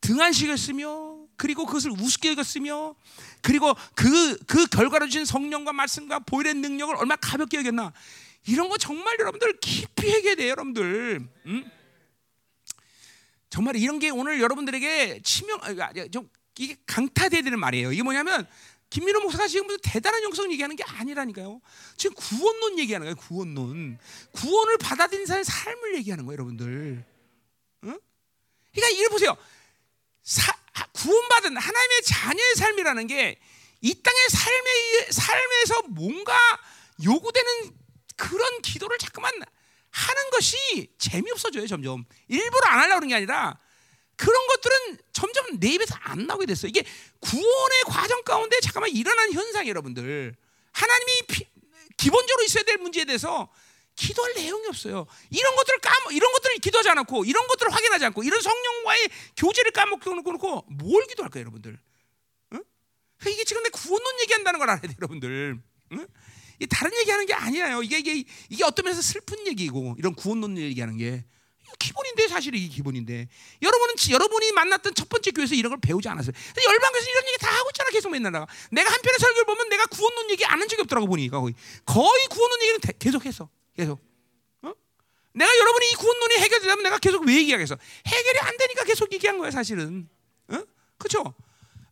등한시켰으며 그리고 그것을 우습게 여겼으며 그리고 그, 그 결과로 주신 성령과 말씀과 보일의 능력을 얼마나 가볍게 여겼나 이런 거 정말 여러분들 깊이 해야 돼요, 여러분들. 음? 정말 이런 게 오늘 여러분들에게 치명, 아, 좀 이게 강타돼야 되는 말이에요. 이게 뭐냐면 김민호 목사가 지금 무슨 대단한 영성 얘기하는 게 아니라니까요. 지금 구원론 얘기하는 거예요. 구원론. 구원을 받아들인 사람의 삶을 얘기하는 거예요, 여러분들. 응? 그러니까 이걸 보세요. 사, 구원받은 하나님의 자녀의 삶이라는 게 이 땅의 삶의 삶에서 뭔가 요구되는 그런 기도를 자꾸만 하는 것이 재미없어져요, 점점. 일부러 안 하려고 그런 게 아니라 그런 것들은 점점 내 입에서 안 나오게 됐어요. 이게 구원의 과정 가운데 잠깐만 일어난 현상 여러분들. 하나님이 피, 기본적으로 있어야 될 문제에 대해서 기도할 내용이 없어요. 이런 것들을 까먹, 이런 것들을 기도하지 않고, 이런 것들을 확인하지 않고, 이런 성령과의 교제를 까먹고 놓고, 뭘 기도할까요, 여러분들? 응? 이게 지금 내 구원론 얘기한다는 걸 알아야 돼요, 여러분들. 응? 이 다른 얘기하는 게 아니에요. 이게, 이게 이게 어떤 면에서 슬픈 얘기고, 이런 구원론 얘기하는 게 기본인데 사실 이게 기본인데 여러분은 여러분이 만났던 첫 번째 교회에서 이런 걸 배우지 않았어요. 열방에서 이런 얘기 다 하고 있잖아 계속 맨날 나가. 내가 한 편의 설교를 보면 내가 구원론 얘기 안 한 적이 없더라고 보니까 거의 거의 구원론 얘기는 계속했어. 계속. 어? 내가 여러분이 이 구원론이 해결되면 내가 계속 왜 얘기하겠어? 해결이 안 되니까 계속 얘기한 거야 사실은. 어? 그렇죠?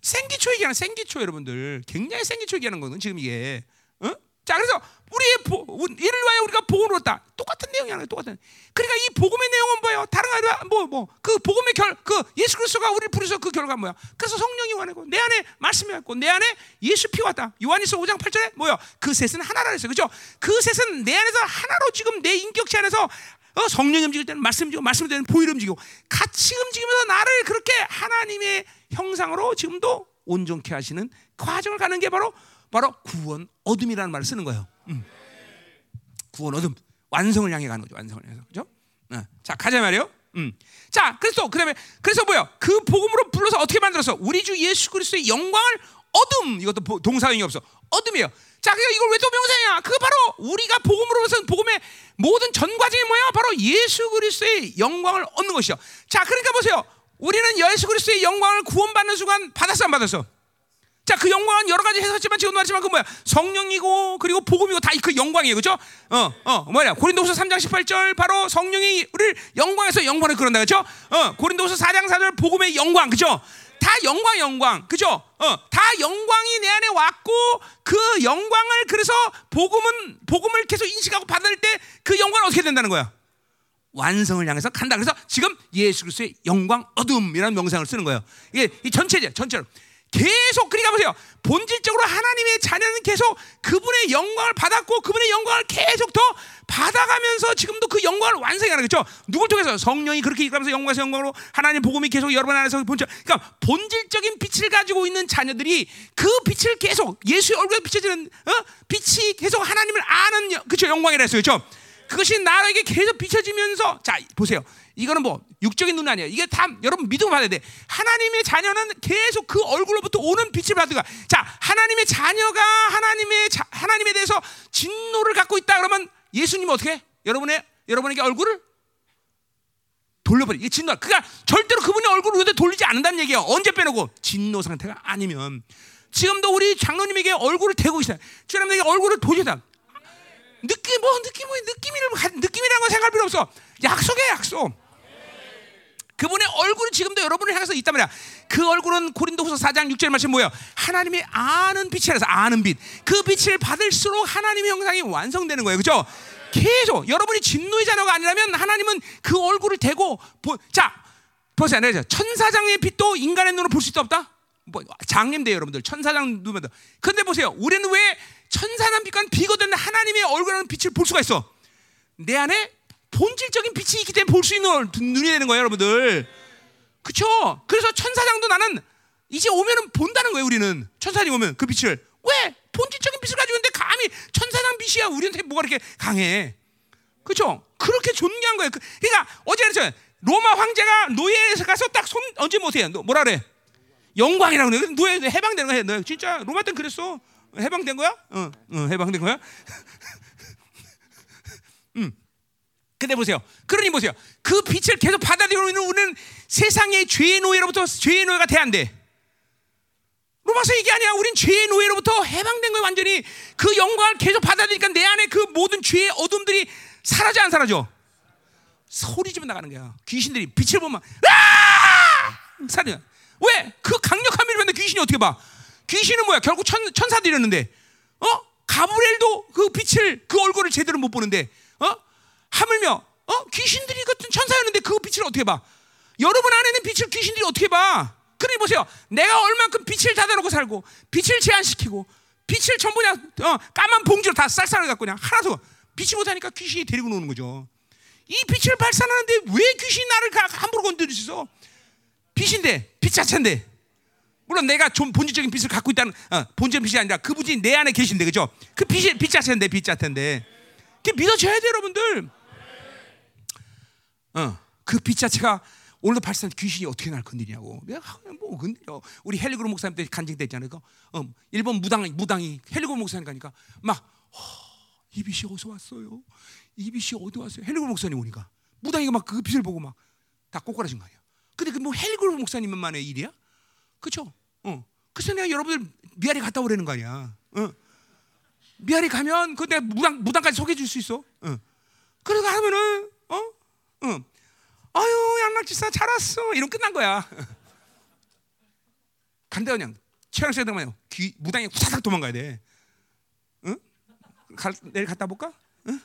생기초 얘기하는 생기초 여러분들 굉장히 생기초 얘기하는 거는 지금 이게. 어? 자, 그래서 우리의 보, 이를 위하여 우리가 복음을 얻다. 똑같은 내용이야, 똑같은. 그러니까 이 복음의 내용은 뭐예요? 다른 아니라 뭐, 뭐, 그 복음의 결, 그 예수 그리스도가 우리를 부르셔 그 결과 뭐야? 그래서 성령이 원하고 내 안에 말씀이 왔고 내 안에 예수 피 왔다. 요한일서 5장 8절에 뭐야? 그 셋은 하나라 했어요. 그죠? 그 셋은 내 안에서 하나로 지금 내 인격체 안에서 어, 성령이 움직일 때는 말씀 움직이고 말씀 되는 보일 움직이고 같이 움직이면서 나를 그렇게 하나님의 형상으로 지금도 온전케 하시는 과정을 가는 게 바로 바로 구원 어둠이라는 말을 쓰는 거예요. 음. 구원 어둠 완성을 향해 가는 거죠. 완성을 향해서 그죠? 어. 자 가자 말이요. 음. 자 그래서 그다음에 그래서 뭐야? 그 복음으로 불러서 어떻게 만들었어? 우리 주 예수 그리스도의 영광을 어둠 이것도 동사형이 없어 어둠이에요. 자, 그러니까 이걸 왜 또 명사냐? 그 바로 우리가 복음으로서 복음의 모든 전 과정이 뭐야? 바로 예수 그리스도의 영광을 얻는 것이요. 자, 그러니까 보세요. 우리는 예수 그리스도의 영광을 구원받는 순간 받았어 안 받았어? 자, 그 영광은 여러 가지 해석했지만 지금 말했지만 그 뭐야? 성령이고 그리고 복음이고 다 그 영광이에요. 그죠? 어, 어, 뭐냐? 고린도후서 3장 18절 바로 성령이 우리를 영광에서 영광을 그런다. 그죠? 어, 고린도후서 4장 4절 복음의 영광. 그죠? 다 영광 영광. 그죠? 어, 다 영광이 내 안에 왔고 그 영광을 그래서 복음은 복음을 계속 인식하고 받을 때 그 영광은 어떻게 된다는 거야? 완성을 향해서 간다. 그래서 지금 예수 그리스도의 영광 어둠이라는 명상을 쓰는 거예요. 이게 이 전체죠. 전체로. 계속 그러니까 보세요. 본질적으로 하나님의 자녀는 계속 그분의 영광을 받았고 그분의 영광을 계속 더 받아가면서 지금도 그 영광을 완성하는 거죠. 누굴 통해서 성령이 그렇게 이끌면서 영광에서 영광으로 하나님 복음이 계속 여러분 안에서 본질 그러니까 본질적인 빛을 가지고 있는 자녀들이 그 빛을 계속 예수의 얼굴에 비춰지는 어? 빛이 계속 하나님을 아는 그죠 영광이라 했어요. 그죠? 그것이 나에게 계속 비춰지면서 자 보세요. 이거는 뭐 육적인 눈 아니에요. 이게 다 여러분 믿음 받아야 돼. 하나님의 자녀는 계속 그 얼굴로부터 오는 빛을 받으가. 자, 하나님의 자녀가 하나님의 자, 하나님에 대해서 진노를 갖고 있다 그러면 예수님 어떻게? 여러분의 여러분에게 얼굴을 돌려버리. 이게 진노. 그러니까 절대로 그분의 얼굴을 우리한테 돌리지 않는다는 얘기예요. 언제 빼놓고 진노 상태가 아니면 지금도 우리 장로님에게 얼굴을 대고 있어요. 주님에게 얼굴을 돌리다. 느낌 뭐 느낌 뭐 느낌이라는 거 생각할 필요 없어. 약속이야 약속. 그분의 얼굴이 지금도 여러분을 향해서 있단 말이야. 그 얼굴은 고린도후서 4장 6절 말씀 뭐예요? 하나님의 아는 빛이라서 아는 빛. 그 빛을 받을수록 하나님의 형상이 완성되는 거예요. 그죠? 계속 여러분이 진노의 자녀가 아니라면 하나님은 그 얼굴을 대고 보, 자 보세요. 네, 천사장의 빛도 인간의 눈으로 볼 수 있다 없다? 뭐 장님돼요 여러분들 천사장 눈면 근데 보세요. 우리는 왜 천사난 빛과 비거든 하나님의 얼굴하는 빛을 볼 수가 있어? 내 안에 본질적인 빛이 있기 때문에 볼 수 있는 눈이 되는 거예요, 여러분들. 그렇죠? 그래서 천사장도 나는 이제 오면은 본다는 거예요, 우리는. 천사장이 오면 그 빛을. 왜? 본질적인 빛을 가지고 있는데 감히 천사장 빛이야. 우리한테 뭐가 이렇게 강해. 그렇죠? 그렇게 존귀한 거예요. 그, 그러니까 어제 그랬잖아요. 로마 황제가 노예에서 가서 딱손 얹지 못해요. 뭐라 그래? 영광이라고 그래. 노예 해방되는 거야. 너 진짜 로마 때는 그랬어. 해방된 거야? 어, 어 해방된 거야? 음. 근데 보세요. 그러니 보세요. 그 빛을 계속 받아들이고 있는 우리는 세상의 죄의 노예로부터 죄의 노예가 돼야 안 돼. 로마서 얘기 아니야. 우린 죄의 노예로부터 해방된 거예요, 완전히. 그 영광을 계속 받아들이니까 내 안에 그 모든 죄의 어둠들이 사라져 안 사라져? 소리 지르 나가는 거야. 귀신들이 빛을 보면 아! 사려. 왜? 그 강력한 빛을 봤는데 귀신이 어떻게 봐? 귀신은 뭐야? 결국 천, 천사들이었는데, 어? 가브리엘도 그 빛을 그 얼굴을 제대로 못 보는데, 어? 하물며, 어? 귀신들이 같은 천사였는데 그 빛을 어떻게 봐? 여러분 안에 는 빛을 귀신들이 어떻게 봐? 그러니 보세요. 내가 얼만큼 빛을 닫아놓고 살고, 빛을 제한시키고, 빛을 전부 그냥 어, 까만 봉지로 다 쌀쌀하게 갖고 그냥 하나도 빛이 못하니까 귀신이 데리고 노는 거죠. 이 빛을 발산하는데 왜 귀신이 나를 함부로 건드릴 수 있어? 빛인데, 빛 자체인데. 물론 내가 좀 본질적인 빛을 갖고 있다는 어, 본질 빛이 아니라 그 분이 내 안에 계신데 그죠? 그 빛이 빛 자체인데 빛 자체인데 그 믿어져야 돼 여러분들. 어, 그 빛 자체가 오늘도 발산 귀신이 어떻게 날 건드리냐고. 내가 뭐 건드려. 우리 헬리그로 목사님 때 간증됐잖아요. 그 어, 일본 무당 무당이 헬리그로 목사님 가니까 막 어, 이 빛이 어디서 왔어요? 이 빛이 어디 왔어요? 헬리그로 목사님 오니까 무당이가 막 그 빛을 보고 막 다 꼬꾸라진 거 아니야. 근데 그 뭐 헬리그로 목사님만의 일이야? 그렇죠? 어. 그래서 내가 여러분들 미아리 갔다 오라는 거 아니야. 어. 미아리 가면 그 내가 무당 무당까지 소개해 줄 수 있어. 어. 그러고 하면은 어? 어. 아유 양락지사 잘 왔어. 이런 끝난 거야. [laughs] 간다 그냥 최양세 등만요. 귀 무당이 후다닥 도망가야 돼. 응? 가, 내일 갔다 볼까? 응?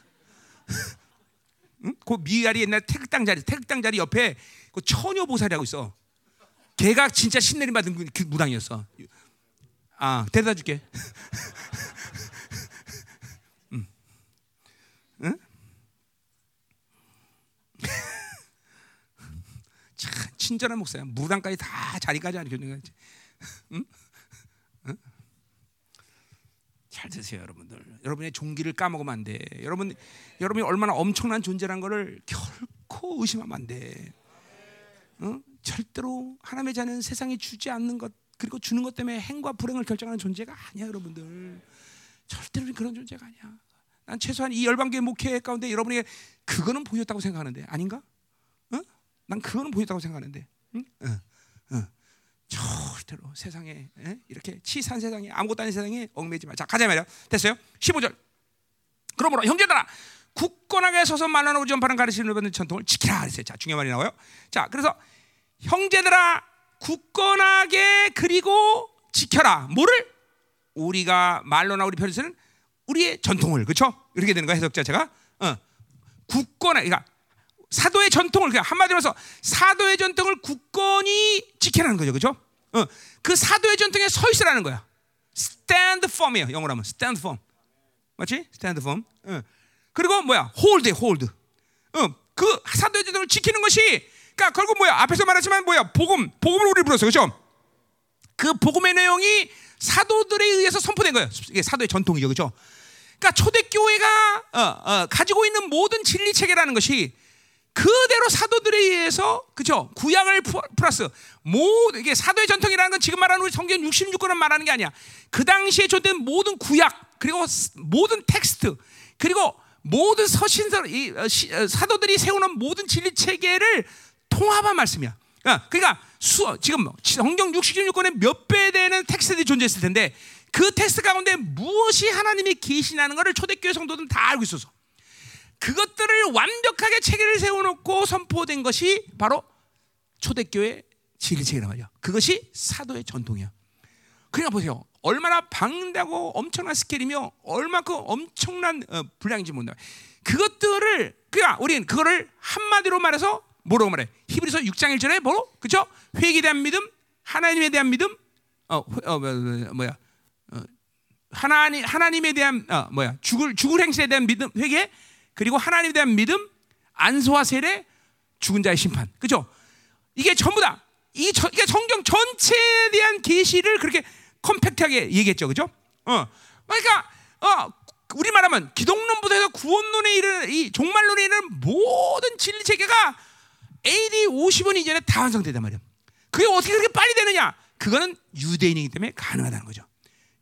[laughs] 응? 그 미아리 옛날 태극당 자리 태극당 자리 옆에 그 처녀 보살이라고 있어. 걔가 진짜 신내림 받은 그 무당이었어. 아, 데려다 줄게. [laughs] 응? 응? 참 친절한 목사야. 무당까지 다 자리까지 안 거지. 응? 응? 잘 드세요, 여러분들. 여러분의 종기를 까먹으면 안 돼. 여러분, 여러분이 얼마나 엄청난 존재란 것을 결코 의심하면 안 돼. 응? 절대로 하나님의 자는 세상에 주지 않는 것 그리고 주는 것 때문에 행과 불행을 결정하는 존재가 아니야, 여러분들. 절대로 그런 존재가 아니야. 난 최소한 이 열방계 목회 가운데 여러분에게 그거는 보였다고 생각하는데 아닌가? 어? 난 그거는 보였다고 생각하는데. 응? 어, 어. 절대로 세상에 에? 이렇게 치산 세상에 아무것도 아닌 세상에 얽매지 마. 자 가자 말이야. 됐어요? 15절. 그러므로 형제들아 굳건하게 서서 만나고 전파는 가르치는 받는 전통을 지키라 그랬어요. 자 중요한 말이 나와요. 자 그래서 형제들아 굳건하게 그리고 지켜라. 뭐를? 우리가 말로나 우리 편에서는 우리의 전통을 그렇죠? 이렇게 되는 거야 해석 자체가 어. 굳건하 그러니까 사도의 전통을 그냥 한마디로 해서 사도의 전통을 굳건히 지켜라는 거죠, 그렇죠? 어. 그 사도의 전통에 서 있으라는 거야. stand firm이에요. 영어로 하면 stand firm. 맞지? stand firm. 어. 그리고 뭐야? hold, hold. 어. 그 사도의 전통을 지키는 것이 그러니까 결국 뭐야? 앞에서 말했지만 뭐야? 복음, 복음을 우리 불렀어, 그렇죠? 그 복음의 내용이 사도들에 의해서 선포된 거예요. 이게 사도의 전통이죠, 그렇죠? 그러니까 초대교회가 어, 어, 가지고 있는 모든 진리 체계라는 것이 그대로 사도들에 의해서 그죠 구약을 플러스 모든 이게 사도의 전통이라는 건 지금 말하는 우리 성경 66권을 말하는 게 아니야. 그 당시에 존재된 모든 구약 그리고 모든 텍스트 그리고 모든 서신서 이 사도들이 세우는 모든 진리 체계를 통합한 말씀이야. 그러니까 수, 지금 성경 66권에 몇 배 되는 텍스트들이 존재했을 텐데 그 텍스트 가운데 무엇이 하나님이 계시냐는 것을 초대교회 성도들은 다 알고 있어서 그것들을 완벽하게 체계를 세워놓고 선포된 것이 바로 초대교회 진리체계란 말이야. 그것이 사도의 전통이야. 그러니까 보세요. 얼마나 방대하고 엄청난 스케일이며 얼마큼 엄청난 어, 분량인지 모른다. 그것들을 그러니까 우리는 그거를 한마디로 말해서 뭐라고 말해? 히브리서 6장 1절에 뭐? 그죠? 회개에 대한 믿음, 하나님에 대한 믿음, 어, 어 뭐, 뭐야? 어, 하나님 하나님에 대한 어, 뭐야? 죽을 죽을 행실에 대한 믿음, 회개, 그리고 하나님에 대한 믿음, 안소와 세례, 죽은 자의 심판. 그죠? 이게 전부 다이 이게 성경 전체에 대한 계시를 그렇게 컴팩트하게 얘기했죠. 그죠? 어. 그러니까 어, 우리 말하면 기독론부터 해서 구원론에 이르는 이 종말론에 이르는 모든 진리 체계가 AD 50원 이전에 다 완성되단 말이야. 그게 어떻게 그렇게 빨리 되느냐? 그거는 유대인이기 때문에 가능하다는 거죠.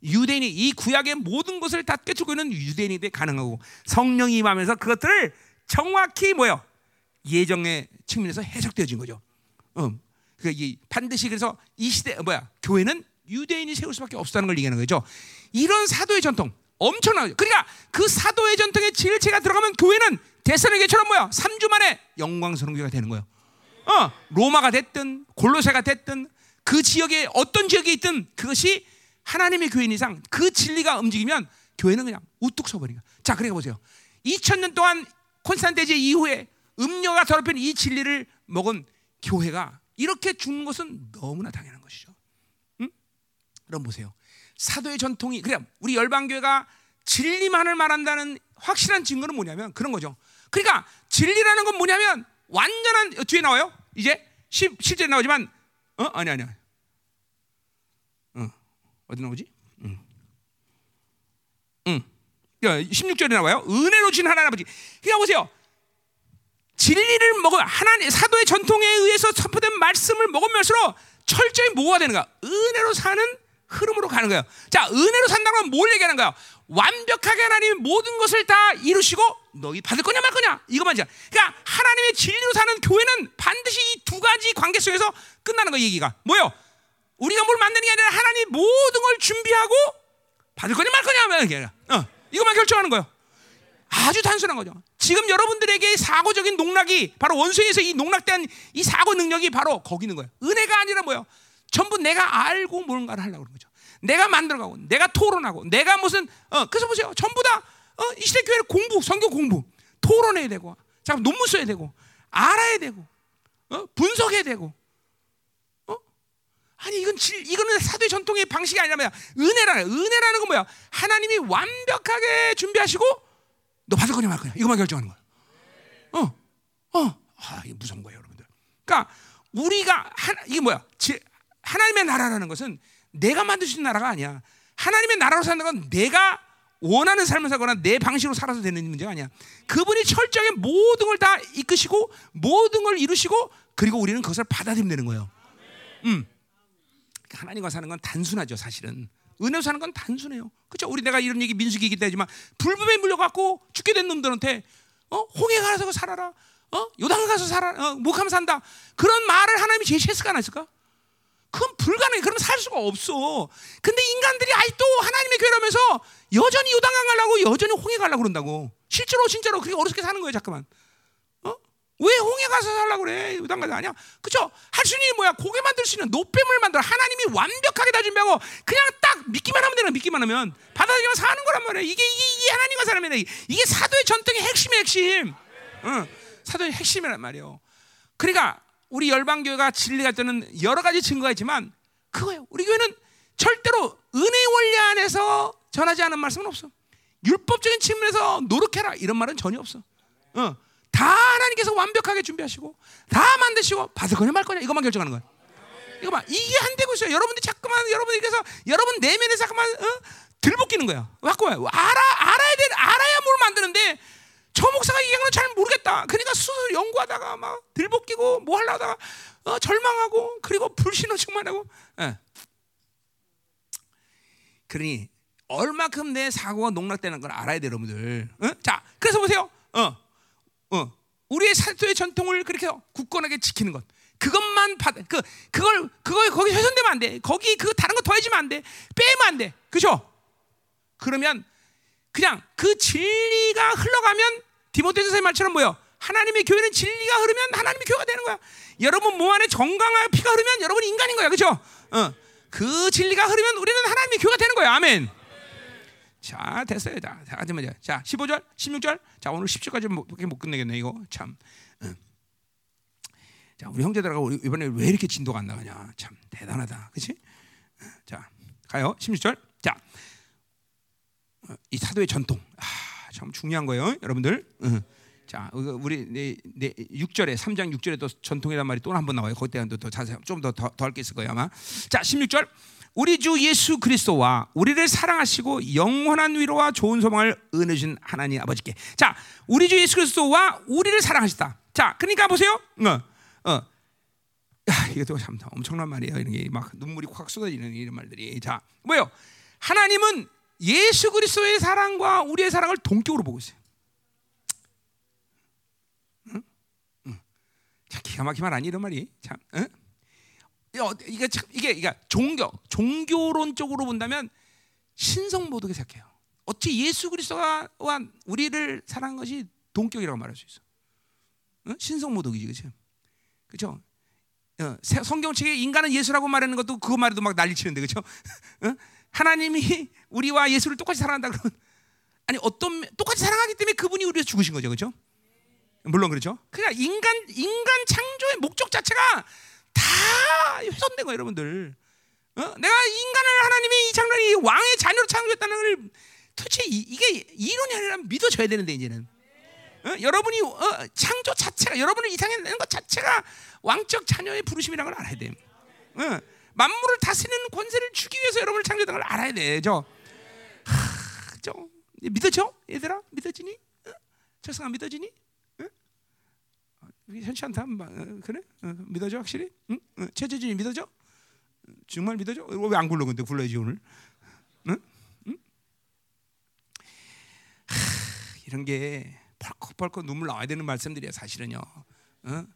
유대인이 이 구약의 모든 것을 다 꿰뚫고 있는 유대인이 때 가능하고 성령이 임하면서 그것들을 정확히 뭐요 예정의 측면에서 해석되어진 거죠. 음, 그 반드시 그래서 이 시대 뭐야 교회는 유대인이 세울 수밖에 없다는 걸 얘기하는 거죠. 이런 사도의 전통, 엄청나죠. 그러니까 그 사도의 전통의 질체가 들어가면 교회는 데살로니가처럼 뭐야? 3주 만에 영광스러운 교회가 되는 거예요. 어, 로마가 됐든 골로새가 됐든 그 지역에 어떤 지역에 있든 그것이 하나님의 교인 이상 그 진리가 움직이면 교회는 그냥 우뚝 거야. 자, 그러니까 보세요. 2000년 동안 콘스탄테제 이후에 음료가 더럽힌 이 진리를 먹은 교회가 이렇게 죽는 것은 너무나 당연한 것이죠. 응? 그럼 보세요. 사도의 전통이 그냥 우리 열방 교회가 진리만을 말한다는 확실한 증거는 뭐냐면 그런 거죠. 그러니까 진리라는 건 뭐냐면 완전한 뒤에 나와요. 이제 시, 실제 나오지만 어 아니 아니야. 어 어디 나오지? 응. 응. 16절에 나와요. 은혜로 진 하나님 아버지. 그러니까 보세요. 진리를 먹어 하나님 사도의 전통에 의해서 선포된 말씀을 먹으면서 철저히 뭐가 되는 거야? 은혜로 사는 흐름으로 가는 거예요. 자, 은혜로 산다는 건 뭘 얘기하는 거야? 완벽하게 하나님이 모든 것을 다 이루시고 너희 받을 거냐 말 거냐 이것만 자. 그러니까 하나님의 진리로 사는 교회는 반드시 이 두 가지 관계 속에서 끝나는 거 얘기가 뭐요? 우리가 뭘 만드는 게 아니라 하나님 모든 걸 준비하고 받을 거냐 말 거냐 말 거냐. 어, 이것만 결정하는 거예요. 아주 단순한 거죠. 지금 여러분들에게 사고적인 농락이 바로 원수에서 이 농락된 이 사고 능력이 바로 거기 있는 거예요. 은혜가 아니라 뭐요? 전부 내가 알고 뭔가를 하려고 그러는 거죠. 내가 만들어가고, 내가 토론하고, 내가 무슨 어 그래서 보세요. 전부 다 어, 이 시대 교회는 공부, 성경 공부, 토론해야 되고, 자 논문 써야 되고, 알아야 되고, 어? 분석해야 되고, 어? 아니 이건 질, 이거는 사도의 전통의 방식이 아니라 뭐야? 은혜라는 은혜라는 건 뭐야? 하나님이 완벽하게 준비하시고 너 받을 거냐 말 거냐 이것만 결정하는 거야. 어, 어, 아 이게 무서운 거예요, 여러분들. 그러니까 우리가 하, 이게 뭐야? 지, 하나님의 나라라는 것은 내가 있는 나라가 아니야. 하나님의 나라로 사는 건 내가 원하는 삶을 살거나 내 방식으로 살아서 되는 문제가 아니야. 그분이 철저하게 모든 걸 다 이끄시고 모든 걸 이루시고 그리고 우리는 그것을 받아들이면 되는 거예요. 음. 하나님과 사는 건 단순하죠, 사실은. 은혜로 사는 건 단순해요. 그렇죠? 우리 내가 이런 얘기 민수기이기 때지만 불법에 물려갖고 죽게 된 놈들한테 어? 홍해 가서 살아라. 어? 요단 가서 살아. 어? 목하면 산다. 그런 말을 하나님이 제시했을까 안 했을까? 그건 불가능해. 그러면 살 수가 없어. 근데 인간들이 아직도 하나님의 교회라면서 여전히 요단강 가려고 여전히 홍해 가려고 그런다고. 실제로 진짜로 그렇게 어렵게 사는 거예요. 잠깐만. 어? 왜 홍해 가서 살려고 그래? 요단 가서 아니야. 있는 게 뭐야? 고개 만들 수 있는 노뱀을 만들어. 하나님이 완벽하게 다 준비하고 그냥 딱 믿기만 하면 되는 믿기만 하면 받아들이면 사는 거란 말이야. 이게 이게, 이게 하나님과 사람이네. 이게 사도의 전통의 핵심의 핵심. 응. 사도의 핵심이란 말이에요. 그러니까 우리 열방 교회가 진리가 뜨는 여러 가지 증거가 있지만 그거예요. 우리 교회는 절대로 은혜 원리 안에서 전하지 않은 말씀은 없어. 율법적인 측면에서 노력해라 이런 말은 전혀 없어. 어. 다 하나님께서 완벽하게 준비하시고 다 만드시고 받을 거냐 말 거냐 이것만 결정하는 거야. 이거 봐 이게 안 되고 있어요. 여러분들 자꾸만 여러분들이 그래서 여러분 내면에 자꾸만 어? 들볶이는 거야. 자꾸만 알아 알아야 돼 알아야 뭘 만드는데 저 목사가 얘기하는 잘 모르겠다. 그러니까 스스로 연구하다가 막 들볶이고 뭐 하려다가 어, 절망하고 그리고 불신을 충만하고. 예. 그러니 얼마큼 내 사고가 농락되는 걸 알아야 돼, 여러분들. 어? 자, 그래서 보세요. 어, 어, 우리의 살도의 전통을 그렇게 굳건하게 지키는 것. 그것만 받, 그 그걸 그거 거기 훼손되면 안 돼. 거기 그 다른 거 더해지면 안 돼. 빼면 안 돼. 그죠? 그러면 그냥 그 진리가 흘러가면 디모데전서의 말처럼 뭐요? 하나님의 교회는 진리가 흐르면 하나님의 교회가 되는 거야. 여러분 몸 안에 정강한 피가 흐르면 여러분 인간인 거야, 그렇죠? 어, 그 진리가 흐르면 우리는 하나님의 교회가 되는 거야. 아멘. 자, 됐어요. 자, 하지만 자, 15절, 16절. 자, 오늘 10절까지 못, 못 끝내겠네 이거 참. 어. 자, 우리 형제들하고 이번에 왜 이렇게 진도가 안 나가냐? 참 대단하다, 그렇지? 자, 가요. 16절. 자, 이 사도의 전통. 아, 참 중요한 거예요, 여러분들. 자, 우리 네, 네 6절에 3장 6절에 또 전통이란 말이 또 한 번 나와요. 거기에 더 자세히 좀더 더 할 게 있을 거예요, 아마. 자, 16절. 우리 주 예수 그리스도와 우리를 사랑하시고 영원한 위로와 좋은 소망을 은혜 주신 하나님 아버지께. 자, 우리 주 예수 그리스도와 우리를 사랑하셨다. 자, 그러니까 보세요. 어, 어. 야, 이것도 참 엄청난 말이에요. 이런 게 막 눈물이 확 쏟아지는 이런 말들이. 자, 뭐요? 하나님은 예수 그리스도의 사랑과 우리의 사랑을 동격으로 보고 있어요. 응? 응. 자, 기가 막힌 말 아니 이런 말이 참. 응? 이게 참 이게 이게 종교 종교론적으로 본다면 신성 모독에 생각해요. 어찌 예수 그리스도가 우리를 사랑한 것이 동격이라고 말할 수 있어. 어? 신성 모독이지, 그렇죠? 그렇죠? 어, 성경책에 인간은 예수라고 말하는 것도 그거 말해도 막 난리치는데, 그렇죠? 어? 하나님이 우리와 예수를 똑같이 사랑한다 그러면 아니 어떤 똑같이 사랑하기 때문에 그분이 우리에서 죽으신 거죠, 그렇죠? 물론 그렇죠. 그러니까 인간 인간 창조의 목적 자체가 다 훼손된 거예요, 여러분들. 어? 내가 인간을 하나님이 이 창조이 왕의 자녀로 창조했다는 걸 도대체 이, 게 이론이 아니라 믿어져야 되는데 이제는 어? 여러분이 어, 창조 자체가 여러분을 이상해내는 것 자체가 왕적 자녀의 부르심이라는 걸 알아야 돼. 어? 만물을 다스리는 권세를 주기 위해서 여러분을 창조한 걸 알아야 되죠. 하, 저, 믿어져, 얘들아? 믿어지니? 어? 철성아 믿어지니? 어? 현치 않다. 어, 그래? 어, 믿어져 확실히? 응? 어, 최재진이 믿어져? 정말 믿어져? 왜 안 굴러 근데 굴러야지 오늘? 응? 응? 하, 이런 게 벌컥벌컥 눈물 나와야 되는 말씀들이야 사실은요. 어?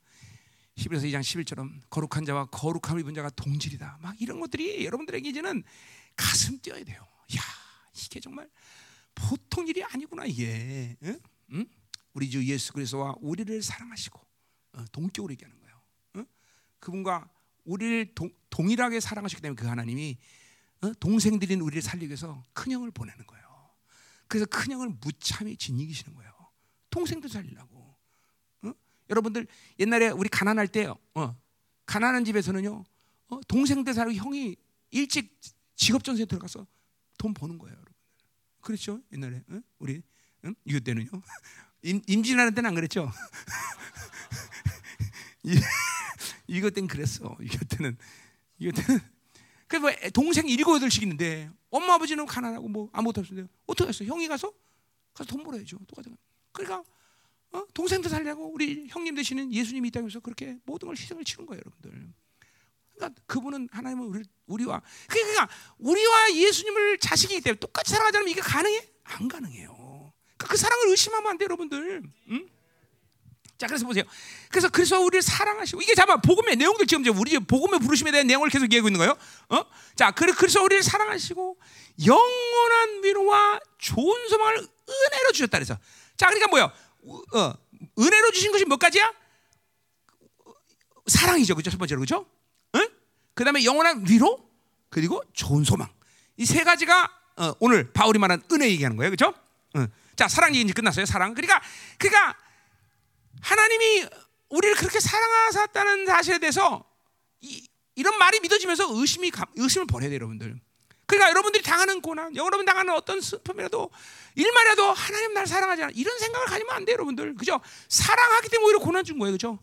히브리서 2장 11처럼 거룩한 자와 거룩함을 입은 자가 동질이다. 막 이런 것들이 여러분들에게 이제는 가슴 뛰어야 돼요. 야, 이게 정말 보통 일이 아니구나 이게. 응? 응? 우리 주 예수 그리스도와 우리를 사랑하시고 어, 동격으로 얘기하는 거예요. 응? 그분과 우리를 동, 동일하게 사랑하시기 때문에 그 하나님이 어? 동생들인 우리를 살리기 위해서 큰 형을 보내는 거예요. 그래서 큰 형을 무참히 진이기시는 거예요. 동생들 살리려고. 어? 여러분들 옛날에 우리 가난할 때 어, 가난한 집에서는요 어, 동생들 살고 형이 일찍 직업 전세 들어가서 돈 버는 거예요, 여러분. 그렇죠? 옛날에 어? 우리 응? 이거 때는요. [laughs] 임, 임진하는 때는 안 그랬죠? [laughs] [laughs] 이것 때는 그랬어. 이것 때는 이것 때는 그뭐 동생 일곱 여덟씩 있는데 엄마 아버지는 가난하고 뭐 아무것도 없는데 어떻게 했어? 형이 가서 가서 돈 벌어야죠. 똑같은 거. 그러니까 어? 동생들 살려고 우리 형님 되시는 예수님이 있다고 해서 그렇게 모든 걸 희생을 치는 거예요, 여러분들. 그러니까 그분은 하나님은 우리, 우리와 그러니까 우리와 예수님을 자식이기 때문에 똑같이 사랑하자면 이게 가능해? 안 가능해요. 그러니까 그 사랑을 의심하면 안 돼, 여러분들. 응? 자, 그래서 보세요. 그래서 그래서 우리를 사랑하시고 이게 잠깐 복음의 내용들 지금 이제 우리 복음의 부르심에 대한 내용을 계속 얘기하고 있는 거예요. 어? 자, 그래서 우리를 사랑하시고 영원한 위로와 좋은 소망을 은혜로 주셨다 그래서. 자, 그러니까 뭐요? 어, 은혜로 주신 것이 몇 가지야? 사랑이죠, 그죠? 첫 번째로 그죠? 응? 그다음에 영원한 위로 그리고 좋은 소망. 이 세 가지가 어, 오늘 바울이 말한 은혜 얘기하는 거예요, 그죠? 응. 자, 사랑 얘기 이제 끝났어요. 사랑. 그러니까 그러니까 하나님이 우리를 그렇게 사랑하셨다는 사실에 대해서 이, 이런 말이 믿어지면서 의심이 의심을 버려야 돼요, 여러분들. 그러니까 여러분들이 당하는 고난, 여러분 당하는 어떤 슬픔이라도 일말이라도 하나님 날 사랑하지 않아 이런 생각을 가지면 안 돼요, 여러분들. 그죠? 사랑하기 때문에 오히려 고난 준 거예요, 그죠?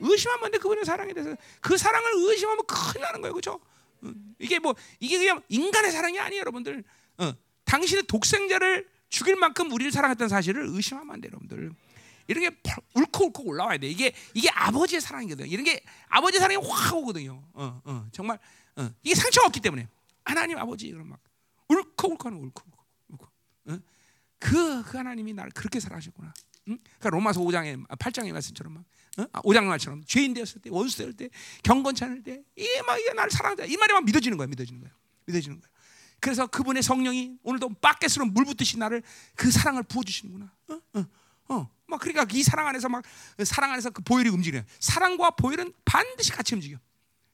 의심하면 안 돼, 그분의 사랑에 대해서. 그 사랑을 의심하면 큰일 나는 거예요, 그죠? 이게 뭐 이게 그냥 인간의 사랑이 아니에요, 여러분들. 어, 당신의 독생자를 죽일 만큼 우리를 사랑했던 사실을 의심하면 안 돼요, 여러분들. 이런 게 울컥울컥 올라와야 돼. 이게 이게 아버지의 사랑이거든. 이런 게 아버지의 사랑이 확 오거든요. 어, 어, 정말 어, 이게 상처가 없기 때문에 하나님 아버지 그럼 막 울컥울컥하는 울컥울컥. 어? 그, 그 하나님이 나를 그렇게 사랑하셨구나. 응? 그러니까 로마서 5장에 8장의 말씀처럼 막 어? 아, 5장 말처럼 죄인 되었을 때 원수 되을 때 경건치 않을 때 이게 나를 사랑한다. 이 말이 막 믿어지는 거야. 믿어지는 거야. 믿어지는 거야. 그래서 그분의 성령이 오늘도 바켓으로 물 붓듯이 나를 그 사랑을 부어 주시는구나. 어? 어. 어. 막 그러니까 이 사랑 안에서 막 사랑 안에서 그 보혈이 움직여. 사랑과 보혈은 반드시 같이 움직여.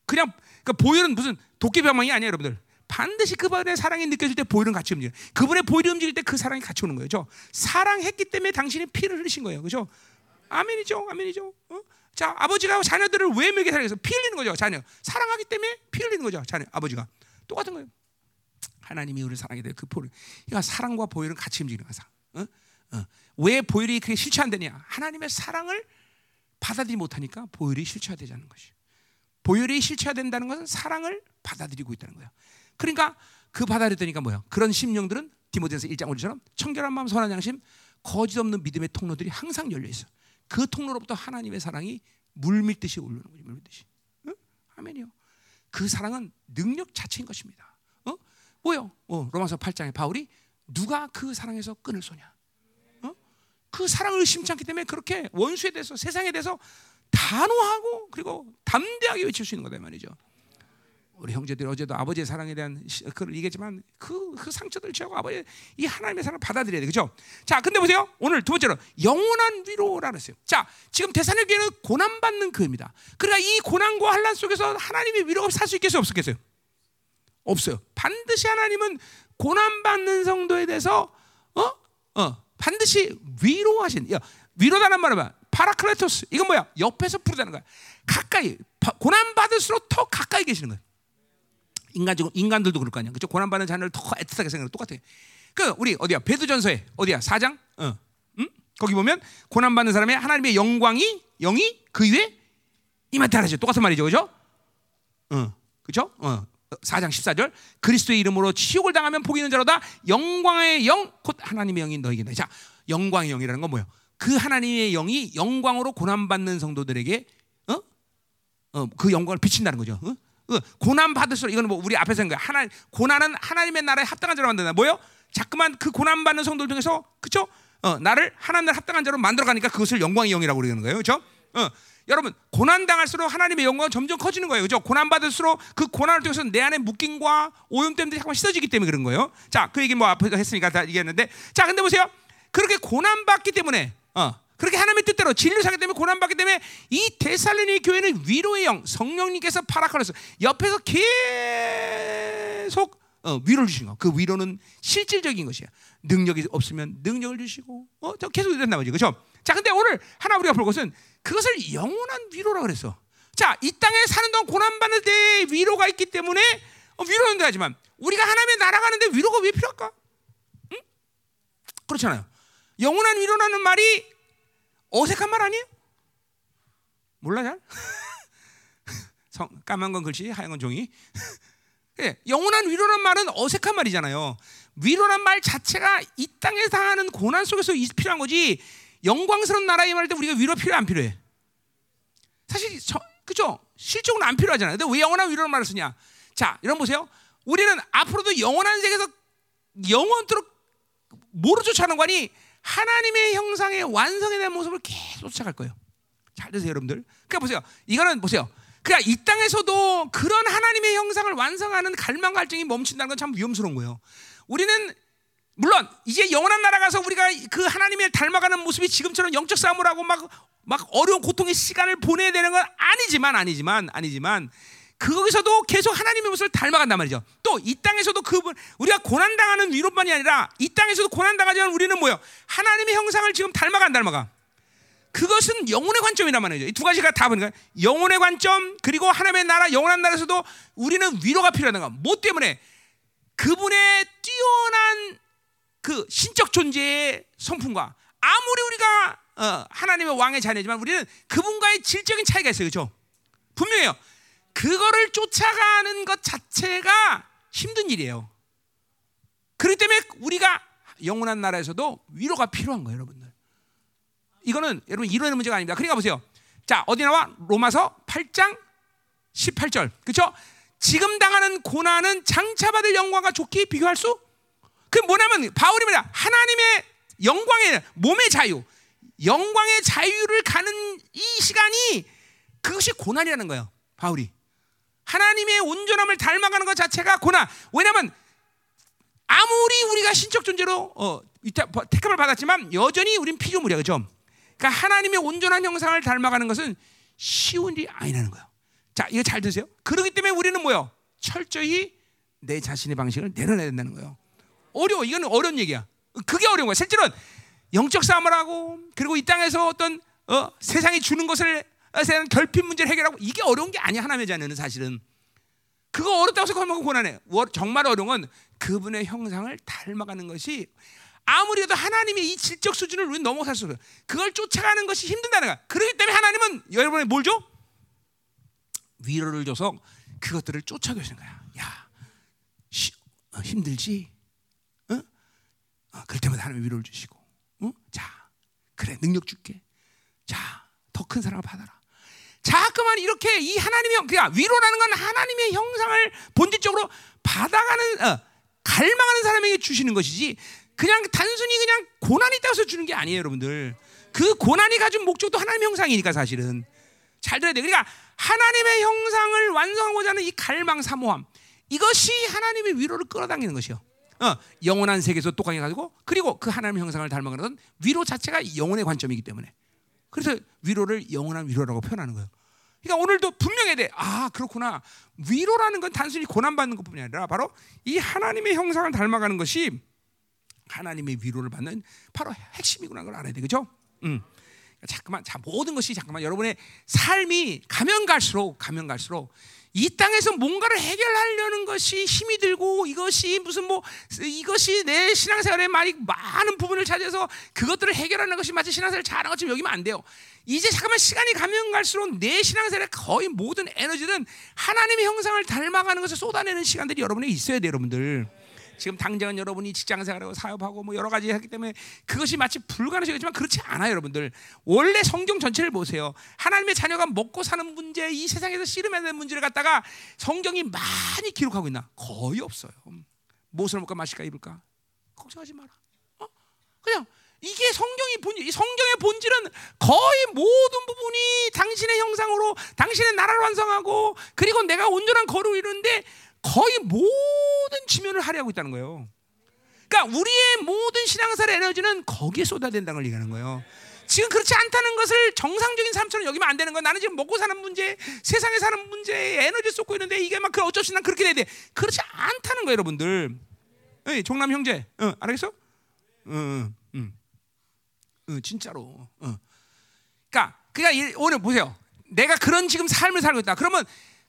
그냥 그 보혈은 무슨 도끼병망이 아니야, 여러분들. 반드시 그분의 사랑이 느껴질 때 보혈은 같이 움직여. 그분의 보혈이 움직일 때 그 사랑이 같이 오는 거예요. 사랑했기 때문에 당신이 피를 흘리신 거예요. 그죠? 아멘이죠. 아멘이죠. 어? 자, 아버지가 자녀들을 왜 먹게 살려서 피 흘리는 거죠. 자녀. 사랑하기 때문에 피 흘리는 거죠. 자녀. 아버지가. 똑같은 거예요. 하나님이 우리를 사랑하게 돼그 보혈. 그러니까 사랑과 보혈은 같이 움직이는 거야. 어? 어. 왜 보혈이 그게 실체안되냐? 하나님의 사랑을 받아들이지 못하니까 보혈이 실체화되자는 것이. 보혈이 실체화된다는 것은 사랑을 받아들이고 있다는 거야. 그러니까 그 받아들였다니까 뭐야? 그런 심령들은 디모데서 1장 5절처럼 청결한 마음, 선한 양심, 거짓 없는 믿음의 통로들이 항상 열려 있어. 그 통로로부터 하나님의 사랑이 물밀듯이 오르는 거지, 물밀듯이. 응? 아멘이요. 그 사랑은 능력 자체인 것입니다. 어? 뭐요? 어, 로마서 8장에 바울이 누가 그 사랑에서 끈을 쏘냐? 그 사랑을 심지 않기 때문에 그렇게 원수에 대해서 세상에 대해서 단호하고 그리고 담대하게 외칠 수 있는 거다 말이죠. 우리 형제들이 어제도 아버지의 사랑에 대한 시- 그걸 얘기했지만 그, 그 상처들 채우고 아버지 이 하나님의 사랑을 받아들여야 돼. 그죠? 자, 근데 보세요. 오늘 두 번째로 영원한 위로라고 했어요. 자, 지금 대사의 교회는 고난받는 교회입니다. 그러니까 이 고난과 환란 속에서 하나님의 위로가 살 수 있겠어요? 없겠어요? 없어요. 반드시 하나님은 고난받는 성도에 대해서 어? 어, 반드시 위로하신. 야, 위로다는 말은 뭐야? παράκλητος. 이건 뭐야? 옆에서 부르다는 거야. 가까이 바- 고난 받을수록 더 가까이 계시는 거예요. 인간적 인간들도 그럴 거 아니야. 그죠? 고난 받는 자녀를 더 애틋하게 생각하는 똑같아. 그 우리 어디야? 베드로전서에 어디야? 4장? 어. 응? 거기 보면 고난 받는 사람의 하나님의 영광이 영이 그 위에 하죠. 똑같은 말이죠. 그죠? 어. 그죠? 어. 4장 14절 그리스도의 이름으로 치욕을 당하면 복이 있는 자로다 영광의 영 곧 하나님의 영이 너에게 자 영광의 영이라는 건 뭐예요? 그 하나님의 영이 영광으로 고난 받는 성도들에게 어? 어, 그 영광을 비친다는 거죠. 어? 어, 고난 받을수록 이거는 뭐 우리 앞에서 한 거야. 하나 고난은 하나님의 나라에 합당한 자로 만든다. 뭐요? 자꾸만 그 고난 받는 성도들 중에서 그쵸? 어, 나를 하나님 나라 합당한 자로 만들어 가니까 그것을 영광의 영이라고 그러는 거예요. 그렇죠? 어, 여러분 고난 당할수록 하나님의 영광은 점점 커지는 거예요. 그죠? 고난 받을수록 그 고난을 통해서 내 안에 묶임과 오염됨들이 잠깐 씻어지기 때문에 그런 거예요. 자, 그 얘기 뭐 앞에서 했으니까 다 얘기했는데 자, 근데 보세요. 그렇게 고난 받기 때문에 어, 그렇게 하나님의 뜻대로 진리 사기 때문에 고난 받기 때문에 이 데살로니 교회는 위로의 영 성령님께서 파라카로서 옆에서 계속 어, 위로를 주시는 거. 그 위로는 실질적인 것이야. 능력이 없으면 능력을 주시고, 어, 저 계속 이랬나 보지, 그렇죠? 자, 근데 오늘 하나 우리가 볼 것은 그것을 영원한 위로라 그랬어. 자, 이 땅에 사는 동안 고난 받는 데 위로가 있기 때문에 어, 위로는 하지만 우리가 하나님의 나라 가는데 위로가 왜 필요할까? 응? 그렇잖아요. 영원한 위로라는 말이 어색한 말 아니에요? 몰라 잘? [laughs] 성, 까만 건 글씨, 하얀 건 종이. [laughs] 예, 영원한 위로란 말은 어색한 말이잖아요. 위로란 말 자체가 이 땅에 당하는 고난 속에서 이- 필요한 거지. 영광스러운 나라에 말할 때 우리가 위로 필요 안 필요해? 사실 저, 그죠? 실적으로 안 필요하잖아요. 근데 왜 영원한 위로란 말을 쓰냐? 자, 여러분 보세요. 우리는 앞으로도 영원한 세계에서 영원토록 뭐로 쫓아가는 거니? 하나님의 형상의 완성에 대한 모습을 계속 쫓아갈 거예요. 잘 드세요, 여러분들. 그러니까 보세요. 이거는 보세요. 그러니까 이 땅에서도 그런 하나님의 형상을 완성하는 갈망 갈증이 멈춘다는 건 참 위험스러운 거예요. 우리는 물론 이제 영원한 나라 가서 우리가 그 하나님을 닮아가는 모습이 지금처럼 영적 싸움을 하고 막, 막 어려운 고통의 시간을 보내야 되는 건 아니지만 아니지만 아니지만 거기서도 계속 하나님의 모습을 닮아간단 말이죠. 또 이 땅에서도 그분 우리가 고난 당하는 위로만이 아니라 이 땅에서도 고난 당하지만 우리는 뭐요? 하나님의 형상을 지금 닮아간 닮아가. 그것은 영혼의 관점이란 말이죠. 이 두 가지가 다 보니까 영혼의 관점 그리고 하나님의 나라 영원한 나라에서도 우리는 위로가 필요하다. 뭐 때문에 그분의 뛰어난 그 신적 존재의 성품과 아무리 우리가 어, 하나님의 왕의 자녀지만 우리는 그분과의 질적인 차이가 있어요. 그렇죠? 분명해요. 그거를 쫓아가는 것 자체가 힘든 일이에요. 그렇기 때문에 우리가 영원한 나라에서도 위로가 필요한 거예요, 여러분들. 이거는 여러분 이론의 문제가 아닙니다. 그러니까 보세요. 자, 어디 나와? 로마서 8장 18절. 그렇죠? 지금 당하는 고난은 장차 받을 영광과 좋게 비교할 수? 그 뭐냐면 바울이 뭐냐? 하나님의 영광의 몸의 자유, 영광의 자유를 가는 이 시간이 그것이 고난이라는 거예요. 바울이 하나님의 온전함을 닮아가는 것 자체가 고난. 왜냐하면 아무리 우리가 신적 존재로 어, 택함을 받았지만 여전히 우린 피조물이야, 그죠? 그러니까 하나님의 온전한 형상을 닮아가는 것은 쉬운 일이 아니라는 거예요. 자, 이거 잘 드세요. 그렇기 때문에 우리는 뭐요? 철저히 내 자신의 방식을 내려놔야 된다는 거예요. 어려워. 이거는 어려운 얘기야. 그게 어려운 거야. 실제로는 영적 싸움을 하고 그리고 이 땅에서 어떤 어, 세상이 주는 것을 어, 세상 결핍 문제를 해결하고 이게 어려운 게 아니야 하나님의 자녀는 사실은 그거 어렵다고 생각하면 고난해. 워- 정말 어려운 건 그분의 형상을 닮아가는 것이 아무리 해도 하나님의 이 질적 수준을 우리는 넘어설 수 없어요. 그걸 쫓아가는 것이 힘든다는 거야. 그렇기 때문에 하나님은 여러분의 뭘 줘? 위로를 줘서 그것들을 쫓아가시는 거야. 야, 시, 어, 힘들지? 어? 어, 그럴 때마다 하나님 위로를 주시고, 어? 자, 그래 능력 줄게. 자, 더 큰 사랑을 받아라. 자꾸만 이렇게 이 하나님의 형, 그러니까 위로라는 건 하나님의 형상을 본질적으로 받아가는, 어, 갈망하는 사람에게 주시는 것이지, 그냥 단순히 그냥 고난이 있다고 해서 주는 게 아니에요, 여러분들. 그 고난이 가진 목적도 하나님의 형상이니까 사실은. 잘 들어야 돼. 그러니까 하나님의 형상을 완성하고자 하는 이 갈망 사모함 이것이 하나님의 위로를 끌어당기는 것이요. 어, 영원한 세계에서 똑같이 가지고 그리고 그 하나님의 형상을 닮아가는 건 위로 자체가 영혼의 관점이기 때문에 그래서 위로를 영원한 위로라고 표현하는 거예요. 그러니까 오늘도 분명해야 돼. 아 그렇구나. 위로라는 건 단순히 고난 받는 것뿐이 아니라 바로 이 하나님의 형상을 닮아가는 것이 하나님의 위로를 받는 바로 핵심이구나 걸 알아야 되겠죠? 음. 잠깐만, 자 모든 것이 잠깐만 여러분의 삶이 가면 갈수록 가면 갈수록 이 땅에서 뭔가를 해결하려는 것이 힘이 들고 이것이 무슨 뭐 이것이 내 신앙생활에 많이 많은 부분을 차지해서 그것들을 해결하는 것이 마치 신앙생활을 잘하는 것처럼 여기면 안 돼요. 이제 잠깐만 시간이 가면 갈수록 내 신앙생활의 거의 모든 에너지는 하나님의 형상을 닮아가는 것을 쏟아내는 시간들이 여러분에게 있어야 돼요, 여러분들. 지금 당장은 여러분이 직장 생활하고 사업하고 뭐 여러 가지 하기 때문에 그것이 마치 불가능하겠지만 그렇지 않아요, 여러분들. 원래 성경 전체를 보세요. 하나님의 자녀가 먹고 사는 문제, 이 세상에서 씨름해야 되는 문제를 갖다가 성경이 많이 기록하고 있나? 거의 없어요. 무엇을 먹까 마실까 입을까? 걱정하지 마라. 어? 그냥 이게 성경이 본, 이 성경의 본질은 거의 모든 부분이 당신의 형상으로 당신의 나라를 완성하고 그리고 내가 온전한 거룩을 이루는데 거의 모든 지면을 할애하고 있다는 거예요. 그러니까 우리의 모든 신앙사의 에너지는 거기에 쏟아야 된다는 걸 얘기하는 거예요. 지금 그렇지 않다는 것을 정상적인 삶처럼 여기면 안 되는 거야. 나는 지금 먹고 사는 문제, 세상에 사는 문제에 에너지 쏟고 있는데 이게 막 그 어쩔 수 없이 난 그렇게 돼야 돼. 그렇지 않다는 거예요, 여러분들. 에이, 종남 형제, 어, 알겠어? 응, 응, 응, 진짜로. 어. 그러니까, 그냥 오늘 보세요. 내가 그런 지금 삶을 살고 있다. 그러면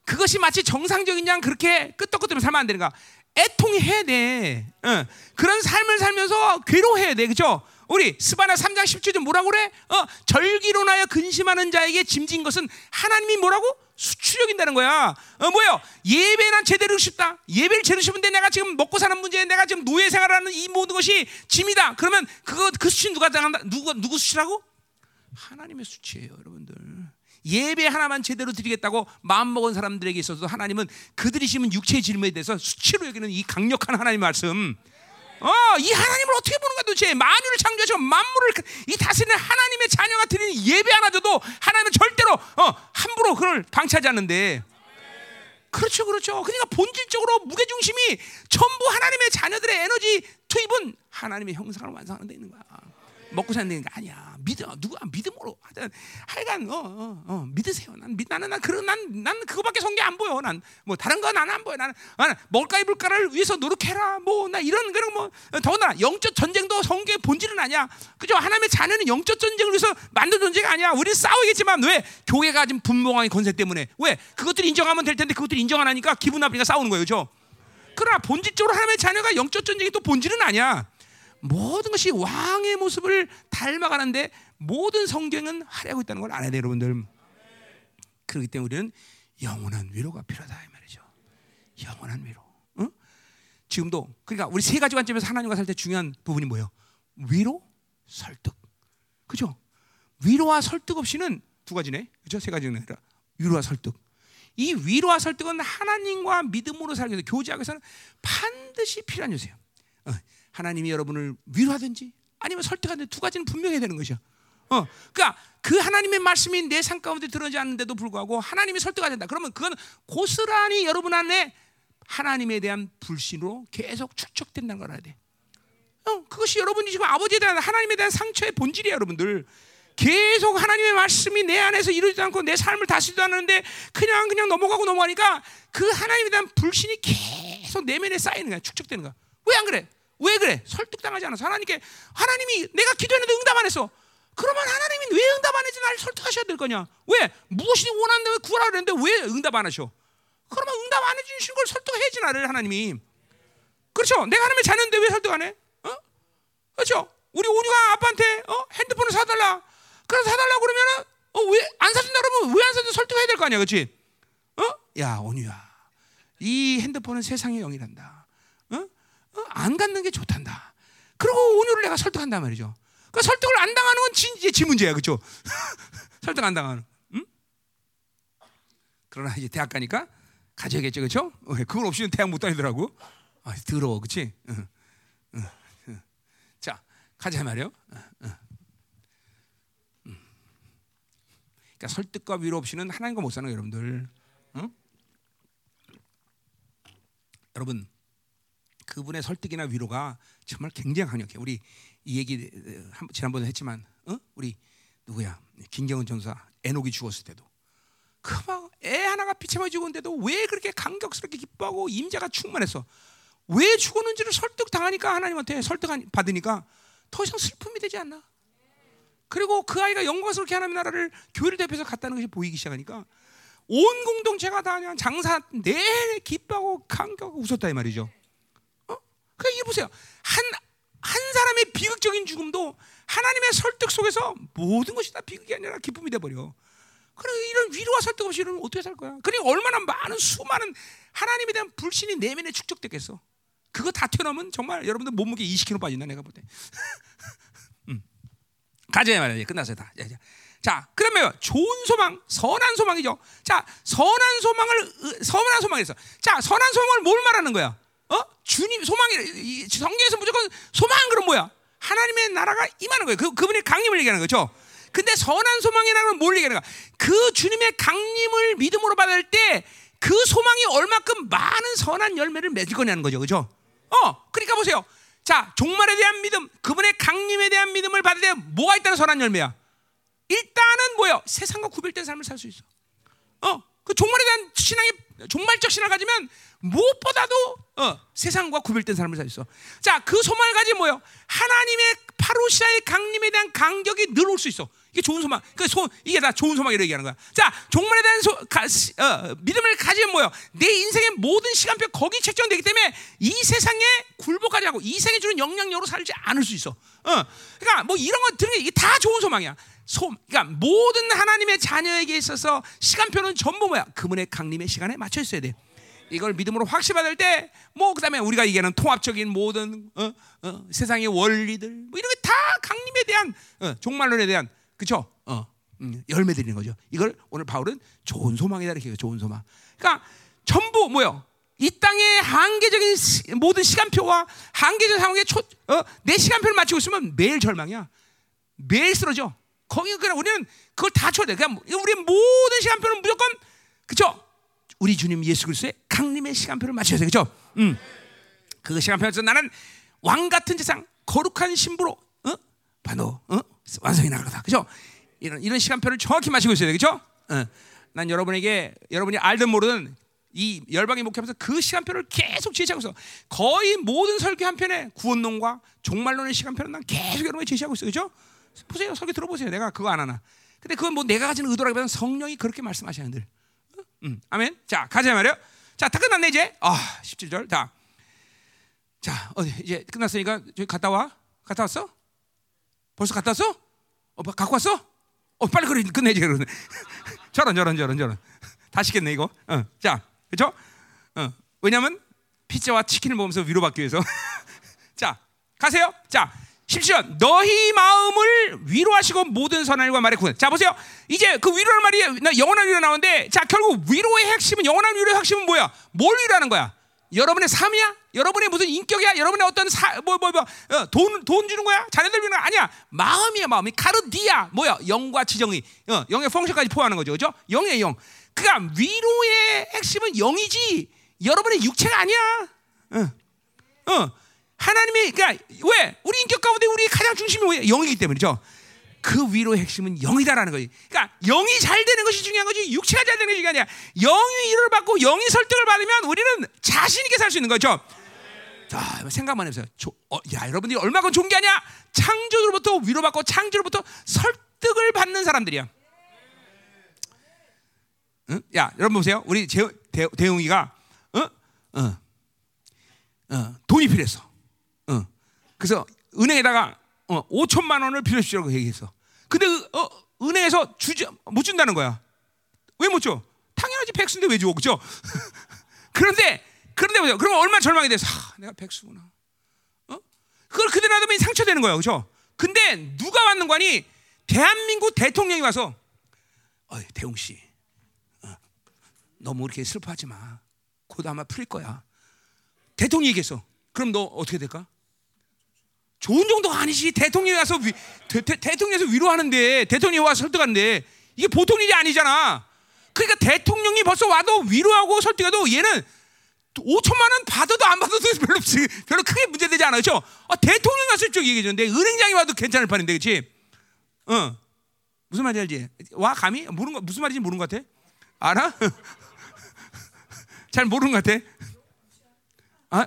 그것이 마치 정상적인 양 그렇게 끄떡끄떡 살면 안 되는 거야. 애통해야 돼. 어. 그런 삶을 살면서 괴로워해야 돼. 그죠? 우리 스바나 3장 10절에 뭐라고 그래? 어, 절기로 나여 근심하는 자에게 짐진 것은 하나님이 뭐라고? 수출력인다는 거야. 어, 뭐요? 예배는 제대로 싶다. 예배를 제대로 싶은데 내가 지금 먹고 사는 문제, 내가 지금 노예 생활하는 이 모든 것이 짐이다. 그러면 그거 그 수치 누가 당한다? 누구 누구 수치라고? 하나님의 수치예요, 여러분들. 예배 하나만 제대로 드리겠다고 마음 먹은 사람들에게 있어서 하나님은 그들이 심은 육체의 질문에 대해서 수치로 여기는 이 강력한 하나님 말씀. 어, 이 하나님을 어떻게 보는 거야 도대체? 만유를 창조하시고 만물을 이 다스리는 하나님의 자녀가 드리는 예배 하나 줘도 하나님은 절대로 어, 함부로 그걸 방치하지 않는데. 그렇죠, 그렇죠. 그러니까 본질적으로 무게 중심이 전부 하나님의 자녀들의 에너지 투입은 하나님의 형상을 완성하는 데 있는 거야. 먹고 사는 게 아니야. 믿어. 누가 믿음으로 하여튼 하여간 어, 어, 어, 믿으세요. 난 믿, 나는 난 그런 난 난 그거밖에 성경 안 보여. 난 뭐 다른 건 나는 안 보여. 나는 나는 먹을까 입을까를 위해서 노력해라. 뭐 나 이런 그런 뭐 더구나 영적 전쟁도 성경의 본질은 아니야. 그죠? 하나님의 자녀는 영적 전쟁을 위해서 만든 존재가 아니야. 우리 싸우겠지만 왜 교회가 지금 분봉왕의 권세 때문에 왜 그것들 인정하면 될 텐데 그것들 인정 안 하니까 기분 나쁘니까 싸우는 거예요, 그죠? 그러나 본질적으로 하나님의 자녀가 영적 전쟁이 또 본질은 아니야. 모든 것이 왕의 모습을 닮아가는데 모든 성경은 하려고 있다는 걸 알아야 돼요, 여러분들. 그렇기 때문에 우리는 영원한 위로가 필요하다 이 말이죠. 영원한 위로. 응? 지금도 그러니까 우리 세 가지 관점에서 하나님과 살 때 중요한 부분이 뭐예요? 위로, 설득. 그죠? 위로와 설득 없이는 두 가지네. 그죠? 세 가지는 아니라 위로와 설득. 이 위로와 설득은 하나님과 믿음으로 살기 위해서 교제하기 위해서는 반드시 필요한 요소예요. 어. 하나님이 여러분을 위로하든지 아니면 설득하든지 두 가지는 분명해야 되는 것이야. 어, 그러니까 그 하나님의 말씀이 내 삶 가운데 들어오지 않는데도 불구하고 하나님이 설득해야 된다. 그러면 그건 고스란히 여러분 안에 하나님에 대한 불신으로 계속 축적된다는 걸 알아야 돼. 어, 그것이 여러분이 지금 아버지에 대한 하나님에 대한 상처의 본질이에요, 여러분들. 계속 하나님의 말씀이 내 안에서 이루지도 않고 내 삶을 다스리지도 않는데 그냥 그냥 넘어가고 넘어가니까 그 하나님에 대한 불신이 계속 내면에 쌓이는 거야, 축적되는 거야. 왜 안 그래? 왜 그래? 설득당하지 않아서 하나님께 하나님이 내가 기도했는데 응답 안 했어. 그러면 하나님이 왜 응답 안 했지? 나를 설득하셔야 될 거냐? 왜 무엇이 원하는데 왜 구하라 그랬는데 왜 응답 안 하셔? 그러면 응답 안 해주신 걸 설득해야지 나를 하나님이. 그렇죠? 내가 하나님의 자녀인데 왜 설득 안 해? 어? 그렇죠? 우리 온유가 아빠한테 어? 핸드폰을 사달라. 그래서 사달라 그러면은 어, 왜안 사준다 그러면 왜 안 사준 설득해야 될 거 아니야, 그렇지? 어? 야 온유야, 이 핸드폰은 세상의 영이란다. 어? 안 갖는 게 좋단다. 그리고 온유를 내가 설득한단 말이죠. 그 설득을 안 당하는 건 지, 이제 지 문제야, 그렇죠? [laughs] 설득 안 당하는. 응? 그러나 이제 대학 가니까 가져야겠죠, 그렇죠? 그걸 없이는 대학 못 다니더라고. 아, 더러워, 그렇지? 응. 응. 자, 가자 말이요. 그러니까 설득과 위로 없이는 하나님과 못 사는 거예요, 여러분들. 응? 여러분 그분의 설득이나 위로가 정말 굉장히 강력해. 우리 이 얘기 지난번에 했지만, 어? 우리 누구야? 김경은 전사 에녹이 죽었을 때도 그막애 하나가 피쳐맞아 죽었는데도 왜 그렇게 감격스럽게 기뻐하고 임자가 충만했어? 왜 죽었는지를 설득 당하니까 하나님한테 설득 받으니까 더 이상 슬픔이 되지 않나? 그리고 그 아이가 영광스럽게 하나님 나라를 교회를 대표해서 갔다는 것이 보이기 시작하니까 온 공동체가 다 그냥 장사 내내 기뻐하고 감격하고 웃었다 이 말이죠. 어? 그러니까 이게 보세요. 한, 한 사람의 비극적인 죽음도 하나님의 설득 속에서 모든 것이 다 비극이 아니라 기쁨이 돼버려. 그리고 이런 위로와 설득 없이 이러면 어떻게 살 거야? 그리고 얼마나 많은 수많은 하나님에 대한 불신이 내면에 축적됐겠어. 그거 다 튀어나오면 정말 여러분들 몸무게 20kg 빠진다 내가 볼 때. [laughs] 음. 가자 말이야. 끝났어요 다. 자, 그러면 좋은 소망, 선한 소망이죠. 자, 선한 소망을 으, 선한 소망에서 자, 선한 소망을 뭘 말하는 거야? 어? 주님 소망이 이 성경에서 무조건 소망 그럼 뭐야? 하나님의 나라가 임하는 거예요. 그 그분의 강림을 얘기하는 거죠. 근데 선한 소망이라는 건 뭘 얘기하는 거야? 그 주님의 강림을 믿음으로 받을 때 그 소망이 얼마큼 많은 선한 열매를 맺을 거냐는 거죠. 그죠? 어, 그러니까 보세요. 자, 종말에 대한 믿음, 그분의 강림에 대한 믿음을 받을 때 뭐가 있다는 선한 열매야? 일단은 뭐요? 세상과 구별된 삶을 살 수 있어. 어, 그 종말에 대한 신앙이 종말적 신앙을 가지면 무엇보다도 어, 세상과 구별된 삶을 살수 있어. 자, 그 소망을 가지 뭐요? 하나님의 파루시아의 강림에 대한 간격이 늘 올 수 있어. 이게 좋은 소망. 그 소, 이게 다 좋은 소망이라고 얘기하는 거야. 자, 종말에 대한 소, 가, 시- 어, 믿음을 가지면 뭐요? 내 인생의 모든 시간표 거기 책정되기 때문에 이 세상에 굴복하지 않고 이 세상에 주는 영향력으로 살지 않을 수 있어. 어, 그러니까 뭐 이런 거 들은 게 이게 다 좋은 소망이야. 소, 그러니까 모든 하나님의 자녀에게 있어서 시간표는 전부 뭐야? 그분의 강림의 시간에 맞춰 있어야 돼. 이걸 믿음으로 확실히 받을 때, 뭐 그다음에 우리가 얘기하는 통합적인 모든 어, 어, 세상의 원리들, 뭐 이런 게 다 강림에 대한 어, 종말론에 대한 그죠? 어, 음, 열매들인 거죠. 이걸 오늘 바울은 좋은 소망이다 이렇게. 좋은 소망. 그러니까 전부 뭐요? 이 땅의 한계적인 시- 모든 시간표와 한계적 상황에 초, 어, 내 시간표를 맞추고 있으면 매일 절망이야. 매일 쓰러져. 거기 그냥 우리는 그걸 다 쳐야 돼. 그냥 우리 모든 시간표는 무조건 그죠? 우리 주님 예수 그리스도의 강림의 시간표를 맞춰야 돼. 그죠? 음. 그 시간표에서 나는 왕 같은 세상 거룩한 신부로 어? 바로 어? 완성이 나가다. 그죠? 이런 이런 시간표를 정확히 맞추고 있어야 돼. 그죠? 어. 난 여러분에게 여러분이 알든 모르든 이 열방의 목회하면서 그 시간표를 계속 제시하고 있어. 거의 모든 설교 한 편에 구원론과 종말론의 시간표는 난 계속 여러분에게 제시하고 있어. 그죠? 보세요. 설교 들어보세요. 내가 그거 안 하나. 근데 그건 뭐 내가 가진 의도라기보다는 성령이 그렇게 말씀하시는 늘. 음, 아멘. 자, 가자 말이요. 자, 다 끝났네 이제. 아, 17절. 다. 자, 어디 이제 끝났으니까 저기 갔다 와. 갔다 왔어? 벌써 갔다 왔어? 어, 뭐, 갖고 왔어? 어, 빨리 그래 끝내지 그러네. [laughs] 저런 저런 저런 저런. 다 시켰네 이거. 어, 자, 그렇죠? 어, 왜냐면 피자와 치킨을 먹으면서 위로받기 위해서. [laughs] 자, 가세요. 자, 17절 너희 마음을 위로하시고 모든 선한과 말에 구원. 자 보세요. 이제 그 위로라는 말이 나 영원한 위로 나오는데 자 결국 위로의 핵심은 영원한 위로의 핵심은 뭐야? 뭘 위로하는 거야? 여러분의 삶이야? 여러분의 무슨 인격이야? 여러분의 어떤 뭐뭐뭐돈 돈 주는 거야? 자녀들 위는 아니야. 마음이야 마음이 카르디아 뭐야? 영과 지정의 어, 영의 펑션까지 포함하는 거죠, 그죠? 영의 영. 그러니까 위로의 핵심은 영이지 여러분의 육체가 아니야. 어. 어. 하나님이 그러니까 왜 우리 인격 가운데 우리 가장 중심이 뭐예요? 영이기 때문이죠. 그 위로의 핵심은 영이다라는 거지. 그러니까 영이 잘 되는 것이 중요한 거지 육체가 잘 되는 것이 아니야. 영이 위로를 받고 영이 설득을 받으면 우리는 자신 있게 살 수 있는 거죠. 자, 생각만 해보세요. 조, 어, 야, 여러분들이 얼마큼 좋은 게 아니야? 창조주로부터 위로받고 창조로부터 설득을 받는 사람들이야. 응? 야, 여러분 보세요. 우리 재, 대, 대웅이가 어? 어. 어, 돈이 필요했어. 어. 그래서 은행에다가 어, 5천만 원을 빌려주라고 얘기했어. 근데 어, 은행에서 주지 못 준다는 거야. 왜 못 줘? 당연하지 백수인데 왜 줘? 그죠? [laughs] 그런데 그런데 보세요. 그러면 얼마나 절망이 돼서 아, 내가 백수구나. 어? 그걸 그대로 놔두면 상처되는 거야. 그죠? 근데 누가 왔는 거니? 대한민국 대통령이 와서 어이, 대웅 씨. 어, 너무 이렇게 슬퍼하지 마. 곧 아마 풀릴 거야. 대통령이 얘기했어. 그럼 너 어떻게 될까? 좋은 정도가 아니지. 대통령이 와서 위, 대, 대, 대통령에서 위로하는데 대통령이 와서 설득하는데 이게 보통 일이 아니잖아. 그러니까 대통령이 벌써 와도 위로하고 설득해도 얘는 5천만 원 받아도 안 받아도 [laughs] 별로 별로 크게 문제되지 않아요. 그렇죠? 아, 대통령이 왔을 적 얘기해 주는데 은행장이 와도 괜찮을 판인데 그렇지? 어. 무슨 말인지 알지? 와 감히 모르는 거 무슨 말인지 모르는 것 같아? 알아? [laughs] 잘 모르는 것 같아. 아,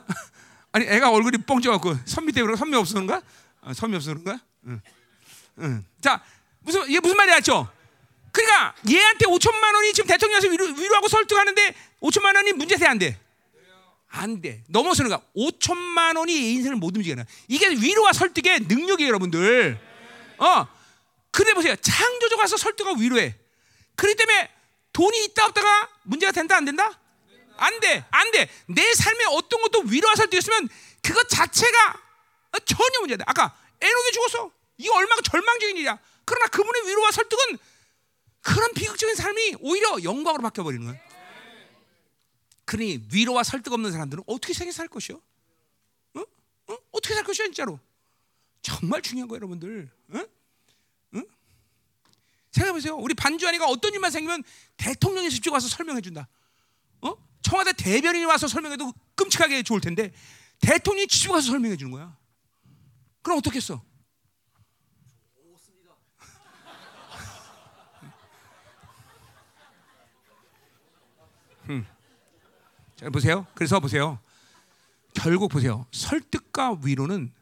아니 애가 얼굴이 뻥져갖고 선미 때문에 선미 없어 그런가? 아, 선미 없어 그런가? 응. 응. 자 무슨 이게 무슨 말이 알죠? 그러니까 얘한테 5천만 원이 지금 대통령에서 위로, 위로하고 설득하는데 5천만 원이 문제 돼안 돼? 안 돼. 넘어서는 가 5천만 원이 인생을 못 움직이는. 이게 위로와 설득의 능력이에요, 여러분들. 어. 근데 보세요. 창조주 가서 설득하고 위로해. 그렇기 때문에 돈이 있다 없다가 문제가 된다 안 된다? 안 돼. 안 돼. 내 삶에 어떤 것도 위로와 설득했으면 그것 자체가 전혀 문제다. 아까 에녹이 죽었어. 이게 얼마나 절망적인 일이야. 그러나 그분의 위로와 설득은 그런 비극적인 삶이 오히려 영광으로 바뀌어 버리는 거야. 그러니 위로와 설득 없는 사람들은 어떻게 세계 살 것이요? 어? 어? 어떻게 살 것이야 진짜로? 정말 중요한 거예요, 여러분들. 어? 어? 생각해 보세요. 우리 반주환이가 어떤 일만 생기면 대통령이 직접 와서 설명해 준다. 어? 청와대 대변인이 와서 설명해도 끔찍하게 좋을 텐데 대통령이 직접 와서 설명해 주는 거야. 그럼 어떻겠어? 자 보세요. 그래서 보세요. 결국 보세요. 설득과 위로는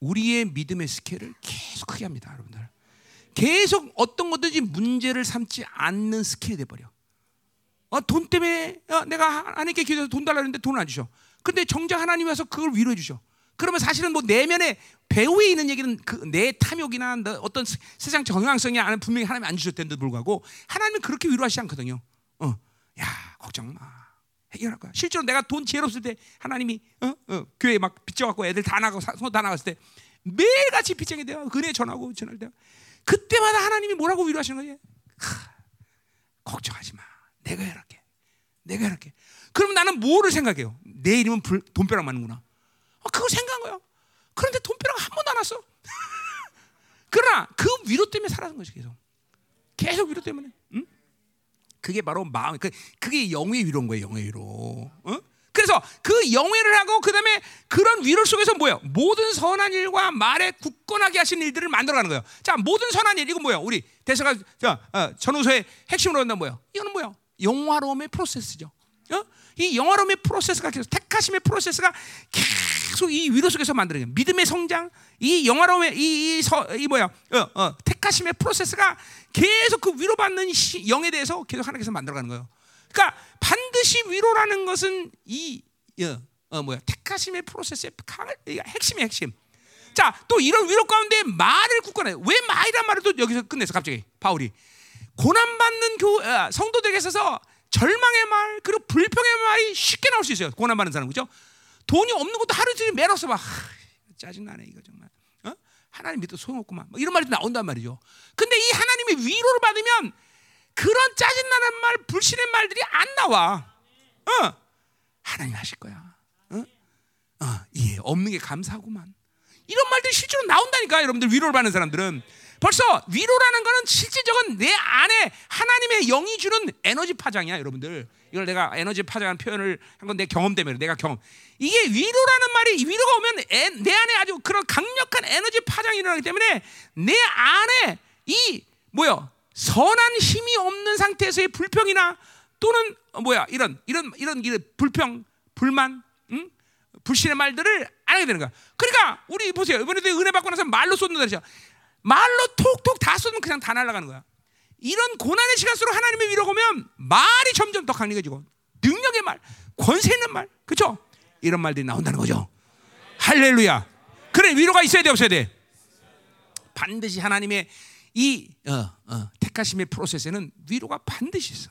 우리의 믿음의 스케일을 계속 크게 합니다, 여러분들. 계속 어떤 것든지 문제를 삼지 않는 스케일이 돼 버려. 어, 돈 때문에 어, 내가 하나님께 기도해서 돈 달라는데 돈을 안 주셔. 근데 정작 하나님 와서 그걸 위로해 주셔. 그러면 사실은 뭐 내면에 배후에 있는 얘기는 그 내 탐욕이나 어떤 세상 정황성이 아는 분명히 하나님 안 주셨는데도 불구하고 하나님은 그렇게 위로하시지 않거든요. 어, 야 걱정 마. 해결할 거야. 실제로 내가 돈 지혜롭을 때 하나님이 어? 어, 교회 막 빚져갖고 애들 다 나가고 손다 나갔을 때 매일같이 빚쟁이 돼요. 은혜 전하고 전할 때 그때마다 하나님이 뭐라고 위로하시는 거지? 걱정하지 마. 내가 해랄게. 내가 해랄게. 그럼 나는 뭐를 생각해요? 내 이름은 불, 돈벼락 맞는구나. 어, 그걸 생각한 거야. 그런데 돈벼락 한 번도 안 왔어. [laughs] 그러나 그 위로 때문에 살아는 거지 계속. 계속 위로 때문에. 응? 그게 바로 마음. 그 그게 영의 위로인 거예요. 영의 위로. 어? 그래서 그 영회를 하고 그다음에 그런 위로 속에서 뭐예요? 모든 선한 일과 말에 굳건하게 하신 일들을 만들어가는 거예요. 자, 모든 선한 일 이거 뭐야? 우리 대사가 자, 어, 전후서의 핵심으로 한다 뭐야? 이거는 뭐야? 영화로움의 프로세스죠. 어? 이 영화로움의 프로세스가 계속 택하심의 프로세스가 계속 이 위로 속에서 만들어요. 믿음의 성장, 이 영화로움의 이, 이, 서, 이 뭐야? 어, 어, 택하심의 프로세스가 계속 그 위로받는 시, 영에 대해서 계속 하나님께서 만들어가는 거예요. 그러니까 반드시 위로라는 것은 이 어, 어 뭐야 택하심의 프로세스의 핵심이 핵심. 자, 또 이런 위로 가운데 말을 굳건해. 왜 말이란 말을 또 여기서 끝내서 갑자기 바울이 고난받는 교 아, 성도들에게 있어서 절망의 말 그리고 불평의 말이 쉽게 나올 수 있어요. 고난받는 사람 그죠? 돈이 없는 것도 하루 종일 매너서 막 짜증 나네 이거 정말. 어? 하나님 믿어 소용없구만. 뭐 이런 말이 나온단 말이죠. 근데 이 하나님의 위로를 받으면 그런 짜증나는 말, 불신의 말들이 안 나와. 어. 하나님 하실 거야. 어? 어, 예, 없는 게 감사하구만. 이런 말들이 실제로 나온다니까, 여러분들 위로를 받는 사람들은. 벌써 위로라는 거는 실질적인 내 안에 하나님의 영이 주는 에너지 파장이야, 여러분들. 이걸 내가 에너지 파장한 표현을 한 건 내 경험 때문에 내가 경험. 이게 위로라는 말이 위로가 오면 에, 내 안에 아주 그런 강력한 에너지 파장이 일어나기 때문에 내 안에 이 뭐야 선한 힘이 없는 상태에서의 불평이나 또는 뭐야 이런 이런 이런 불평, 불만, 응? 불신의 말들을 안 하게 되는 거야. 그러니까 우리 보세요. 이번에도 은혜 받고 나서 말로 쏟는다 그랬죠. 말로 톡톡 다 쏟으면 그냥 다 날아가는 거야. 이런 고난의 시간 속으로 하나님의 위로 오면 말이 점점 더 강력해지고 능력의 말, 권세 있는 말, 그렇죠? 이런 말들이 나온다는 거죠. 할렐루야. 그래 위로가 있어야 돼 없어야 돼. 반드시 하나님의 이 어, 어, 택하심의 프로세스에는 위로가 반드시 있어.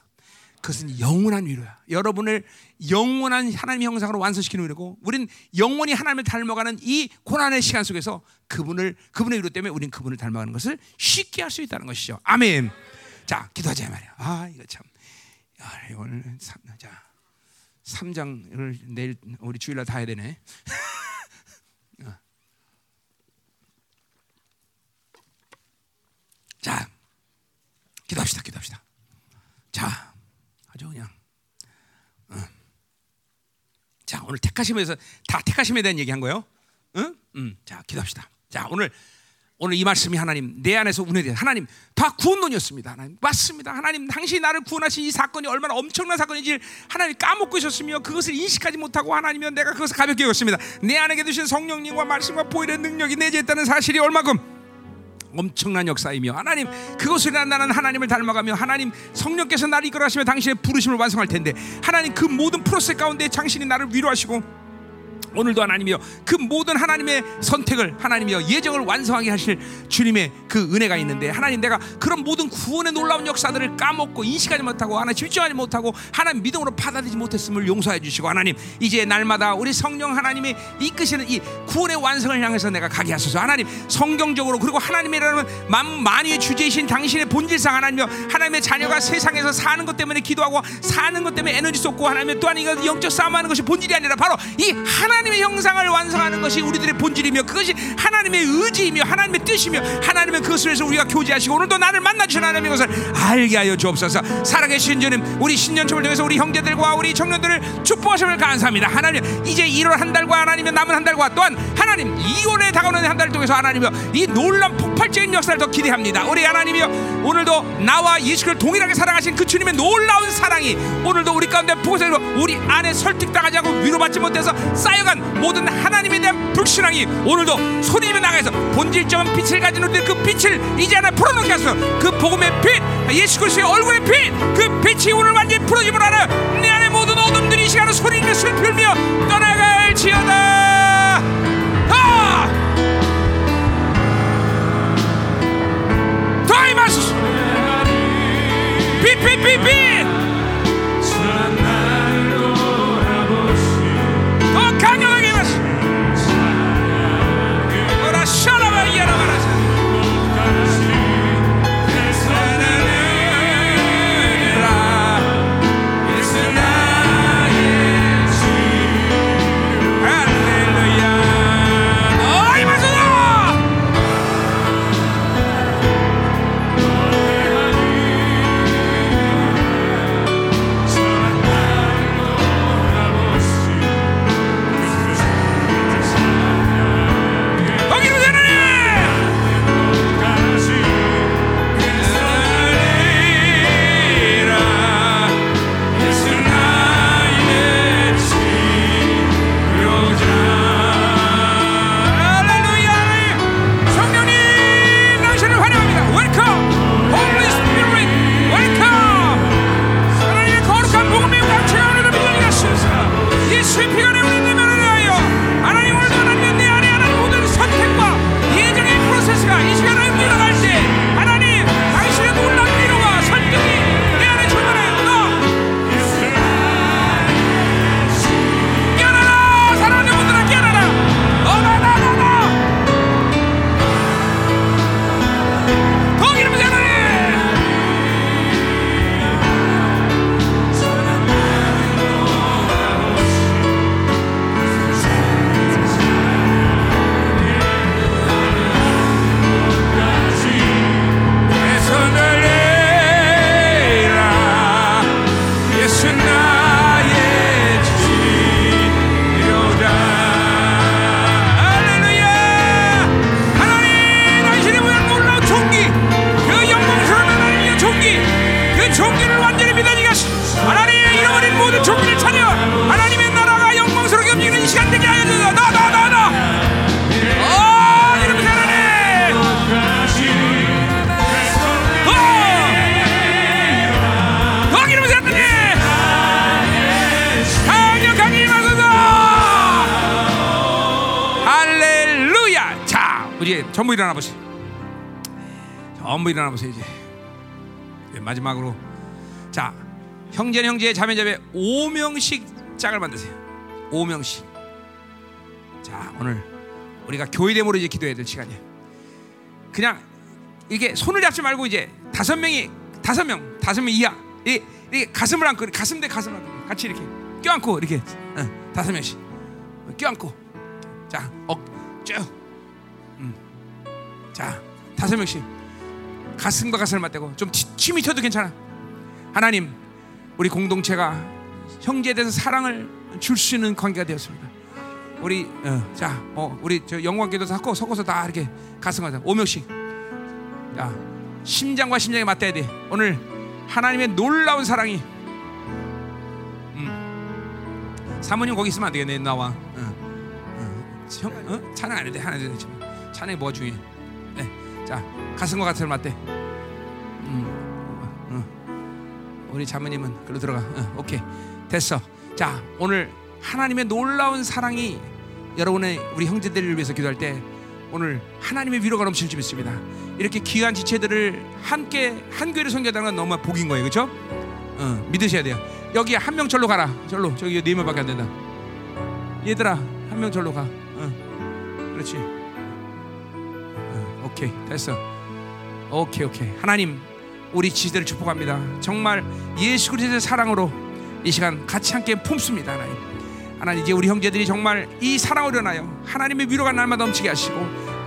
그것은 영원한 위로야. 여러분을 영원한 하나님의 형상으로 완성시키는 위로고, 우린 영원히 하나님을 닮아가는 이 고난의 시간 속에서 그분을 그분의 위로 때문에 우린 그분을 닮아가는 것을 쉽게 할 수 있다는 것이죠. 아멘. 자, 기도하자 말이야. 아, 이거 참. 야, 이걸 삼, 자, 3장을 내일 우리 주일날 다 해야 되네. [laughs] 기도합시다. 기도합시다. 자, 아주 그냥. 어. 자, 오늘 택하심에서 다 택하심에 대한 얘기한 거예요. 응? 음. 자, 기도합시다. 자, 오늘 오늘 이 말씀이 하나님 내 안에서 운에 대해 하나님 다 구원론이었습니다. 하나님 맞습니다. 하나님 당신이 나를 구원하신 이 사건이 얼마나 엄청난 사건인지 하나님 까먹고 있었으며 그것을 인식하지 못하고 하나님이 내가 그것을 가볍게 여겼습니다. 내 안에 계신 성령님과 말씀과 보이는 능력이 내재 있다는 사실이 얼마큼 엄청난 역사이며 하나님 그것을 나는 하나님을 닮아가며 하나님 성령께서 나를 이끌어가시며 당신의 부르심을 완성할 텐데 하나님 그 모든 프로세스 가운데 당신이 나를 위로하시고 오늘도 하나님이여 그 모든 하나님의 선택을 하나님이여 예정을 완성하게 하실 주님의 그 은혜가 있는데 하나님 내가 그런 모든 구원의 놀라운 역사들을 까먹고 인식하지 못하고 하나 집중하지 못하고 하나님 믿음으로 받아들이지 못했음을 용서해 주시고 하나님 이제 날마다 우리 성령 하나님이 이끄시는 이 구원의 완성을 향해서 내가 가게 하소서. 하나님 성경적으로 그리고 하나님이라는 만 만유의 주제이신 당신의 본질상 하나님이여 하나님의 자녀가 세상에서 사는 것 때문에 기도하고 사는 것 때문에 에너지 쏟고 하나님 또한 이거 영적 싸움하는 것이 본질이 아니라 바로 이 하나님 하나님의 형상을 완성하는 것이 우리들의 본질이며 그것이 하나님의 의지이며 하나님의 뜻이며 하나님의 그것을 위해서 우리가 교제하시고 오늘도 나를 만나 주신 하나님의 것을 알게 하여 주옵소서. 살아계신 주님, 우리 신년초를 통해서 우리 형제들과 우리 청년들을 축복하심을 감사합니다. 하나님, 이제 1월 한 달과 하나님의 남은 한 달과 또한 하나님 2월에 다가오는 한 달을 통해서 하나님이여 이 놀란 폭발적인 역사를 더 기대합니다. 우리 하나님이여 오늘도 나와 예수를 동일하게 사랑하신 그 주님의 놀라운 사랑이 오늘도 우리 가운데 보세요. 우리 안에 설득당하지 않고 위로받지 못해서 쌓여간 모든 하나님에 대한 불신앙이 오늘도 소리내며 나가서 본질적인 빛을 가진 우리들 그 빛을 이제 하나 풀어놓게 하소서. 그 복음의 빛 예수 그리스도의 얼굴의 빛그 빛이 오늘 완전히 풀어짐을 알아 내 안에 모든 어둠들이 이 시간에 소리내며 슬피며 떠나갈지어다. 더 임하소서. 빛빛빛빛 Can you forgive us? Or a shalom, 일어나 보세요 이제 마지막으로 자 형제 형제 자매 자매 5명씩 짝을 만드세요. 5명씩. 자 오늘 우리가 교회됨으로 이제 기도해야 될 시간이에요. 그냥 이게 손을 잡지 말고 이제 다섯 명이 다섯 명 다섯 명 이하 이, 이 가슴을 안고 가슴 대 가슴 안고 같이 이렇게 껴안고 이렇게 응, 다섯 명씩 껴안고 자억쭉 자, 다섯 명씩. 가슴과 가슴을 맞대고 좀 침이 튀어도 괜찮아. 하나님, 우리 공동체가 형제에 대해서 사랑을 줄 수 있는 관계가 되었습니다. 우리 어, 자, 어, 우리 저 영광기도 섞고 섞어서 다 이렇게 가슴과 오명씩. 자, 심장과 심장이 맞대야 돼. 오늘 하나님의 놀라운 사랑이. 음. 사모님 거기 있으면 안 되겠네. 나와. 어. 어. 형, 어? 찬양 안 해도 돼. 하나 둘 뭐가 중요해? 네. 자, 가슴과 가슴을 맞대. 음. 어. 우리 자매님은 글로 들어가. 어, 오케이. 됐어. 자, 오늘 하나님의 놀라운 사랑이 여러분의 우리 형제들을 위해서 기도할 때 오늘 하나님의 위로가 넘칠 줄 믿습니다. 이렇게 귀한 지체들을 함께 한 교회를 섬겨다는 건 너무 복인 거예요, 그렇죠? 어, 믿으셔야 돼요. 여기 한 명 절로 가라. 절로 저기 네 명밖에 안 된다. 얘들아 한 명 절로 가. 어, 그렇지. 어, 오케이 됐어. 오케이 오케이. 하나님 우리 지체들을 축복합니다. 정말 예수 그리스도의 사랑으로 이 시간 같이 함께 품습니다, 하나님. 하나님 이제 우리 형제들이 정말 이 사랑을 일어나요. 하나님의 위로가 날마다 넘치게 하시고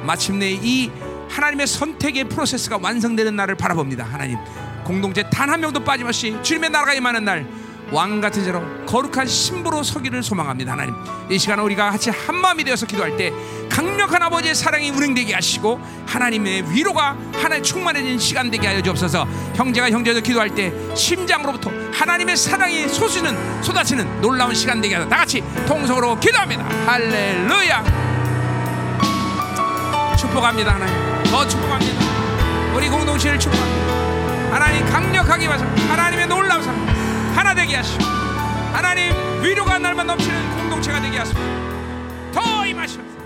마침내 이 하나님의 선택의 프로세스가 완성되는 날을 바라봅니다. 하나님 공동체 단 한 명도 빠짐없이 주님의 나라가 임하는 날 왕 같은 자로 거룩한 신부로 서기를 소망합니다. 하나님 이 시간 우리가 같이 한 마음이 되어서 기도할 때 강력한 아버지의 사랑이 운행되게 하시고 하나님의 위로가 하나님 충만해진 시간 되게 하여 주옵소서. 형제가 형제도 기도할 때 심장으로부터 하나님의 사랑이 솟으는 쏟아지는 놀라운 시간 되게 하여 다 같이 통성으로 기도합니다. 할렐루야. 축복합니다 하나님. 더 축복합니다. 우리 공동체를 축복합니다. 하나님 강력하게 하셔. 하나님의 놀라운 사랑 하나 되게 하시고 하나님 위로가 날만 넘치는 공동체가 되게 하소서. 더 임하시옵소서.